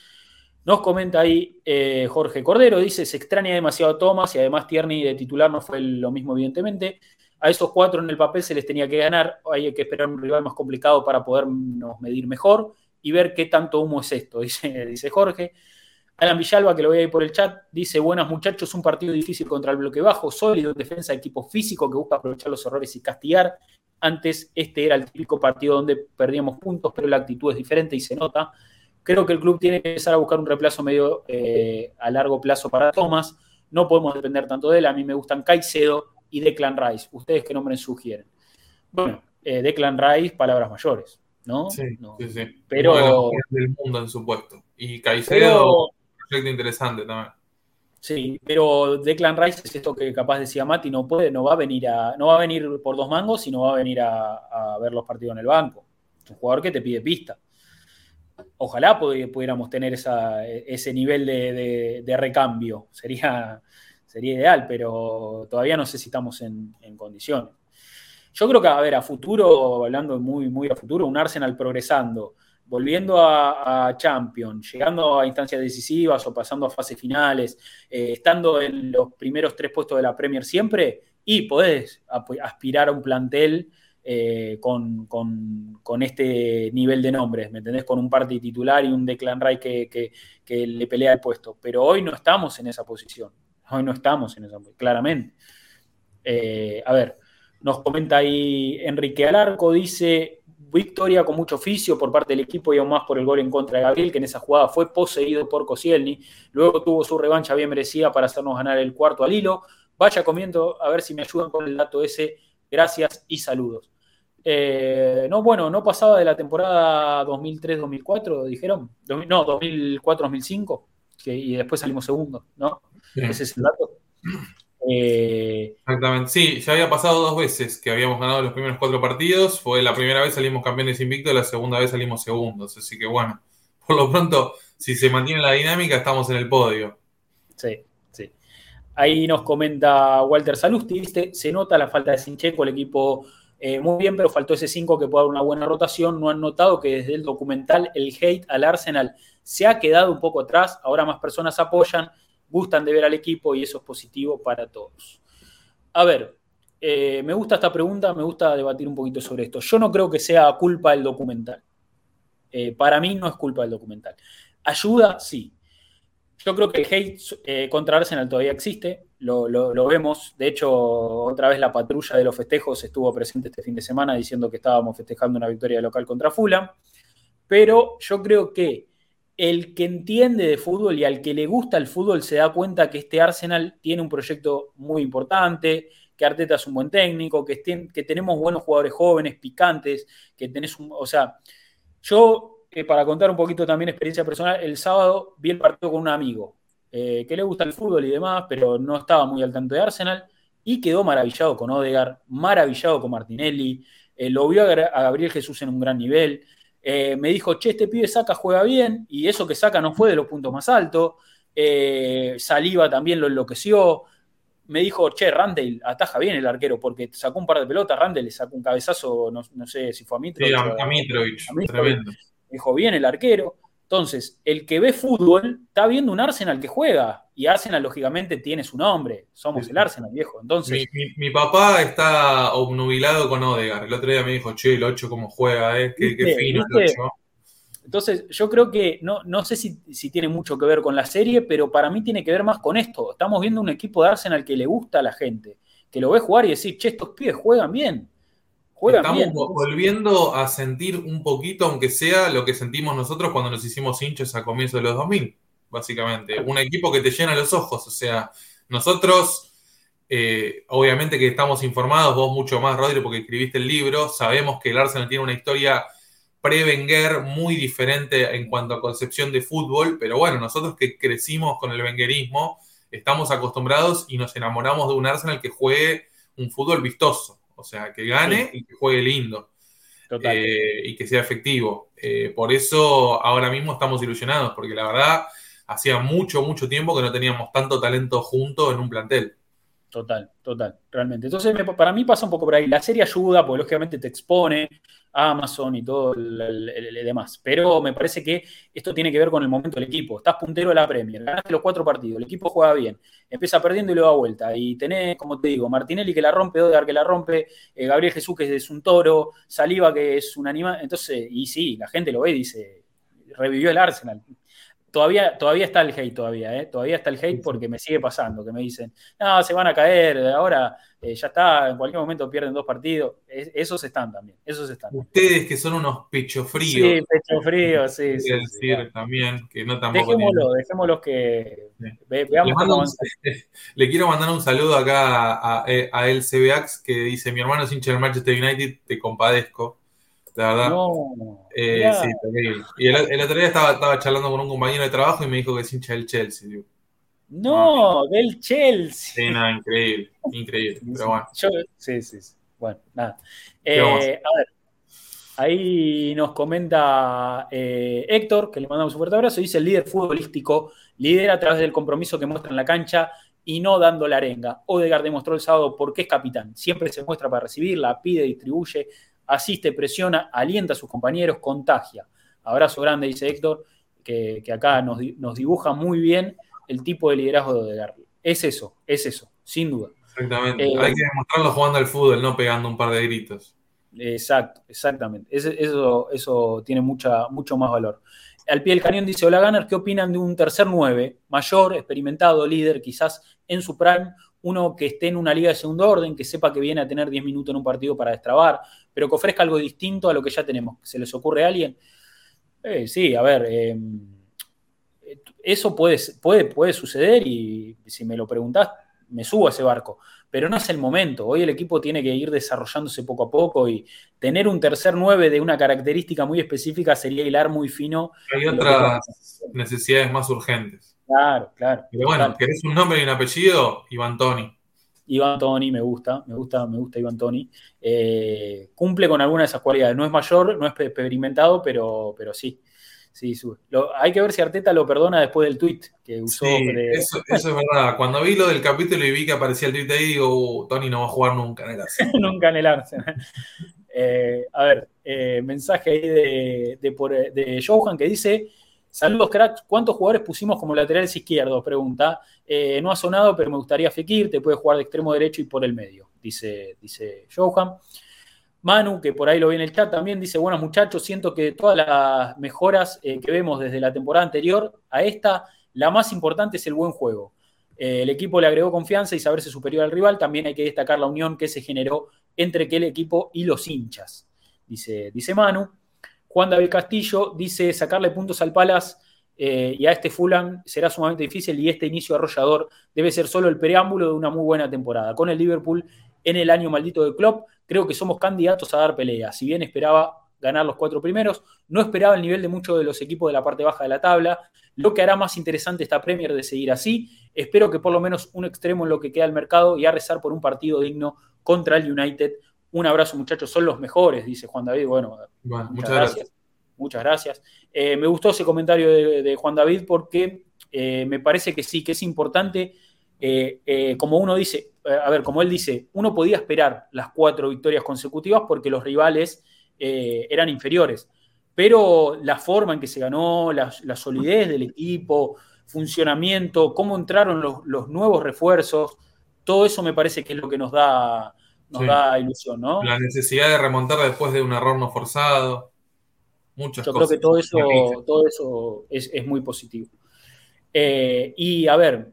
Nos comenta ahí eh, Jorge Cordero, dice, se extraña demasiado Thomas y además Tierney de titular no fue lo mismo evidentemente. A esos cuatro en el papel se les tenía que ganar, hay que esperar un rival más complicado para podernos medir mejor y ver qué tanto humo es esto, (laughs) dice, Jorge. Alan Villalba, que lo voy a ir por el chat, dice, buenas muchachos, un partido difícil contra el bloque bajo, sólido en defensa, equipo físico que busca aprovechar los errores y castigar. Antes este era el típico partido donde perdíamos puntos, pero la actitud es diferente y se nota. Creo que el club tiene que empezar a buscar un reemplazo medio eh, a largo plazo para Thomas. No podemos depender tanto de él. A mí me gustan Caicedo, y Declan Rice. ¿Ustedes qué nombre sugieren? Bueno, eh, Declan Rice, palabras mayores, ¿no? Sí, sí, sí. Pero. del mundo en su puesto. Y Caicedo, un proyecto interesante también. Sí, pero Declan Rice es esto que capaz decía Mati, no puede, no va a venir a, no va a venir por dos mangos, sino va a venir a, ver los partidos en el banco. Es un jugador que te pide pista. Ojalá pudiéramos tener ese nivel de recambio. Sería, sería ideal, pero todavía no sé si estamos en, condiciones. Yo creo que, a ver, a futuro, hablando muy, muy a futuro, un Arsenal progresando, volviendo a, Champions, llegando a instancias decisivas o pasando a fases finales, eh, estando en los primeros tres puestos de la Premier siempre, y podés aspirar a un plantel eh, con, este nivel de nombres, ¿me entendés? Con un party titular y un Declan Rice que, que le pelea el puesto. Pero hoy no estamos en esa posición. Hoy no estamos en esa, claramente. Eh, a ver, nos comenta ahí Enrique Alarco, dice, victoria con mucho oficio por parte del equipo y aún más por el gol en contra de Gabriel, que en esa jugada fue poseído por Koscielny. Luego tuvo su revancha bien merecida para hacernos ganar el cuarto al hilo. Vaya comiendo, a ver si me ayudan con el dato ese. Gracias y saludos. Eh, no, bueno, no pasaba de la temporada 2003-2004, dijeron. No, 2004-2005, y después salimos segundo, ¿no? Ese es el dato. Eh, Exactamente, sí, ya había pasado dos veces que habíamos ganado los primeros cuatro partidos. Fue la primera vez salimos campeones invictos, la segunda vez salimos segundos. Así que bueno, por lo pronto, si se mantiene la dinámica, estamos en el podio. Sí, sí. Ahí nos comenta Walter Salusti, ¿viste? Se nota la falta de Sincheco, el equipo eh, muy bien, pero faltó ese 5 que puede dar una buena rotación. No han notado que desde el documental el hate al Arsenal se ha quedado un poco atrás. Ahora más personas apoyan gustan de ver al equipo y eso es positivo para todos. A ver, eh, me gusta esta pregunta, me gusta debatir un poquito sobre esto. Yo no creo que sea culpa del documental. Eh, para mí no es culpa del documental. ¿Ayuda? Sí. Yo creo que el hate eh, contra Arsenal todavía existe, lo, lo, vemos. De hecho, otra vez la patrulla de los festejos estuvo presente este fin de semana diciendo que estábamos festejando una victoria local contra Fulham. Pero yo creo que el que entiende de fútbol y al que le gusta el fútbol se da cuenta que este Arsenal tiene un proyecto muy importante, que Arteta es un buen técnico, que, que tenemos buenos jugadores jóvenes, picantes, que tenés un... O sea, yo, eh, para contar un poquito también experiencia personal, el sábado vi el partido con un amigo, eh, que le gusta el fútbol y demás, pero no estaba muy al tanto de Arsenal, y quedó maravillado con Odegar, maravillado con Martinelli, eh, lo vio a Gabriel Jesús en un gran nivel, eh, me dijo, che, este pibe saca, juega bien, y eso que saca no fue de los puntos más altos. Eh, Saliva también lo enloqueció. Me dijo, che, Randall ataja bien el arquero, porque sacó un par de pelotas, Randall le sacó un cabezazo, no, sé si fue a Mitrovic. Sí, a, Mitrovic, tremendo. Me dijo, bien el arquero. Entonces, el que ve fútbol está viendo un Arsenal que juega. Y Arsenal, lógicamente, tiene su nombre. Somos el Arsenal, viejo. Entonces. Mi, papá está obnubilado con Odegar. El otro día me dijo, che, el 8 cómo juega, ¿eh? Qué, fino el 8. Entonces, yo creo que no, no sé si, si, tiene mucho que ver con la serie, pero para mí tiene que ver más con esto. Estamos viendo un equipo de Arsenal que le gusta a la gente, que lo ve jugar y decir, che, estos pibes juegan bien. Estamos volviendo a sentir un poquito, aunque sea lo que sentimos nosotros cuando nos hicimos hinchas a comienzos de los 2000, básicamente. Un equipo que te llena los ojos. O sea, nosotros, eh, obviamente que estamos informados, vos mucho más, Rodri, porque escribiste el libro, sabemos que el Arsenal tiene una historia pre-Wenger muy diferente en cuanto a concepción de fútbol, pero bueno, nosotros que crecimos con el Wengerismo, estamos acostumbrados y nos enamoramos de un Arsenal que juegue un fútbol vistoso. O sea, que gane y que juegue lindo. Eh, y que sea efectivo. Eh, por eso ahora mismo estamos ilusionados, porque la verdad hacía mucho, mucho tiempo que no teníamos tanto talento junto en un plantel. Total, total, realmente. Entonces, para mí pasa un poco por ahí. La serie ayuda, porque lógicamente te expone a Amazon y todo el, demás. Pero me parece que esto tiene que ver con el momento del equipo. Estás puntero de la Premier, ganaste los cuatro partidos, el equipo juega bien, empieza perdiendo y le da vuelta. Y tenés, como te digo, Martinelli que la rompe, Odegar que la rompe, eh, Gabriel Jesús que es un toro, Saliva que es un animal. Entonces, y sí, la gente lo ve y dice, revivió el Arsenal todavía, todavía está el hate, todavía, ¿eh? Todavía está el hate porque me sigue pasando, que me dicen, no, se van a caer, ahora eh, ya está, en cualquier momento pierden dos partidos. esos están también, esos están. Ustedes que son unos pecho fríos. Sí, pecho frío, sí. sí, decir también que no tampoco. Dejémoslo, dejémoslo que veamos cómo (laughs) Le quiero mandar un saludo acá a, a, a El que dice: Mi hermano es hincha del Manchester United, te compadezco. La verdad. No, eh, sí, terrible. Y el, otro día estaba, estaba, charlando con un compañero de trabajo y me dijo que es hincha del Chelsea. No, del Chelsea. Sí, nada, increíble, increíble. Pero bueno. sí, sí, sí. Bueno, nada. Eh, a ver, ahí nos comenta eh, Héctor, que le mandamos un fuerte abrazo, dice el líder futbolístico lidera a través del compromiso que muestra en la cancha y no dando la arenga. Odegaard demostró el sábado por qué es capitán. Siempre se muestra para recibirla, pide, distribuye, asiste, presiona, alienta a sus compañeros, contagia. Abrazo grande, dice Héctor, que, acá nos, dibuja muy bien el tipo de liderazgo de Odegaard. Es eso, es eso, sin duda. Exactamente. Eh, Hay que demostrarlo jugando al fútbol, no pegando un par de gritos. Exacto, exactamente. eso, eso tiene mucha, mucho más valor. Al pie del cañón dice, hola Gunner, ¿qué opinan de un tercer 9? Mayor, experimentado, líder, quizás en su prime, uno que esté en una liga de segundo orden, que sepa que viene a tener 10 minutos en un partido para destrabar, pero que ofrezca algo distinto a lo que ya tenemos. ¿Se les ocurre a alguien? Eh, sí, a ver, eh, eso puede, puede, puede suceder y si me lo preguntás, me subo a ese barco. Pero no es el momento. Hoy el equipo tiene que ir desarrollándose poco a poco y tener un tercer 9 de una característica muy específica sería hilar muy fino. Hay otras necesidades más urgentes. Claro, claro. Pero bueno, ¿querés un nombre y un apellido? Iván Toni. Iván Toni me gusta, me gusta, me gusta Iván Toni. Eh, cumple con alguna de esas cualidades. No es mayor, no es experimentado, pero, pero sí. Sí, hay que ver si Arteta lo perdona después del tweet que usó. eso, es verdad. Cuando vi lo del capítulo y vi que aparecía el tweet ahí, digo, uh, Tony no va a jugar nunca en el Arsenal. (laughs) nunca en el Arsenal. Eh, a ver, eh, mensaje ahí de, de, de Johan que dice: Saludos, cracks. ¿Cuántos jugadores pusimos como laterales izquierdos? Pregunta. Eh, no ha sonado, pero me gustaría Fekir. Te puede jugar de extremo derecho y por el medio, dice, dice Johan. Manu, que por ahí lo vi en el chat también, dice, bueno muchachos, siento que todas las mejoras eh, que vemos desde la temporada anterior a esta, la más importante es el buen juego. Eh, el equipo le agregó confianza y saberse superior al rival. También hay que destacar la unión que se generó entre aquel equipo y los hinchas, dice, dice Manu. Juan David Castillo dice, sacarle puntos al Palas eh, y a este Fulham será sumamente difícil y este inicio arrollador debe ser solo el preámbulo de una muy buena temporada. Con el Liverpool en el año maldito de Klopp, creo que somos candidatos a dar pelea. Si bien esperaba ganar los cuatro primeros, no esperaba el nivel de muchos de los equipos de la parte baja de la tabla, lo que hará más interesante esta Premier de seguir así. Espero que por lo menos un extremo en lo que queda del mercado y a rezar por un partido digno contra el United. Un abrazo muchachos, son los mejores, dice Juan David. Bueno, muchas, gracias. Muchas gracias. Eh, me gustó ese comentario de, Juan David porque eh, me parece que sí, que es importante, eh, como uno dice, a ver, como él dice, uno podía esperar las cuatro victorias consecutivas porque los rivales eran inferiores. pero la forma en que se ganó, la, solidez del equipo, funcionamiento, cómo entraron los, nuevos refuerzos, todo eso me parece que es lo que nos da, nos da ilusión, ¿no? La necesidad de remontar después de un error no forzado. Muchas Yo creo que todo eso, todo eso es, muy positivo. Eh, y a ver,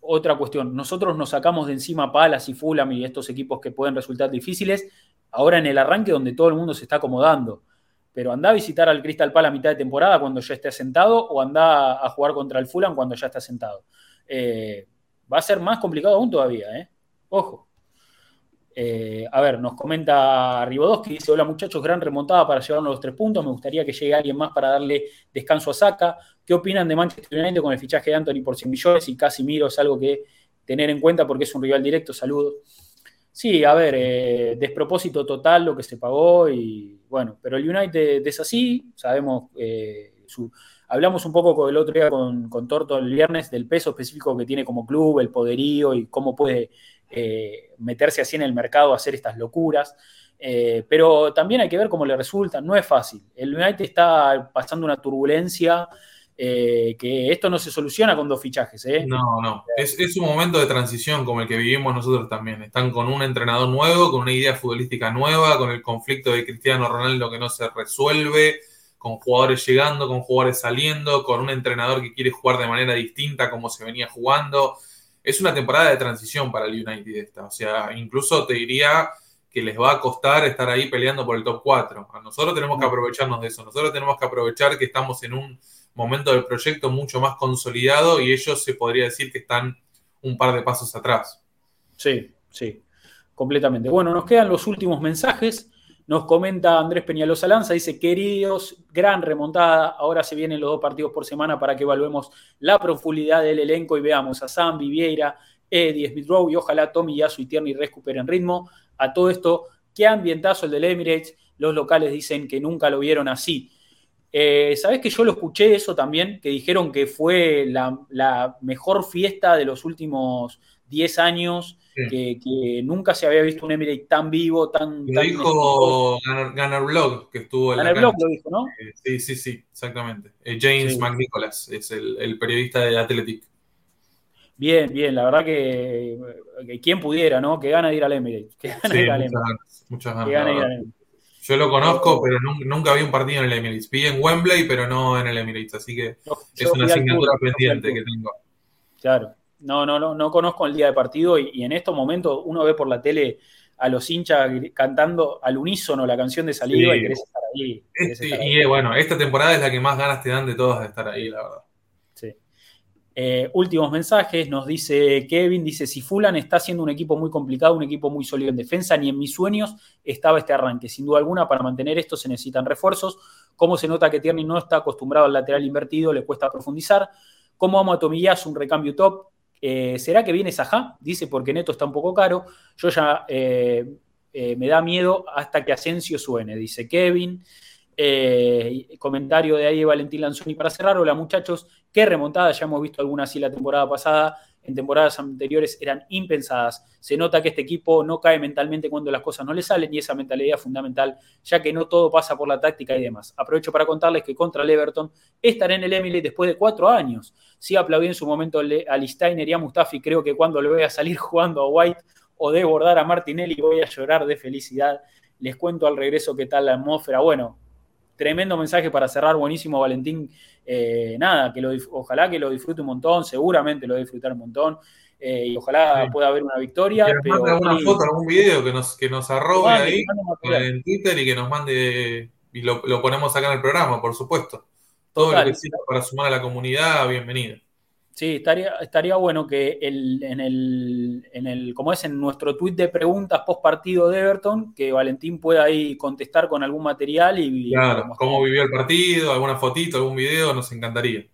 otra cuestión. Nosotros nos sacamos de encima Palas y Fulham y estos equipos que pueden resultar difíciles, ahora en el arranque donde todo el mundo se está acomodando pero anda a visitar al Crystal Palace a mitad de temporada cuando ya esté asentado o anda a jugar contra el Fulham cuando ya esté asentado. Eh, va a ser más complicado aún todavía, ¿eh? Ojo. Eh, a ver, nos comenta que dice, hola muchachos, gran remontada para llevarnos los tres puntos, me gustaría que llegue alguien más para darle descanso a Saka. ¿Qué opinan de Manchester United con el fichaje de Anthony por 100 millones y casi miro es algo que tener en cuenta porque es un rival directo? Saludos. Sí, a ver, eh, despropósito total lo que se pagó y bueno, pero el United es así, sabemos, eh, hablamos un poco con el otro día con, con, Torto el viernes del peso específico que tiene como club, el poderío y cómo puede eh, meterse así en el mercado, hacer estas locuras. pero también hay que ver cómo le resulta, no es fácil. El United está pasando una turbulencia eh, que esto no se soluciona con dos fichajes. ¿eh? No, no. Es, un momento de transición como el que vivimos nosotros también. Están con un entrenador nuevo, con una idea futbolística nueva, con el conflicto de Cristiano Ronaldo que no se resuelve, con jugadores llegando, con jugadores saliendo, con un entrenador que quiere jugar de manera distinta como se venía jugando. Es una temporada de transición para el United esta. O sea, incluso te diría que les va a costar estar ahí peleando por el top 4. A nosotros tenemos que mm. aprovecharnos de eso. Nosotros tenemos que aprovechar que estamos en un momento del proyecto mucho más consolidado y ellos se podría decir que están un par de pasos atrás. Sí, sí, completamente. Bueno, nos quedan los últimos mensajes. Nos comenta Andrés Peñalosa Lanza, dice, queridos, gran remontada, ahora se vienen los dos partidos por semana para que evaluemos la profundidad del elenco y veamos a Sam, Vivieira, Eddie, Smith Rowe y ojalá Tommy, Yasu y Tierney recuperen ritmo. A todo esto, qué ambientazo el del Emirates, los locales dicen que nunca lo vieron así. Eh, ¿Sabes que yo lo escuché eso también? Que dijeron que fue la, mejor fiesta de los últimos 10 años, que, nunca se había visto un Emirate tan vivo, tan. Lo dijo Gunnar, Blog, que estuvo en Blog lo dijo, ¿no? Eh, sí, sí, sí, exactamente. Eh, James McNicholas es el, periodista de Athletic. Bien, bien, la verdad que, quien pudiera, ¿no? Que gana de ir al Emirates. Que gana de ir al Emirates. Muchas ganas. Que gana de ir al Emirates. Yo lo conozco, pero nunca, vi un partido en el Emirates. Vi en Wembley, pero no en el Emirates. Así que es una asignatura pendiente que tengo. Claro. No, no, no, no conozco el día de partido y, en estos momentos uno ve por la tele a los hinchas cantando al unísono la canción de salida y querés estar ahí. Este, y bueno, esta temporada es la que más ganas te dan de todas de estar ahí, la verdad. Eh, últimos mensajes, nos dice Kevin, dice, si Fulan está siendo un equipo muy complicado, un equipo muy sólido en defensa, ni en mis sueños estaba este arranque. Sin duda alguna, para mantener esto se necesitan refuerzos. Cómo se nota que Tierney no está acostumbrado al lateral invertido, le cuesta profundizar. Cómo amo a Tomillas, un recambio top. Eh, ¿Será que viene Sajá? Dice, porque Neto está un poco caro. Yo ya eh, me da miedo hasta que Asensio suene, dice Kevin. Eh, comentario de ahí Valentín Lanzoni para cerrar. Hola muchachos, qué remontada, ya hemos visto alguna así la temporada pasada, en temporadas anteriores eran impensadas. Se nota que este equipo no cae mentalmente cuando las cosas no le salen y esa mentalidad es fundamental, ya que no todo pasa por la táctica y demás. Aprovecho para contarles que contra el Everton estaré en el Emily después de cuatro años. Sí aplaudí en su momento a Listainer y a Mustafi, creo que cuando le voy a salir (laughs) jugando a White o de bordar a Martinelli voy a llorar de felicidad. Les cuento al regreso qué tal la atmósfera. Bueno, tremendo mensaje para cerrar, buenísimo Valentín. Eh, nada, que lo, ojalá que lo disfrute un montón, seguramente lo va a disfrutar un montón. Eh, y ojalá pueda haber una victoria. Que nos pero, mande alguna foto, algún video que nos, que nos arrobe ahí en Twitter y que nos mande y lo, ponemos acá en el programa, por supuesto. Todo lo que sirva para sumar a la comunidad, bienvenido. Sí, estaría, estaría bueno que en, el, en el, como es en nuestro tweet de preguntas post partido de Everton, que Valentín pueda ahí contestar con algún material y. Claro, cómo vivió el partido, alguna fotito, algún video, nos encantaría.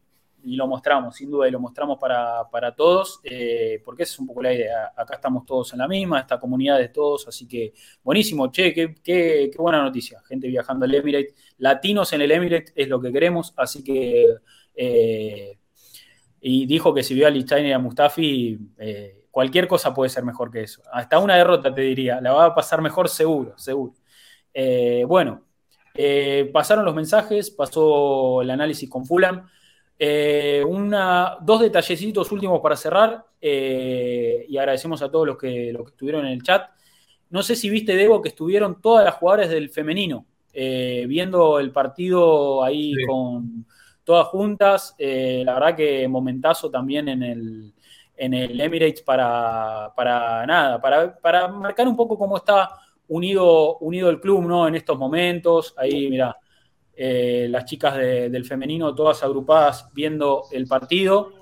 Y lo mostramos, sin duda, y lo mostramos para, todos, eh, porque esa es un poco la idea. Acá estamos todos en la misma, esta comunidad de todos, así que buenísimo, che, qué, qué, buena noticia. Gente viajando al Emirates, latinos en el Emirates es lo que queremos, así que. Eh, y dijo que si vio a Lichtain y a Mustafi, eh, cualquier cosa puede ser mejor que eso. Hasta una derrota te diría, la va a pasar mejor seguro, seguro. Eh, bueno, pasaron los mensajes, pasó el análisis con Fulham. Una, dos detallecitos últimos para cerrar y agradecemos a todos los que, los que estuvieron en el chat. No sé si viste, Debo, que estuvieron todas las jugadoras del femenino viendo el partido ahí con todas juntas. la verdad que momentazo también en el, en el Emirates para, para nada, para, para marcar un poco cómo está unido, unido el club ¿no? en estos momentos. Ahí, mira, eh, las chicas del femenino todas agrupadas viendo el partido.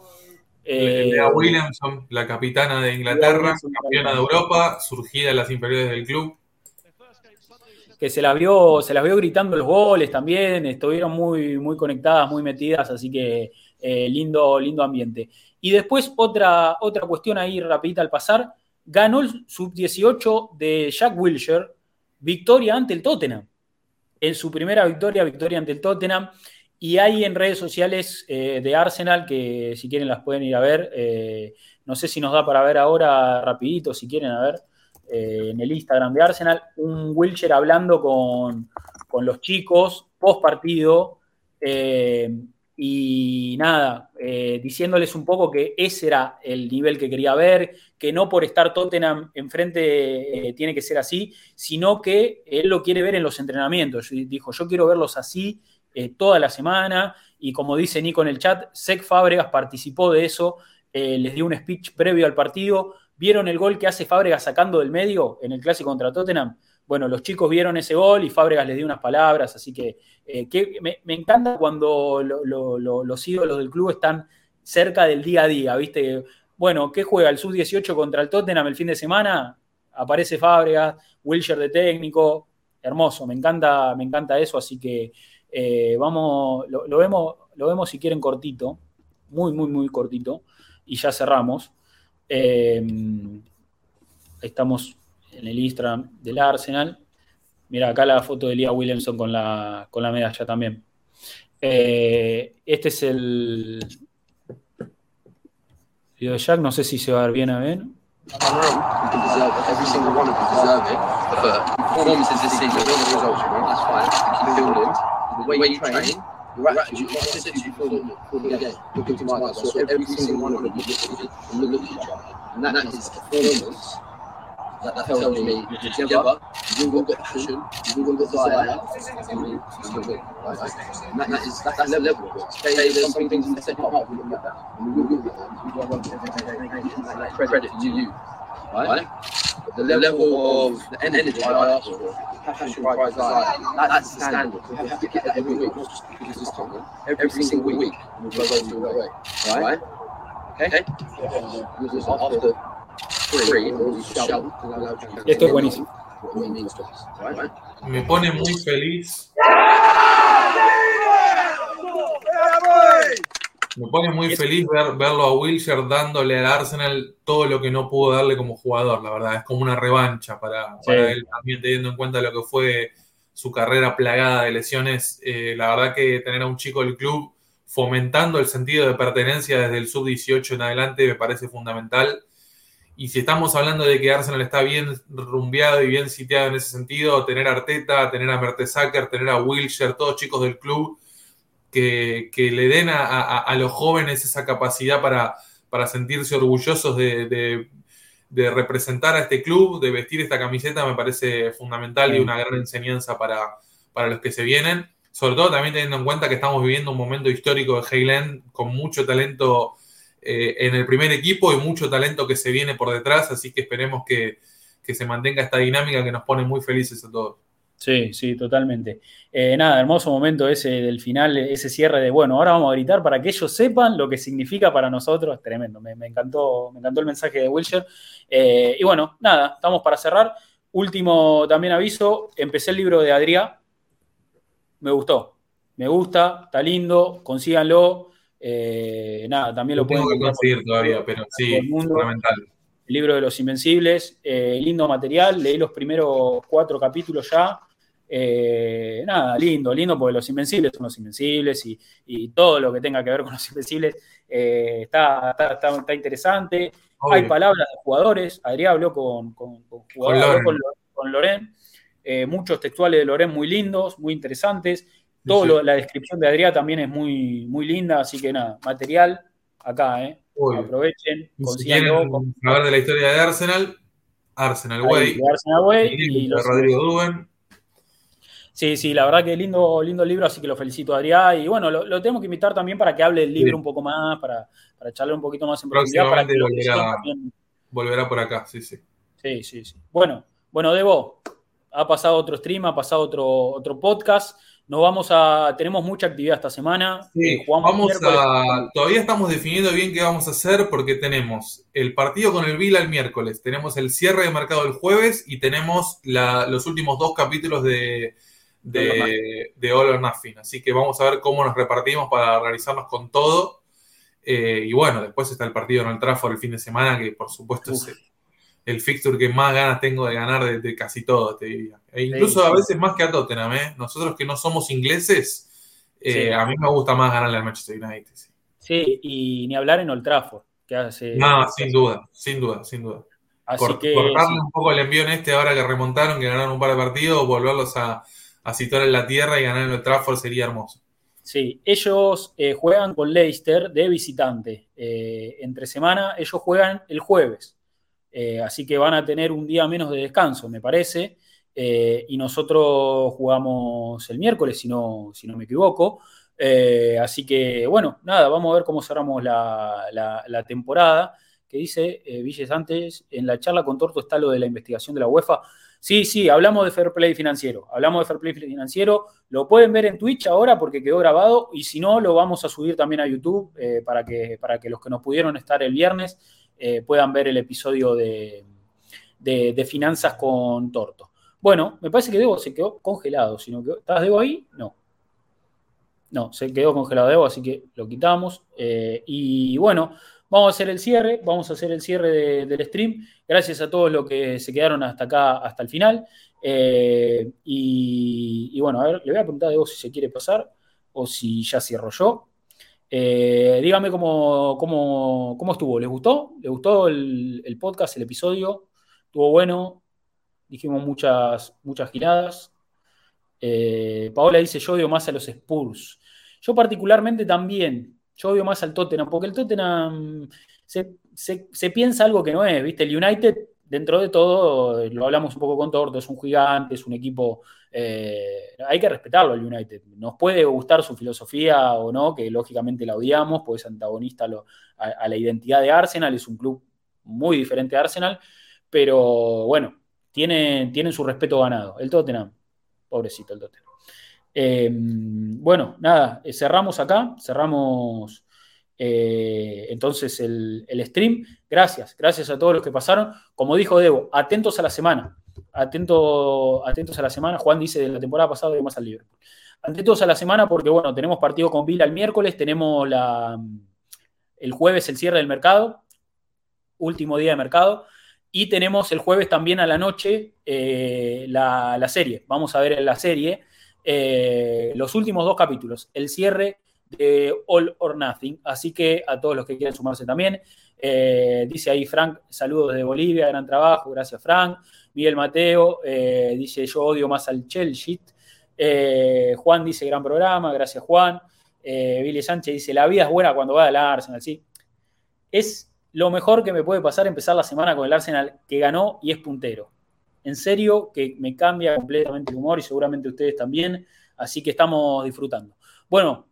Eh, Lea Williamson, la capitana de Inglaterra, campeona de Europa, surgida en las inferiores del club. Que se las vio, se las vio gritando los goles también, estuvieron muy, muy conectadas, muy metidas, así que eh, lindo, lindo ambiente. Y después otra, otra cuestión ahí rapidita al pasar, ganó el sub-18 de Jack Wilshere, victoria ante el Tottenham. En su primera victoria, victoria ante el Tottenham. Y hay en redes sociales eh, de Arsenal, que si quieren las pueden ir a ver. Eh, no sé si nos da para ver ahora rapidito, si quieren, a ver, eh, en el Instagram de Arsenal, un Wilshere hablando con, con los chicos post partido y nada, eh, diciéndoles un poco que ese era el nivel que quería ver, que no por estar Tottenham enfrente eh, tiene que ser así, sino que él lo quiere ver en los entrenamientos. Dijo, yo quiero verlos así eh, toda la semana y como dice Nico en el chat, Sec Fábregas participó de eso, les dio un speech previo al partido, vieron el gol que hace Fábregas sacando del medio en el clásico contra Tottenham, bueno, los chicos vieron ese gol y Fábregas les dio unas palabras, así que, eh, me, encanta cuando los ídolos del club están cerca del día a día, ¿viste? Bueno, ¿qué juega el sub-18 contra el Tottenham el fin de semana? Aparece Fábregas, Wilshire de técnico, hermoso, me encanta, me encanta eso, así que eh, vamos, lo, vemos, lo vemos si quieren cortito, muy, muy, muy cortito, y ya cerramos. Eh, estamos en el Instagram del Arsenal. Mira, acá la foto de Lia Williamson con la, con la medalla también. Eh, este es el video de Jack, no sé si se va a ver bien a ver. you're the looking to my eyes. So every single one of them, you look at each other. And that is performance that, tells me you're together, you've got passion, you've and you'll win. And that, that is, that's that level of it. Say there's some things in the second half, we that. And we will. Credit to you right? But the level of the energy I ask for, passion, pride, desire, that, that's the standard. We have to get that every week, not just because it's time. Every, every single week, we'll go through that way, right? Okay? Because after Esto es buenísimo. Me pone muy feliz. Me pone muy feliz ver, verlo a Wilshire dándole al Arsenal todo lo que no pudo darle como jugador, la verdad. Es como una revancha para, él también teniendo en cuenta lo que fue su carrera plagada de lesiones. Eh, la verdad que tener a un chico del club fomentando el sentido de pertenencia desde el sub-18 en adelante me parece fundamental. Y si estamos hablando de que Arsenal está bien rumbeado y bien sitiado en ese sentido, tener a Arteta, tener a Mertesacker, tener a Wilshire, todos chicos del club que, le den a, los jóvenes esa capacidad para, para sentirse orgullosos de, representar a este club, de vestir esta camiseta, me parece fundamental y una gran enseñanza para, para los que se vienen. Sobre todo también teniendo en cuenta que estamos viviendo un momento histórico de Highland con mucho talento eh, en el primer equipo y mucho talento que se viene por detrás, así que esperemos que, se mantenga esta dinámica que nos pone muy felices a todos. Sí, sí, totalmente. Eh, nada, hermoso momento ese del final, ese cierre de, bueno, ahora vamos a gritar para que ellos sepan lo que significa para nosotros. Tremendo, me, encantó, me encantó el mensaje de Wilshire. Eh, y bueno, nada, estamos para cerrar. Último también aviso, empecé el libro de Adrián. Me gustó, me gusta, está lindo, consíganlo. Eh, nada, también lo, pueden conseguir todavía, pero sí, fundamental. El libro de los Invencibles, eh, lindo material, leí los primeros cuatro capítulos ya. Eh, nada, lindo, lindo, porque los Invencibles son los Invencibles y, todo lo que tenga que ver con los (laughs) Invencibles está, está, interesante. Hay palabras de jugadores. Adrián habló con, con, con, con, Loren. eh, muchos textuales de Loren muy lindos, muy interesantes. Todo la descripción de Adrián también es muy, muy linda, así que nada, material acá, ¿eh? Aprovechen, consigan de la historia de Arsenal, Arsenal Way. Arsenal Way y, Rodrigo Duben. Sí, sí, la verdad que lindo, lindo libro, así que lo felicito Adrián. Y bueno, lo, tenemos que invitar también para que hable del libro un poco más, para, para echarle un poquito más en profundidad. Para que volverá, volverá por acá, sí, sí. Sí, sí, sí. Bueno, bueno, Debo, ha pasado otro stream, ha pasado otro, otro podcast. Nos vamos a. Tenemos mucha actividad esta semana. Sí, eh, vamos a. Todavía estamos definiendo bien qué vamos a hacer porque tenemos el partido con el Vila el miércoles, tenemos el cierre de mercado el jueves y tenemos los últimos dos capítulos de, de, de All or Nothing. Así que vamos a ver cómo nos repartimos para realizarnos con todo. Eh, y bueno, después está el partido en el Trafford el fin de semana, que por supuesto es el fixture que más ganas tengo de ganar de, casi todo, te diría. E incluso a veces más que a Tottenham, ¿eh? Nosotros que no somos ingleses, eh, a mí me gusta más ganarle al Manchester United. Sí. y ni hablar en Old Trafford. Que hace, no, sin duda, sin duda, sin duda. Así que, cortarle un poco el envío en este ahora que remontaron, que ganaron un par de partidos, volverlos a, situar en la tierra y ganar en Old Trafford sería hermoso. Sí, ellos eh, juegan con Leicester de visitante. entre semana, ellos juegan el jueves. Eh, así que van a tener un día menos de descanso, me parece. Eh, y nosotros jugamos el miércoles, si no, si no me equivoco. Eh, así que, bueno, nada, vamos a ver cómo cerramos la, temporada. Que dice Villes antes, en la charla con Torto está lo de la investigación de la UEFA. Sí, sí, hablamos de Fair Play financiero. Hablamos de Fair Play financiero. Lo pueden ver en Twitch ahora porque quedó grabado. Y si no, lo vamos a subir también a YouTube para, que, para que los que nos pudieron estar el viernes eh, puedan ver el episodio de, finanzas con Torto. Bueno, me parece que Debo se quedó congelado, sino que ¿estás Debo ahí? No. No, se quedó congelado Debo, así que lo quitamos. Eh, y bueno, vamos a hacer el cierre, vamos a hacer el cierre del stream. Gracias a todos los que se quedaron hasta acá, hasta el final. Eh, y, bueno, a ver, le voy a preguntar a Debo si se quiere pasar o si ya cierro yo. Eh, dígame cómo, cómo, estuvo. ¿Les gustó? ¿Les gustó el, podcast, el episodio? ¿Estuvo bueno? Dijimos muchas, muchas giradas. Eh, Paola dice, yo odio más a los Spurs. Yo particularmente también. Yo odio más al Tottenham, porque el Tottenham se, piensa algo que no es, ¿viste? El United dentro de todo, lo hablamos un poco con Torto, es un gigante, es un equipo, eh, hay que respetarlo al United. Nos puede gustar su filosofía o no, que lógicamente la odiamos, pues es antagonista a, la identidad de Arsenal, es un club muy diferente a Arsenal, pero bueno, tienen, su respeto ganado. El Tottenham, pobrecito el Tottenham. Eh, bueno, nada, cerramos acá, cerramos eh, entonces el, stream. Gracias, gracias a todos los que pasaron. Como dijo Debo, atentos a la semana. Atento, atentos a la semana. Juan dice de la temporada pasada de más al Liverpool. Atentos a la semana porque, bueno, tenemos partido con Vila el miércoles, tenemos la, el jueves el cierre del mercado, último día de mercado, y tenemos el jueves también a la noche eh, la, serie. Vamos a ver la serie eh, los últimos dos capítulos, el cierre de All or Nothing. Así que a todos los que quieran sumarse también. Eh, dice ahí Frank, saludos de Bolivia, gran trabajo, gracias Frank. Miguel Mateo eh, dice yo odio más al Chelsea. Juan dice gran programa, gracias Juan. Billy Sánchez dice la vida es buena cuando va al Arsenal, sí. Es lo mejor que me puede pasar empezar la semana con el Arsenal que ganó y es puntero. En serio que me cambia completamente el humor y seguramente ustedes también. Así que estamos disfrutando. Bueno,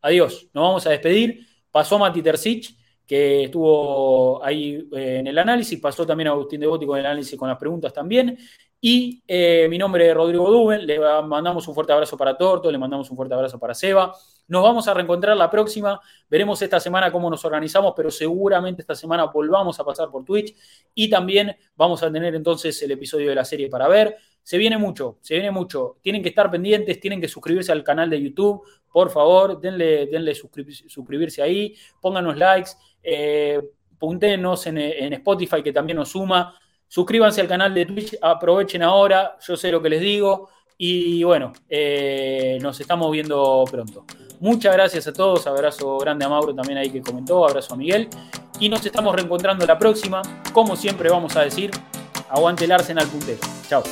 adiós, nos vamos a despedir. Pasó Mati Tercich, que estuvo ahí eh, en el análisis, pasó también Agustín Devoti con el análisis con las preguntas también. Y eh, mi nombre es Rodrigo Duben, le mandamos un fuerte abrazo para Torto, le mandamos un fuerte abrazo para Seba. Nos vamos a reencontrar la próxima, veremos esta semana cómo nos organizamos, pero seguramente esta semana volvamos a pasar por Twitch y también vamos a tener entonces el episodio de la serie para ver. Se viene mucho, se viene mucho. Tienen que estar pendientes, tienen que suscribirse al canal de YouTube, por favor, denle, denle suscribirse ahí, pónganos likes, eh, en Spotify que también nos suma. Suscríbanse al canal de Twitch, aprovechen ahora, yo sé lo que les digo. Y bueno, eh, nos estamos viendo pronto. Muchas gracias a todos, abrazo grande a Mauro también ahí que comentó, abrazo a Miguel. Y nos estamos reencontrando la próxima. Como siempre vamos a decir, aguante el Arsenal puntero. Chao.